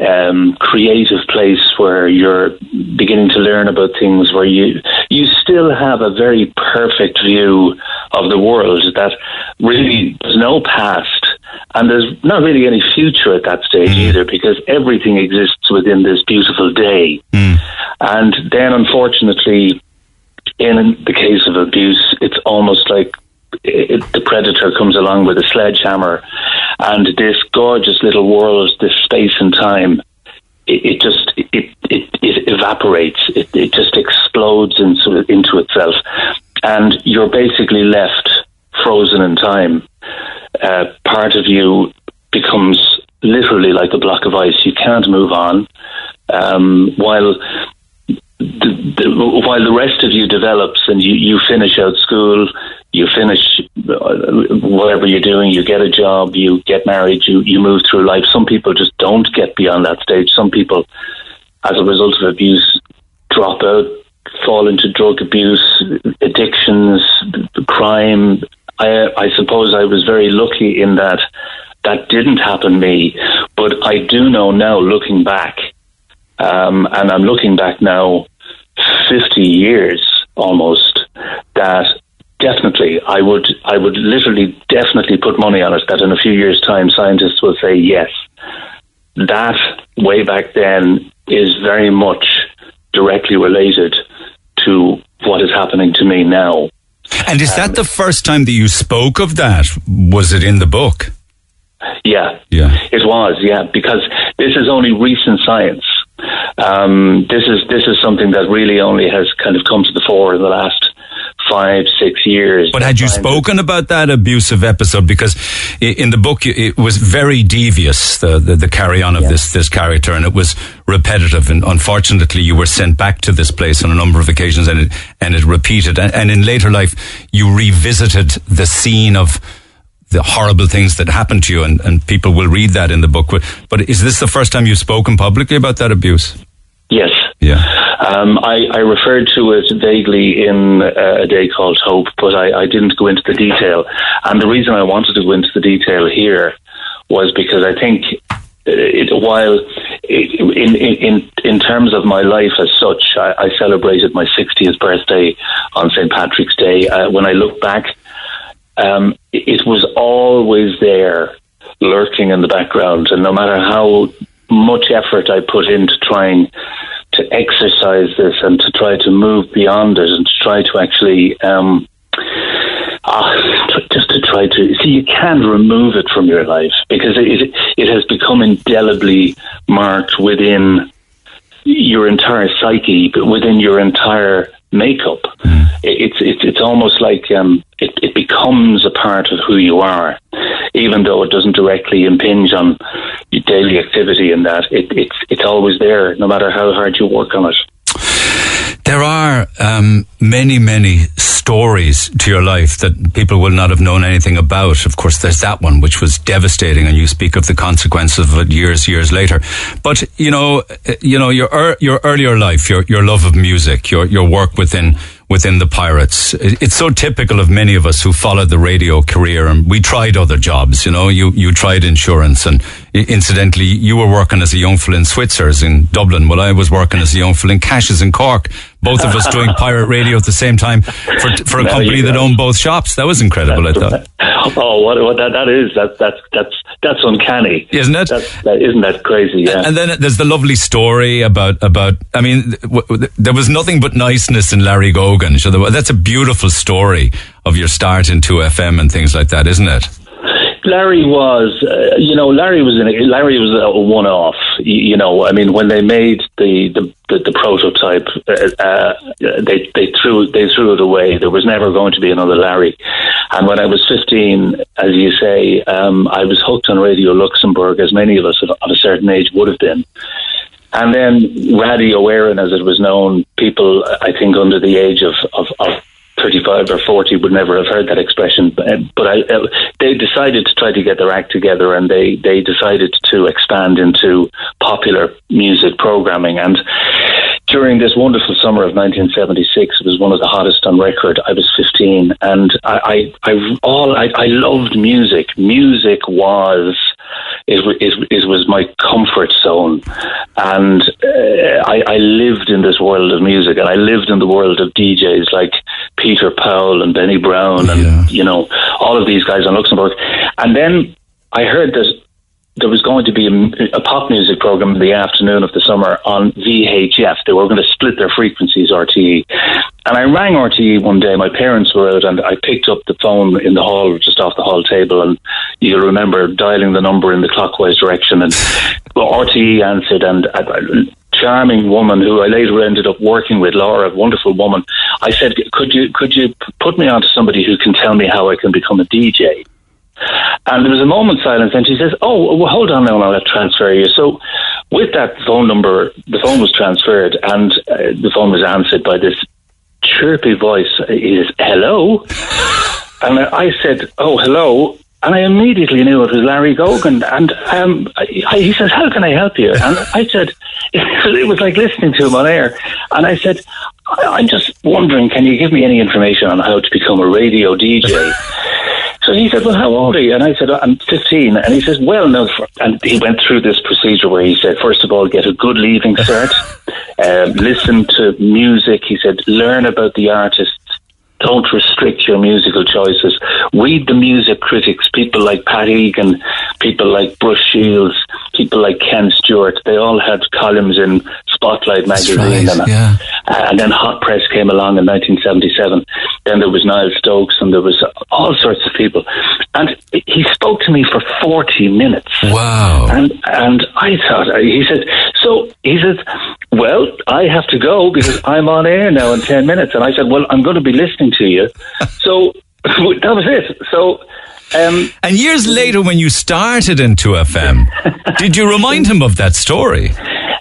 um, creative place where you're beginning to learn about things where you you still have a very perfect view of the world that really there's no past and there's not really any future at that stage mm. either because everything exists within this beautiful day mm. and then unfortunately in the case of abuse it's almost like it, the predator comes along with a sledgehammer, and this gorgeous little world, this space and time, it, it just it, it, it evaporates. It, it just explodes into into itself, and you're basically left frozen in time. Uh, part of you becomes literally like a block of ice. You can't move on. Um, while while the rest of you develops and you, you finish out school, you finish uh, whatever you're doing, you get a job, you get married, you, you move through life. Some people just don't get beyond that stage. Some people, as a result of abuse, drop out, fall into drug abuse, addictions, crime. I, I suppose I was very lucky in that that didn't happen to me. But I do know now, looking back, um, and I'm looking back now 50 years almost, that definitely I would I would literally definitely put money on it that in a few years' time scientists will say yes. That way back then is very much directly related to what is happening to me now. And is um, that the first time that you spoke of that? Was it in the book? Yeah. Yeah. It was, yeah, because this is only recent science. Um, this is this is something that really only has kind of come to the fore in the last five, six years. But had you spoken about that abusive episode? Because in the book, it was very devious, the, the, the carry on of yeah. this, this character, and it was repetitive. And unfortunately, you were sent back to this place on a number of occasions and it, and it repeated. And, and in later life, you revisited the scene of the horrible things that happened to you, and, and people will read that in the book. But, is this the first time you've spoken publicly about that abuse? Yes. Yeah. Um, I, I, referred to it vaguely in uh, a day called Hope, but I, I, didn't go into the detail. And the reason I wanted to go into the detail here was because I think it, while it, in, in in terms of my life as such, I, I celebrated my 60th birthday on St. Patrick's Day. Uh, when I look back, um, it was always there, lurking in the background, and no matter how much effort I put into trying to exercise this and to try to move beyond it and to try to actually um, uh, just to try to see you can't remove it from your life because it it has become indelibly marked within your entire psyche, but within your entire makeup. Mm. It's it's it's almost like um, it it becomes a part of who you are, even though it doesn't directly impinge on your daily activity. And that it, it's it's always there, no matter how hard you work on it. There are um, many many stories to your life that people will not have known anything about. Of course, there's that one, which was devastating, and you speak of the consequences of it years, years later. But, you know, uh, you know, your, er, your earlier life, your, your love of music, your, your work within within the Pirates. It's so typical of many of us who followed the radio career and we tried other jobs, you know, you, you tried insurance and incidentally, you were working as a young fellow in Switzer's in Dublin while I was working as a young fellow in Cash's in Cork. Both of us doing pirate radio at the same time for, for a company that owned both shops. That was incredible, I thought. Oh, what, what that, that is, that, that's, that's, that's uncanny. Isn't it? That's, that, isn't that crazy? Yeah. And then there's the lovely story about about. I mean, w- w- there was nothing but niceness in Larry Gogan. So there that's a beautiful story of your start into FM and things like that, isn't it? Larry was, uh, you know, Larry was in a, Larry was a one-off. You, know, I mean, when they made the the, the, the prototype, uh, uh, they they threw they threw it away. There was never going to be another Larry. And when I was 15, as you say, um, I was hooked on Radio Luxembourg, as many of us of, of a certain age would have been. And then Radio Éireann, as it was known, people, I think, under the age of, of, of 35 or 40 would never have heard that expression. But, I, uh, they decided to try to get their act together and they, they decided to expand into popular music programming. And during this wonderful summer of 1976, it was one of the hottest on record. I was 15 and I, I, I all, I, I loved music. Music was, it, it, it was my comfort zone. And uh, I, I lived in this world of music and I lived in the world of DJs like Peter Powell and Benny Brown and, you know, all of these guys in Luxembourg. And then I heard that there was going to be a, a pop music program in the afternoon of the summer on VHF. They were going to split their frequencies, RTE. And I rang RTE one day. My parents were out, and I picked up the phone in the hall, just off the hall table. And you'll remember dialing the number in the clockwise direction. And well, RTE answered, and a charming woman who I later ended up working with, Laura, a wonderful woman. I said, "Could you could you put me on to somebody who can tell me how I can become a DJ?" And there was a moment's silence, and she says, "Oh, well, hold on now, I'll transfer you." So, with that phone number, the phone was transferred, and uh, the phone was answered by this chirpy voice. Is hello, and I said, "Oh, hello." And I immediately knew it was Larry Gogan. And um, I, he says, How can I help you? And I said, It was like listening to him on air. And I said, I- I'm just wondering, can you give me any information on how to become a radio DJ? So he said, "Well, how old are you?" And I said, "I'm 15." And he says, "Well, no." And he went through this procedure where he said, first of all, get a good leaving cert, um, listen to music. He said, learn about the artists. Don't restrict your musical choices. Read the music critics, people like Pat Egan, people like Bruce Shields, people like Ken Stewart. They all had columns in Spotlight magazine. right, and, yeah. uh, and then Hot Press came along in 1977. Then there was Niall Stokes and there was all sorts of people. And he spoke to me for 40 minutes. Wow. And, and I thought, uh, he said, so he says, well, I have to go because I'm on air now in 10 minutes. And I said, well, I'm going to be listening to you. So that was it. So, um, And years later, when you started into FM, did you remind him of that story?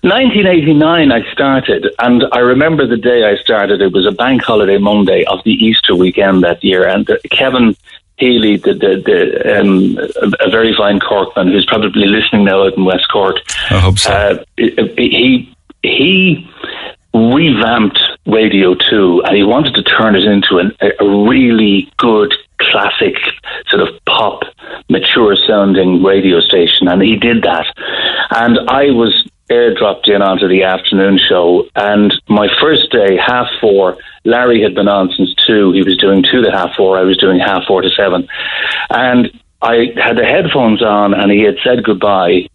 1989, I started, and I remember the day I started. It was a bank holiday Monday of the Easter weekend that year, and Kevin Healy, the, the, the um, a very fine Corkman, who's probably listening now out in West Cork. I hope so. Uh, he he revamped Radio Two, and he wanted to turn it into an, a really good classic sort of pop, mature sounding radio station, and he did that. And I was airdropped in onto the afternoon show, and my first day, half four. Larry had been on since two. He was doing two to half four. I was doing half four to seven, and I had the headphones on, and he had said goodbye,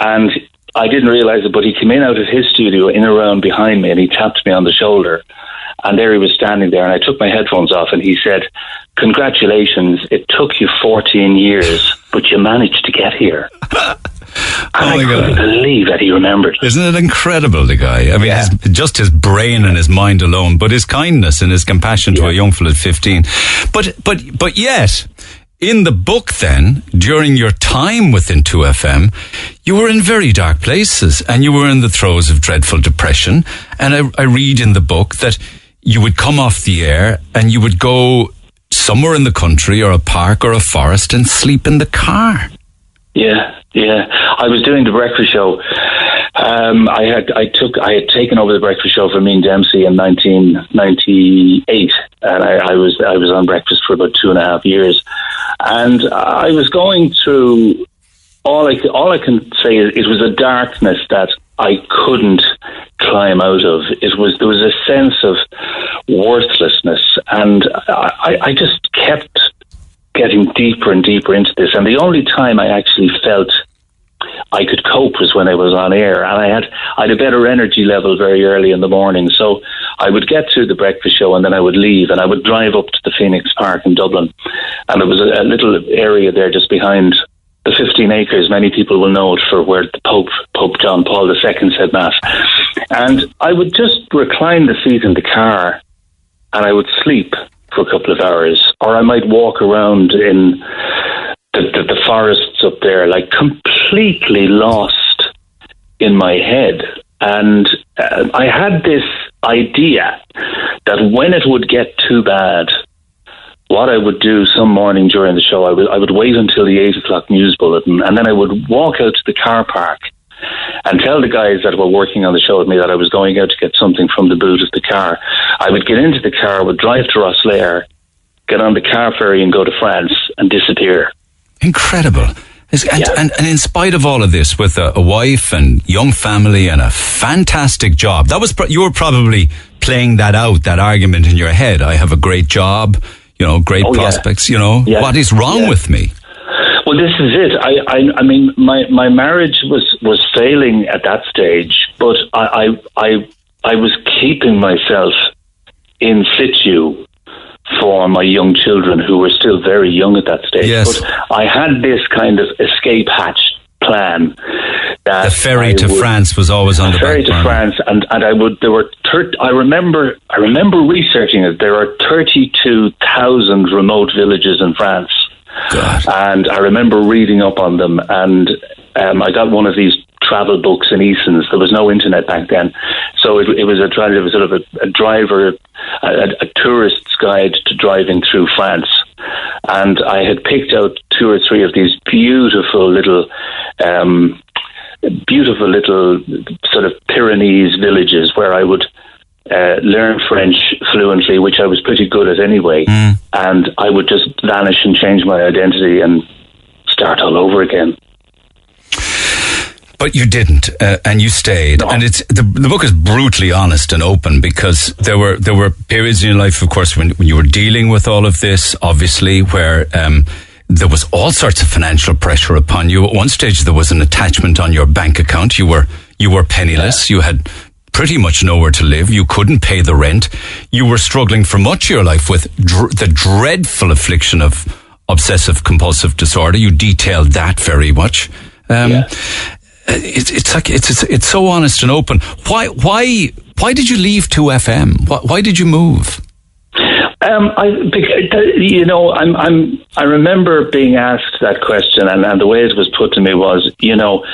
and I didn't realize it, but he came in out of his studio in a round behind me and he tapped me on the shoulder. And there he was standing there, and I took my headphones off, and he said, Congratulations, it took you 14 years, but you managed to get here. Oh I couldn't God. believe that he remembered. Isn't it incredible, the guy? I mean, his, just his brain and his mind alone, but his kindness and his compassion to a young fellow at 15. But, but, but yet, in the book then, during your time within 2FM, you were in very dark places and you were in the throes of dreadful depression. And I, I read in the book that you would come off the air and you would go somewhere in the country or a park or a forest and sleep in the car. Yeah, yeah. I was doing the breakfast show. Um, I had I took I had taken over the breakfast show from Ian Dempsey in 1998, and I, I was I was on breakfast for about two and a half years, and I was going through all I all I can say is it was a darkness that I couldn't climb out of. It was there was a sense of worthlessness, and I, I just kept getting deeper and deeper into this. And the only time I actually felt I could cope was when I was on air, and I had I had a better energy level very early in the morning. So I would get to the breakfast show, and then I would leave, and I would drive up to the Phoenix Park in Dublin, and there was a, a little area there just behind the 15 acres. Many people will know it for where the Pope Pope John Paul II said mass, and I would just recline the seat in the car, and I would sleep for a couple of hours, or I might walk around in the, the, the forests up there, like completely lost in my head. And uh, I had this idea that when it would get too bad, what I would do some morning during the show, I would, I would wait until the eight o'clock news bulletin, and then I would walk out to the car park and tell the guys that were working on the show with me that I was going out to get something from the boot of the car. I would get into the car, would drive to Rosslare, get on the car ferry and go to France and disappear. Incredible. And, yeah. and, and, in spite of all of this, with a, a, wife and young family and a fantastic job, that was you were probably playing that out, that argument in your head. I have a great job, you know, great oh, prospects. Yeah. You know, yeah. what is wrong with me? Well, this is it. I, I, I mean, my, my marriage was, was failing at that stage, but I, I, I, I was keeping myself in situ for my young children who were still very young at that stage. Yes. But I had this kind of escape hatch plan. That the ferry I to would, France was always on the ferry to France, and, and I would. There were. Thir- I remember. I remember researching it. There are thirty-two thousand remote villages in France. God. And I remember reading up on them, and um, I got one of these travel books and Eason's. There was no internet back then, so it, it was a it was sort of a, a driver, a, a tourist's guide to driving through France. And I had picked out two or three of these beautiful little. Um, beautiful little sort of Pyrenees villages where I would uh, learn French fluently, which I was pretty good at anyway, mm. and I would just vanish and change my identity and start all over again. But you didn't, uh, and you stayed. No. And it's the, the book is brutally honest and open because there were there were periods in your life, of course, when, when you were dealing with all of this, obviously, where um, there was all sorts of financial pressure upon you. At one stage, there was an attachment on your bank account. You were you were penniless. Yeah. You had pretty much nowhere to live. You couldn't pay the rent. You were struggling for much of your life with dr- the dreadful affliction of obsessive compulsive disorder. You detailed that very much. Um, yeah. It's, it's like it's, it's it's so honest and open. Why why why did you leave 2FM? Why, why did you move? Um, I, you know, I'm, I'm, I remember being asked that question, and, and the way it was put to me was, you know,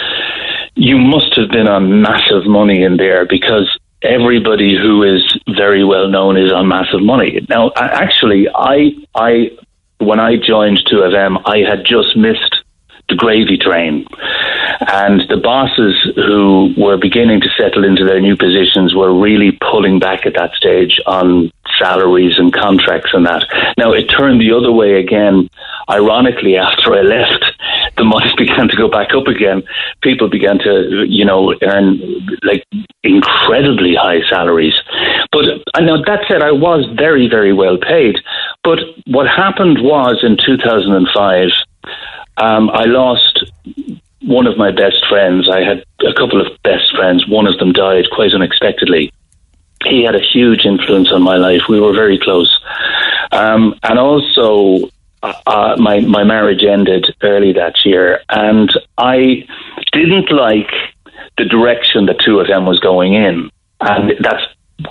you must have been on massive money in there because everybody who is very well known is on massive money. Now, actually, I, I, when I joined 2FM, I had just missed the gravy train. And the bosses who were beginning to settle into their new positions were really pulling back at that stage on salaries and contracts and that. Now, it turned the other way again, ironically, after I left. The money began to go back up again. People began to, you know, earn like incredibly high salaries. But uh, I know that said, I was very, very well paid. But what happened was in 2005, um, I lost one of my best friends. I had a couple of best friends. One of them died quite unexpectedly. He had a huge influence on my life. We were very close. Um, and also, uh, uh my my marriage ended early that year, and I didn't like the direction the two of them was going in, and that's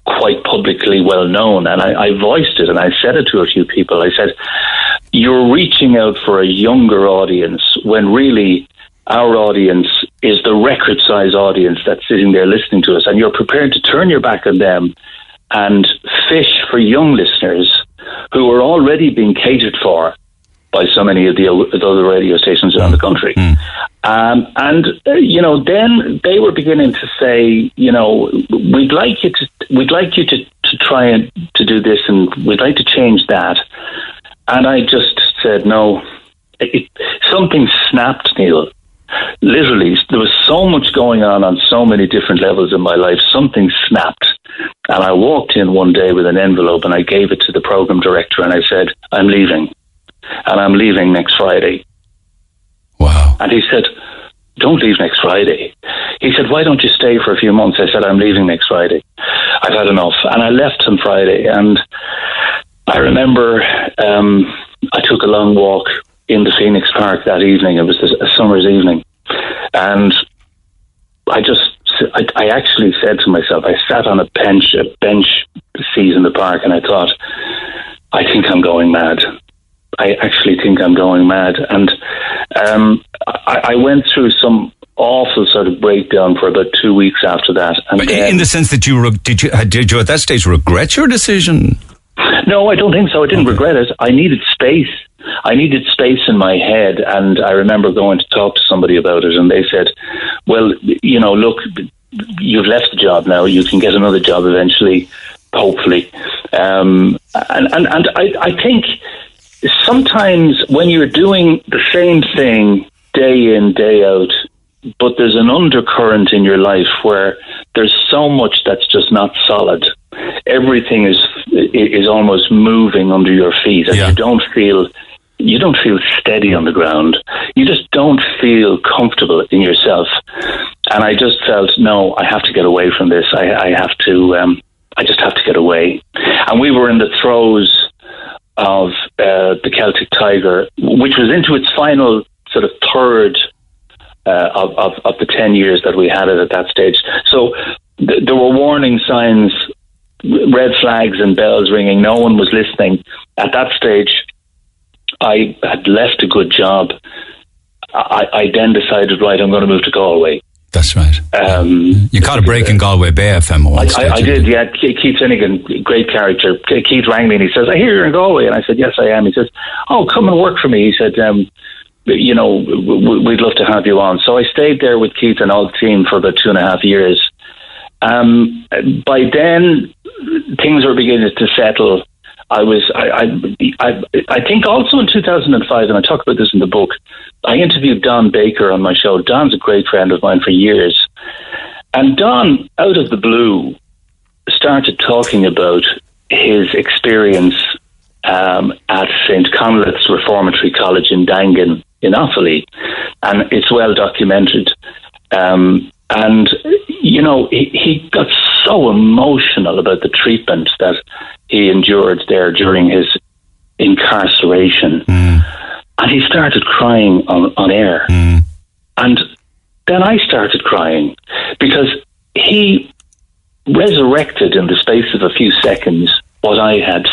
quite publicly well known. And I, I voiced it, and I said it to a few people. I said, "You're reaching out for a younger audience when really." Our audience is the record size audience that's sitting there listening to us, and you're prepared to turn your back on them and fish for young listeners who are already being catered for by so many of the, the other radio stations around the country. Um, and uh, you know, then they were beginning to say, you know, we'd like you to, we'd like you to, to try and to do this, and we'd like to change that. And I just said, no. It, something snapped, Neil. Literally, there was so much going on on so many different levels in my life. Something snapped, and I walked in one day with an envelope, and I gave it to the program director, and I said, "I'm leaving, and I'm leaving next Friday." Wow! And he said, "Don't leave next Friday." He said, "Why don't you stay for a few months?" I said, "I'm leaving next Friday. I've had enough," and I left on Friday, and I remember um, I took a long walk in the Phoenix Park that evening. It was a summer's evening, and I just I, I actually said to myself, I sat on a bench, a bench seat in the park, and I thought, I think I'm going mad. I actually think I'm going mad, and um, I, I went through some awful sort of breakdown for about two weeks after that. And But then- in the sense that you re- did you did you at that stage regret your decision? No, I don't think so. I didn't regret it. I needed space. I needed space in my head, and I remember going to talk to somebody about it, and they said, "Well, you know, look, you've left the job now. You can get another job eventually, hopefully." Um, and and and I, I think sometimes when you're doing the same thing day in day out, but there's an undercurrent in your life where there's so much that's just not solid. Everything is is almost moving under your feet, and you don't feel you don't feel steady on the ground. You just don't feel comfortable in yourself. And I just felt, no, I have to get away from this. I, I have to. Um, I just have to get away. And we were in the throes of uh, the Celtic Tiger, which was into its final sort of third uh, of, of, of the 10 years that we had it at that stage. So th- there were warning signs, red flags and bells ringing. No one was listening. At that stage, I had left a good job. I, I then decided, right, I'm going to move to Galway. That's right. Um, You caught a break in Galway Bay FM one I. I, I did, yeah. Ke- Keith Finnegan, great character. Keith rang me and he says, I hear you're in Galway. And I said, yes, I am. He says, oh, come and work for me. He said, um, you know, w- w- we'd love to have you on. So I stayed there with Keith and all the team for about two and a half years. Um, by then, things were beginning to settle. I was, I, I, I, think also in 2005, and I talk about this in the book, I interviewed Don Baker on my show. Don's a great friend of mine for years. And Don, out of the blue, started talking about his experience um, at St. Conleth's Reformatory College in Daingean in Offaly. And it's well documented. Um, and, you know, he, he got so emotional about the treatment that he endured there during his incarceration. Mm. And he started crying on, on air. Mm. And then I started crying because he resurrected in the space of a few seconds what I had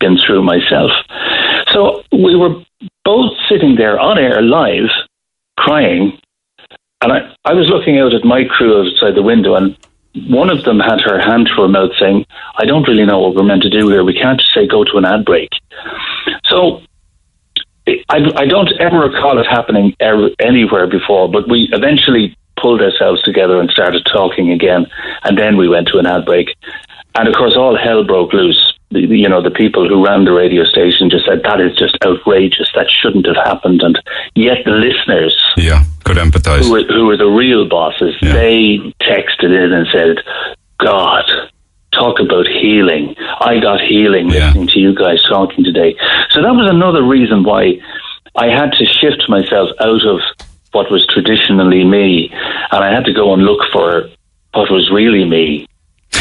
been through myself. So we were both sitting there on air live, crying, and I, I was looking out at my crew outside the window, and one of them had her hand to her mouth saying, I don't really know what we're meant to do here. We can't just say go to an ad break. So I, I don't ever recall it happening ever, anywhere before, but we eventually pulled ourselves together and started talking again, and then we went to an ad break. And of course, all hell broke loose. You know, the people who ran the radio station just said that is just outrageous. That shouldn't have happened. And yet, the listeners, Yeah, could empathise. who were, who were the real bosses, they texted in and said, "God, talk about healing. I got healing listening to you guys talking today." So that was another reason why I had to shift myself out of what was traditionally me, and I had to go and look for what was really me,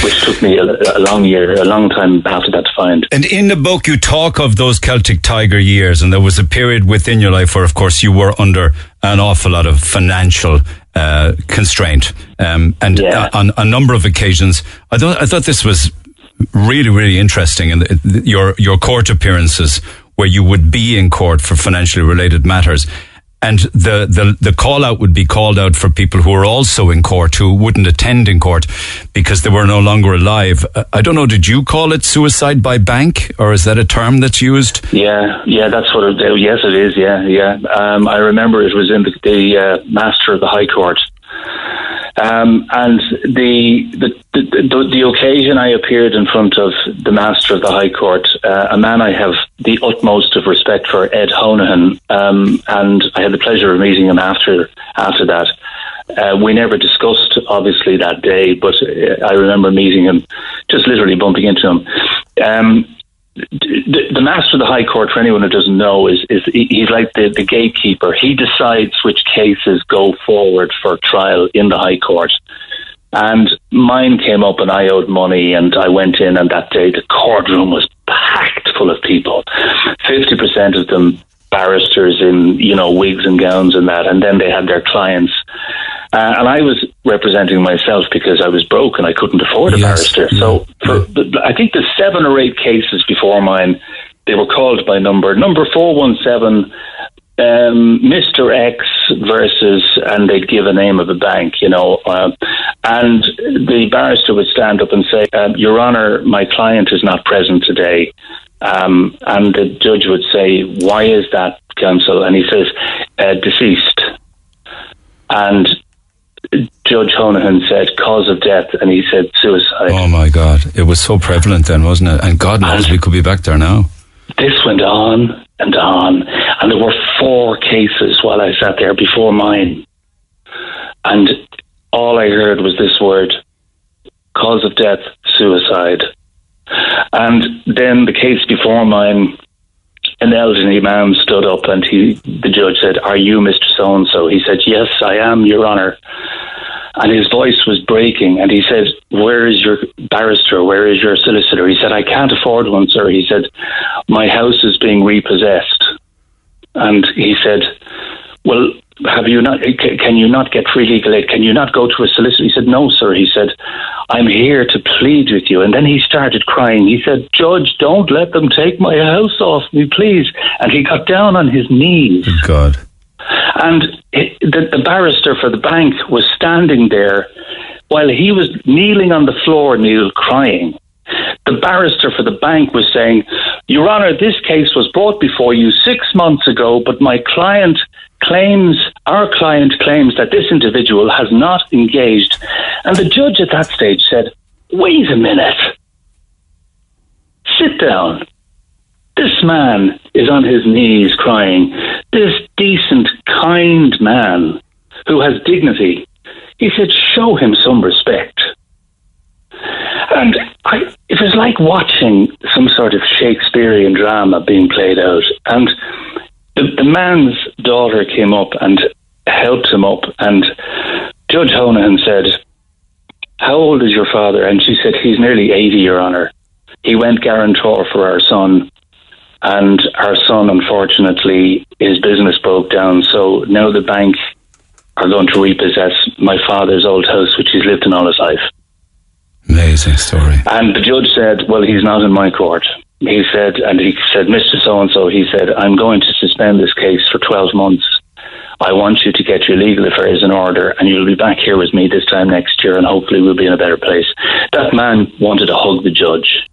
which took me a, a long year, a long time after that to find. And in the book, you talk of those Celtic Tiger years, and there was a period within your life where, of course, you were under an awful lot of financial uh, constraint, um, and uh, on a number of occasions, I thought I thought this was really, really interesting, and your your court appearances where you would be in court for financially related matters. And the, the, the call out would be called out for people who were also in court who wouldn't attend in court because they were no longer alive. Uh, I don't know, did you call it suicide by bank or is that a term that's used? Yeah, yeah, that's what it, yes, it is. Yeah, yeah. Um, I remember it was in the, the uh, Master of the High Court. Um, and the the, the the, occasion I appeared in front of the Master of the High Court, uh, a man I have the utmost of respect for, Ed Honohan, um, and I had the pleasure of meeting him after after that. Uh, we never discussed, obviously, that day, but uh, I remember meeting him, just literally bumping into him. Um, the, the, master of the High Court, for anyone who doesn't know, is, is he's like the, the gatekeeper. He decides which cases go forward for trial in the High Court. And mine came up, and I owed money, and I went in, and that day the courtroom was packed full of people. Fifty percent of them barristers in you know wigs and gowns and that, and then they had their clients. Uh, and I was representing myself because I was broke and I couldn't afford a yes. barrister. So for the, I think the seven or eight cases before mine, they were called by number. Number four one seven. Um, Mr. X versus, and they'd give a name of a bank, you know, uh, and the barrister would stand up and say, um, Your Honour, my client is not present today. Um, and the judge would say, Why is that, counsel? And he says, uh, Deceased. And Judge Honohan said, Cause of death. And he said, Suicide. Oh my God. It was so prevalent then, wasn't it? And God knows and we could be back there now. This went on and on. And there were four cases while I sat there before mine. And all I heard was this word cause of death, suicide. And then the case before mine, an elderly man stood up and he, the judge said, Are you Mr. So and so? He said, Yes, I am, Your Honour. And his voice was breaking and he said, Where is your barrister? Where is your solicitor? He said, I can't afford one, sir. He said, My house is being repossessed. And he said, Well, have you not can you not get free legal aid can you not go to a solicitor he said no sir he said i'm here to plead with you and then he started crying he said judge don't let them take my house off me please and he got down on his knees god and it, the, the barrister for the bank was standing there while he was kneeling on the floor neil crying the barrister for the bank was saying, Your Honour, this case was brought before you six months ago, but my client claims, our client claims that this individual has not engaged. And the judge at that stage said, wait a minute. Sit down. This man is on his knees crying. This decent, kind man who has dignity. He said, show him some respect. And I, it was like watching some sort of Shakespearean drama being played out. And the, the man's daughter came up and helped him up, and Judge Honohan said, How old is your father? And she said, He's nearly 80, Your Honour. He went guarantor for our son, and our son, unfortunately, his business broke down. So now the bank are going to repossess my father's old house, which he's lived in all his life. Amazing story. And the judge said, Well, he's not in my court he said, and he said, Mr. So and so, he said, I'm going to suspend this case for 12 months. I want you to get your legal affairs in order, and you'll be back here with me this time next year, and hopefully we'll be in a better place. That man wanted to hug the judge.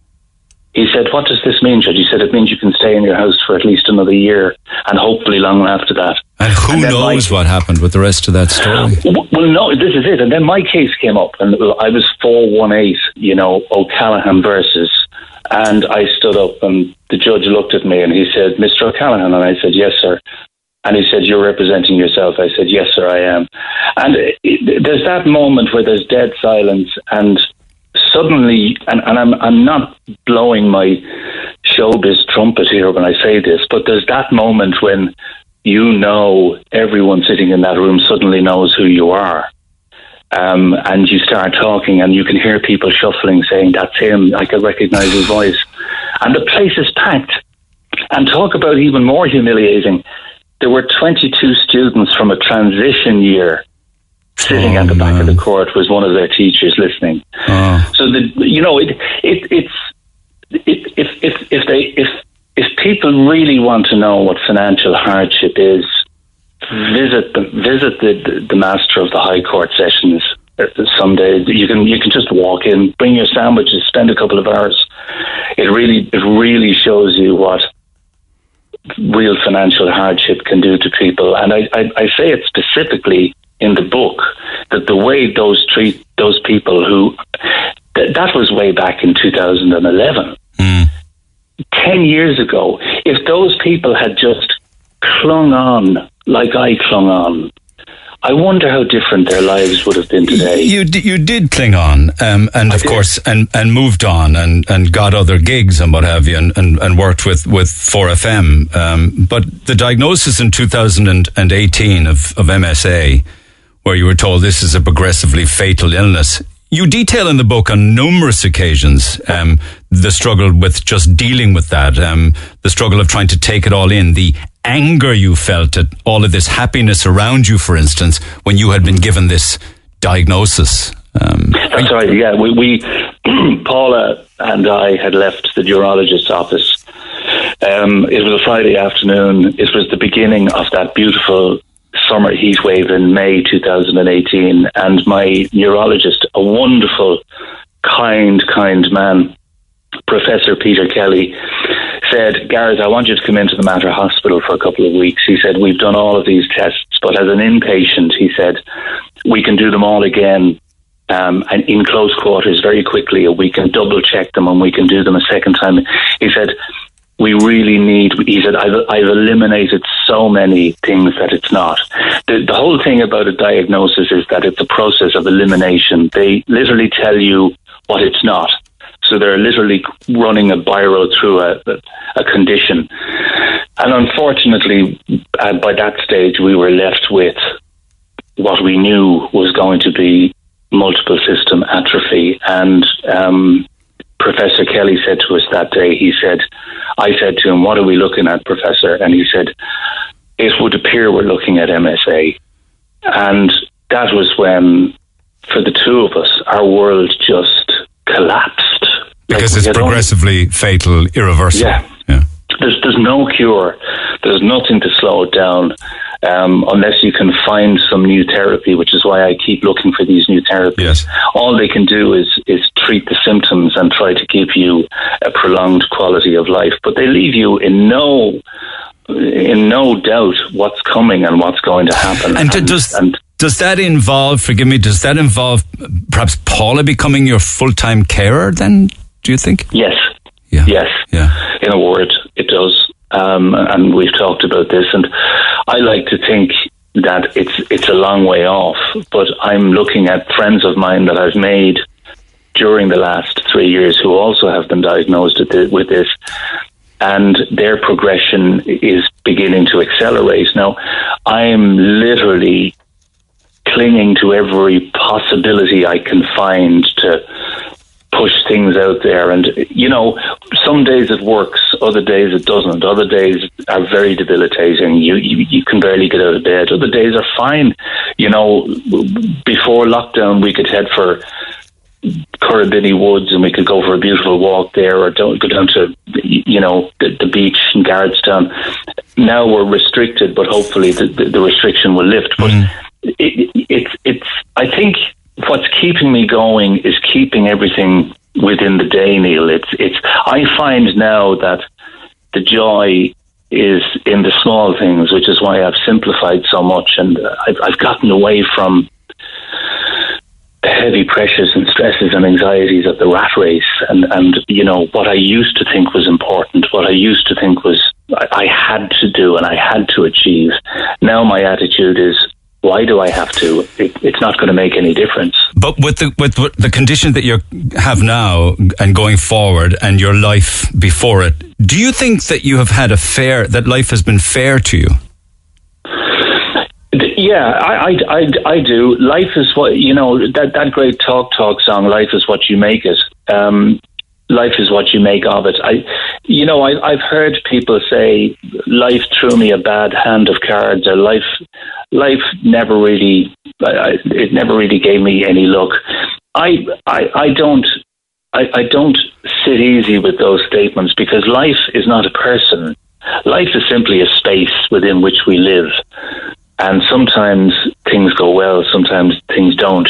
He said, What does this mean, Judge? He said, It means you can stay in your house for at least another year, and hopefully long after that. And who and knows my, what happened with the rest of that story? Well, no, this is it. And then my case came up, and I was 418, you know, O'Callaghan versus and I stood up, and the judge looked at me and he said, Mr. O'Callaghan. And I said, Yes, sir. And he said, You're representing yourself. I said, Yes, sir, I am. And it, there's that moment where there's dead silence, and suddenly, and, and I'm, I'm not blowing my showbiz trumpet here when I say this, but there's that moment when you know everyone sitting in that room suddenly knows who you are. Um, and you start talking, and you can hear people shuffling, saying, That's him. I can recognize his voice. And the place is packed. And talk about even more humiliating. There were 22 students from a transition year sitting oh, at the back man. of the court was one of their teachers listening. Oh. So the you know it it it's it, if if if they if if people really want to know what financial hardship is visit the visit the the master of the High Court sessions uh, some days. You can you can just walk in, bring your sandwiches, spend a couple of hours. It really it really shows you what real financial hardship can do to people. And I, I, I say it specifically in the book that the way those treat those people who th- that was way back in 2011. Mm. 10 years ago, if those people had just clung on like I clung on, I wonder how different their lives would have been today. You you did cling on, um, and of course, and, and moved on, and, and got other gigs and what have you, and, and, and worked with with 4FM. Um, but the diagnosis in 2018 of of MSA, where you were told this is a progressively fatal illness, you detail in the book on numerous occasions um, the struggle with just dealing with that, um, the struggle of trying to take it all in, the anger you felt at all of this happiness around you, for instance, when you had been given this diagnosis. Um, That's right. Yeah, we, we Paula and I had left the neurologist's office. Um, it was a Friday afternoon. It was the beginning of that beautiful summer heat wave in May 2018, and my neurologist, a wonderful, kind, kind man, Professor Peter Kelly, said, Gareth, I want you to come into the Mater Hospital for a couple of weeks. He said, We've done all of these tests, but as an inpatient, he said, we can do them all again um, and in close quarters very quickly, we can double check them and we can do them a second time. He said, we really need, he said, I've, I've eliminated so many things that it's not. The, the whole thing about a diagnosis is that it's a process of elimination. They literally tell you what it's not. So they're literally running a biro through a, a condition. And unfortunately, uh, by that stage, we were left with what we knew was going to be multiple system atrophy. And um, Professor Kelly said to us that day, he said, I said to him, What are we looking at, Professor? And he said, It would appear we're looking at MSA. And that was when, for the two of us, our world just collapsed. because Like, it's had only- progressively fatal, irreversible. Yeah. yeah. there's there's no cure. There's nothing to slow it down um, unless you can find some new therapy, which is why I keep looking for these new therapies. Yes. All they can do is is treat the symptoms and try to give you a prolonged quality of life, but they leave you in no in no doubt what's coming and what's going to happen. And, d- does does that involve? Forgive me. Does that involve perhaps Paula becoming your full time carer? Then, do you think? Yes. Yeah. Yes. Yeah. In a word, it does. Um, and we've talked about this, and I like to think that it's it's a long way off. But I'm looking at friends of mine that I've made during the last three years who also have been diagnosed with with this, and their progression is beginning to accelerate. Now, I'm literally clinging to every possibility I can find to push things out there. And, you know, some days it works, other days it doesn't. Other days are very debilitating. You, you, you can barely get out of bed. Other days are fine. You know, before lockdown, we could head for Currabinny Woods and we could go for a beautiful walk there or don't go down to, you know, the, the beach in Garrettstown. Now we're restricted, but hopefully the, the, the restriction will lift. But mm. it, it's, it's, I think what's keeping me going is keeping everything within the day, Neil. It's, it's, I find now that the joy is in the small things, which is why I've simplified so much and I've, I've gotten away from the heavy pressures and stresses and anxieties of the rat race and, and you know what I used to think was important, what I used to think was I, I had to do and I had to achieve. Now my attitude is why do I have to? It, it's not going to make any difference. But with the with what- the condition that you have now and going forward, and your life before it, do you think that you have had a fair that life has been fair to you? Yeah, I, I, I, I do. Life is what you know. That that great talk talk song. Life is what you make it. Um, life is what you make of it. I, you know, I, I've heard people say life threw me a bad hand of cards, or life, life never really, I, it never really gave me any luck. I, I, I don't. I, I don't sit easy with those statements because life is not a person. Life is simply a space within which we live. and sometimes things go well, sometimes things don't.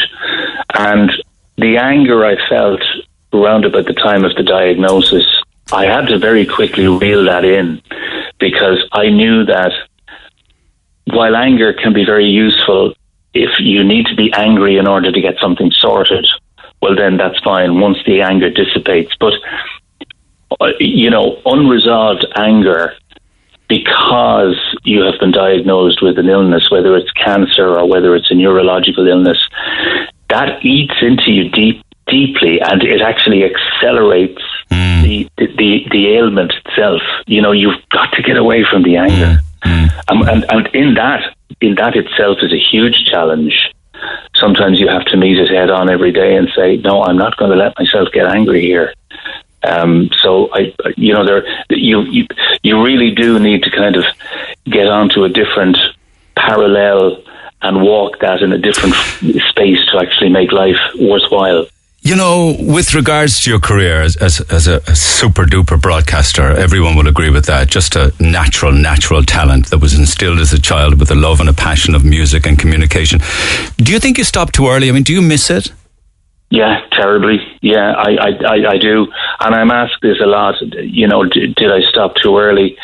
And the anger I felt around about the time of the diagnosis, I had to very quickly reel that in because I knew that while anger can be very useful, if you need to be angry in order to get something sorted, well, then that's fine once the anger dissipates. But, uh, you know, unresolved anger because you have been diagnosed with an illness, whether it's cancer or whether it's a neurological illness, that eats into you deep, deeply, and it actually accelerates mm. the, the the ailment itself. You know, you've got to get away from the anger, mm. Um, and and in that in that itself is a huge challenge. Sometimes you have to meet it head on every day and say, "No, I'm not going to let myself get angry here." Um, so I, you know, there you, you you really do need to kind of get onto a different parallel and walk that in a different space to actually make life worthwhile. You know, with regards to your career as, as, as a, super duper broadcaster, everyone will agree with that. Just a natural, natural talent that was instilled as a child with a love and a passion of music and communication. Do you think you stopped too early? I mean, do you miss it? Yeah, terribly. Yeah, I, I, I, I do. And I'm asked this a lot. You know, did, did I stop too early?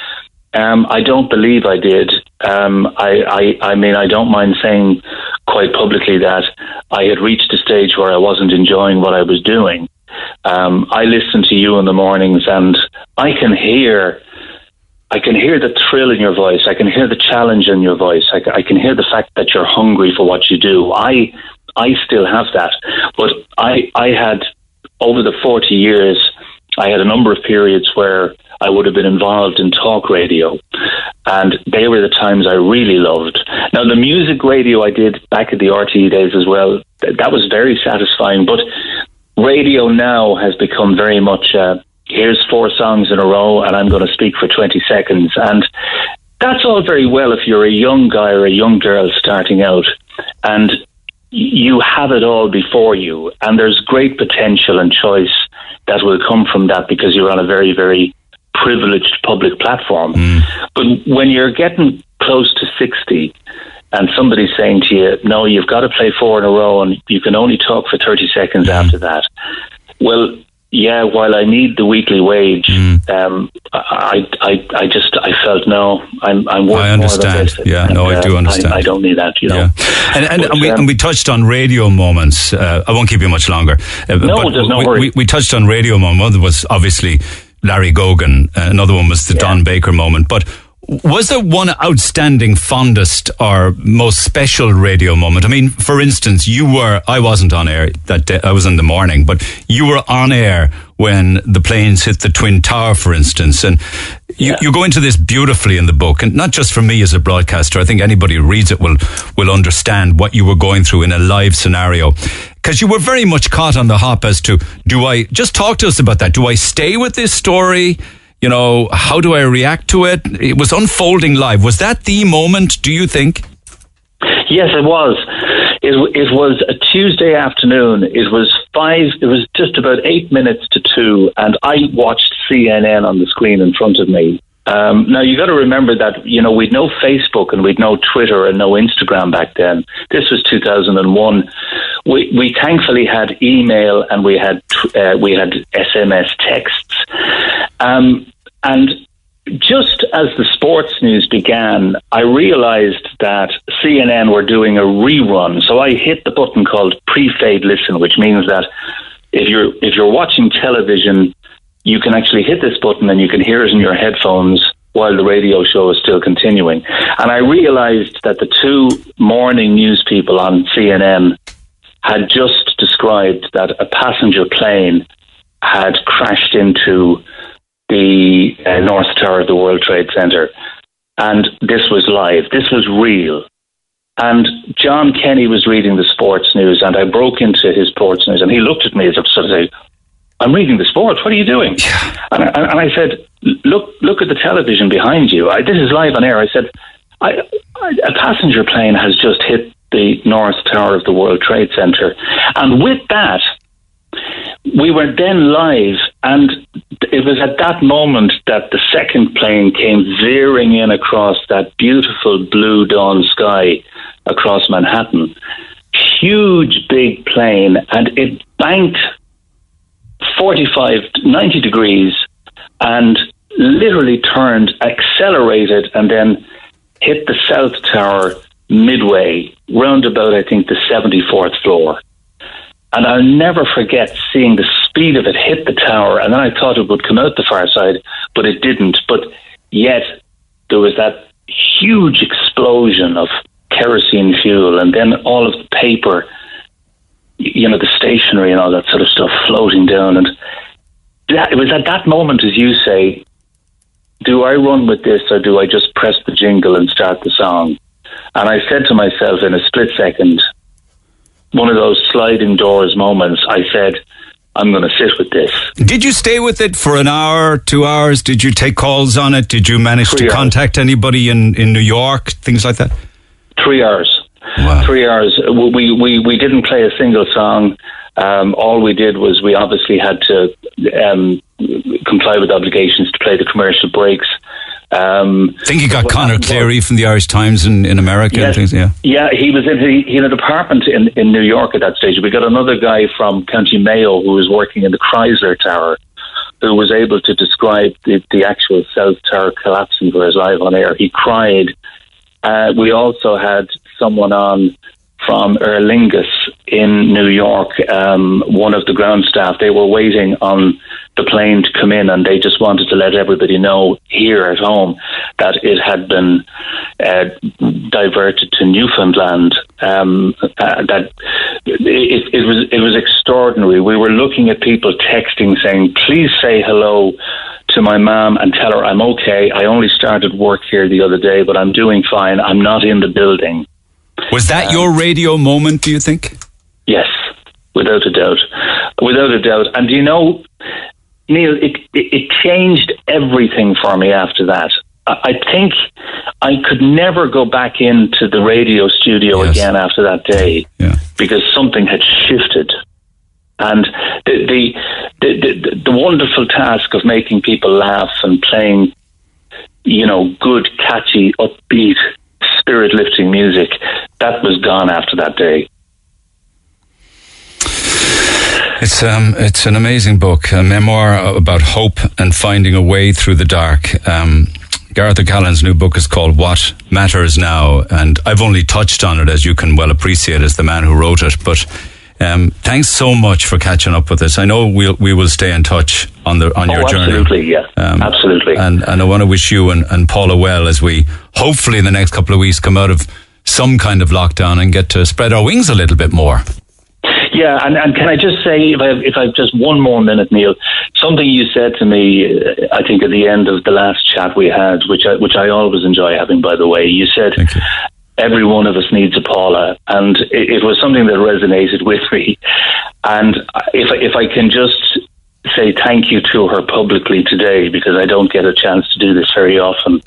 Um, I don't believe I did. Um, I, I, I mean, I don't mind saying quite publicly that I had reached a stage where I wasn't enjoying what I was doing. Um, I listen to you in the mornings, and I can hear, I can hear the thrill in your voice. I can hear the challenge in your voice. I, I can hear the fact that you're hungry for what you do. I, I still have that, but I, I had over the forty years, I had a number of periods where I would have been involved in talk radio. And they were the times I really loved. Now, the music radio I did back in the RTE days as well, that was very satisfying. But radio now has become very much uh, here's four songs in a row and I'm going to speak for 20 seconds. And that's all very well if you're a young guy or a young girl starting out. And you have it all before you, and there's great potential and choice that will come from that because you're on a very, very privileged public platform. Mm. But when you're getting close to 60 and somebody's saying to you, no, you've got to play four in a row and you can only talk for 30 seconds mm. after that. Well, yeah, while I need the weekly wage, mm. um, I, I, I just, I felt no, I'm, I'm worth I understand. Yeah, and, no, I do understand. I, I, don't need that, you know. Yeah. And, and, but, and, we, um, and we touched on radio moments. Uh, I won't keep you much longer. Uh, no, there's no we, worry. We, we touched on radio moments. One was obviously Larry Gogan. Uh, another one was the yeah. Don Baker moment. But was there one outstanding, fondest, or most special radio moment? I mean, for instance, you were, I wasn't on air that day, I was in the morning, but you were on air when the planes hit the Twin Tower, for instance. And you, yeah. you go into this beautifully in the book, and not just for me as a broadcaster, I think anybody who reads it will, will understand what you were going through in a live scenario. Because you were very much caught on the hop as to, do I, just talk to us about that. Do I stay with this story? You know, how do I react to it? It was unfolding live. Was that the moment, do you think? Yes, it was. It, it was a Tuesday afternoon. It was five, it was just about eight minutes to two, and I watched CNN on the screen in front of me. Um, now you got to remember that you know we'd no Facebook and we'd no Twitter and no Instagram back then. This was 2001. We we thankfully had email and we had uh, we had SMS texts, um, and just as the sports news began, I realized that CNN were doing a rerun. So I hit the button called pre-fade listen, which means that if you're if you're watching television you can actually hit this button and you can hear it in your headphones while the radio show is still continuing. And I realized that the two morning news people on CNN had just described that a passenger plane had crashed into the uh, North Tower of the World Trade Center. And this was live, this was real. And John Kenny was reading the sports news, and I broke into his sports news, and he looked at me as if I'm reading the sports. What are you doing? And, I, and, I, said, look, look at the television behind you. I, this is live on air. I said, I, a passenger plane has just hit the North Tower of the World Trade Center. And with that, we were then live, and it was at that moment that the second plane came veering in across that beautiful blue dawn sky across Manhattan. Huge, big plane, and it banked 45, 90 degrees and literally turned, accelerated, and then hit the South Tower midway, round about, I think, the 74th floor. And I'll never forget seeing the speed of it hit the tower. And then I thought it would come out the far side, but it didn't. But yet there was that huge explosion of kerosene fuel and then all of the paper, you know, the stationery and all that sort of stuff floating down. And that, it was at that moment, as you say, do I run with this or do I just press the jingle and start the song? And I said to myself in a split second, one of those sliding doors moments, I said, I'm going to sit with this. Did you stay with it for an hour, two hours? Did you take calls on it? Did you manage Three to hours. contact anybody in, in New York? Things like that? Three hours. Wow. Three hours. We, we, we didn't play a single song. Um, all we did was we obviously had to um, comply with obligations to play the commercial breaks. Um, I think you got Connor was- Cleary from the Irish Times in, in America and Yes. things. Yeah. Yeah, he was in he, he had an apartment in, in New York at that stage. We got another guy from County Mayo who was working in the Chrysler Tower, who was able to describe the, the actual South Tower collapsing for us live on air. He cried. Uh, we also had someone on from Aer Lingus in New York, um, one of the ground staff. They were waiting on the plane to come in, and they just wanted to let everybody know here at home that it had been uh, diverted to Newfoundland. Um, uh, that it, it was it was extraordinary. We were looking at people texting saying, "Please say hello." To my mom and tell her I'm okay. I only started work here the other day, but I'm doing fine. I'm not in the building. Was that your radio moment, do you think? Yes, without a doubt, without a doubt. And you know, Neil, it, it it changed everything for me after that. I I think I could never go back into the radio studio Yes. again after that day Yeah. because something had shifted. And the, the the, the the wonderful task of making people laugh and playing, you know, good, catchy, upbeat, spirit lifting music, that was gone after that day. It's um, it's an amazing book, a memoir about hope and finding a way through the dark. Um, Gareth O'Callaghan's new book is called What Matters Now, and I've only touched on it, as you can well appreciate, as the man who wrote it. But um, thanks so much for catching up with us. I know we'll, we will stay in touch on the on your oh, journey. absolutely, yeah, Um, absolutely. And, and I want to wish you and, and Paula well as we hopefully in the next couple of weeks come out of some kind of lockdown and get to spread our wings a little bit more. Yeah, and, and can I just say, if I if I have just one more minute, Neil, something you said to me, uh, I think at the end of the last chat we had, which I which I always enjoy having, by the way. You said you. every one of us needs a Paula, and it, it was something that resonated with me. And if I- if I can just say thank you to her publicly today, because I don't get a chance to do this very often,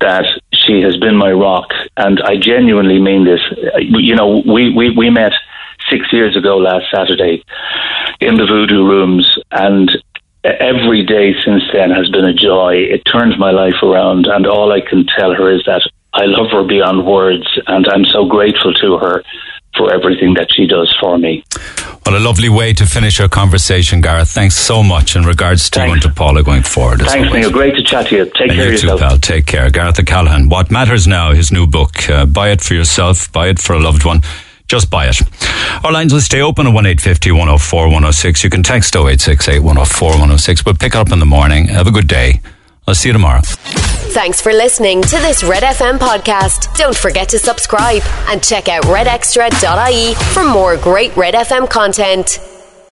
that she has been my rock, and I genuinely mean this. Uh, You know, we we we met six years ago last Saturday in the Voodoo Rooms, and every day since then has been a joy. It turned my life around, and all I can tell her is that I love her beyond words, and I'm so grateful to her for everything that she does for me. What a lovely way to finish our conversation, Gareth. Thanks so much in regards to you and to Paula going forward. Thanks, always. Neil. Great to chat to you. Take And care you of too, yourself. pal. Take care. Gareth O'Callaghan. What Matters Now, his new book. Uh, buy it for yourself. Buy it for a loved one. Just buy it. Our lines will stay open at 1850 104 106. You can text 0868 104 106. We'll pick up in the morning. Have a good day. I'll see you tomorrow. Thanks for listening to this Red FM podcast. Don't forget to subscribe and check out redextra.ie for more great Red FM content.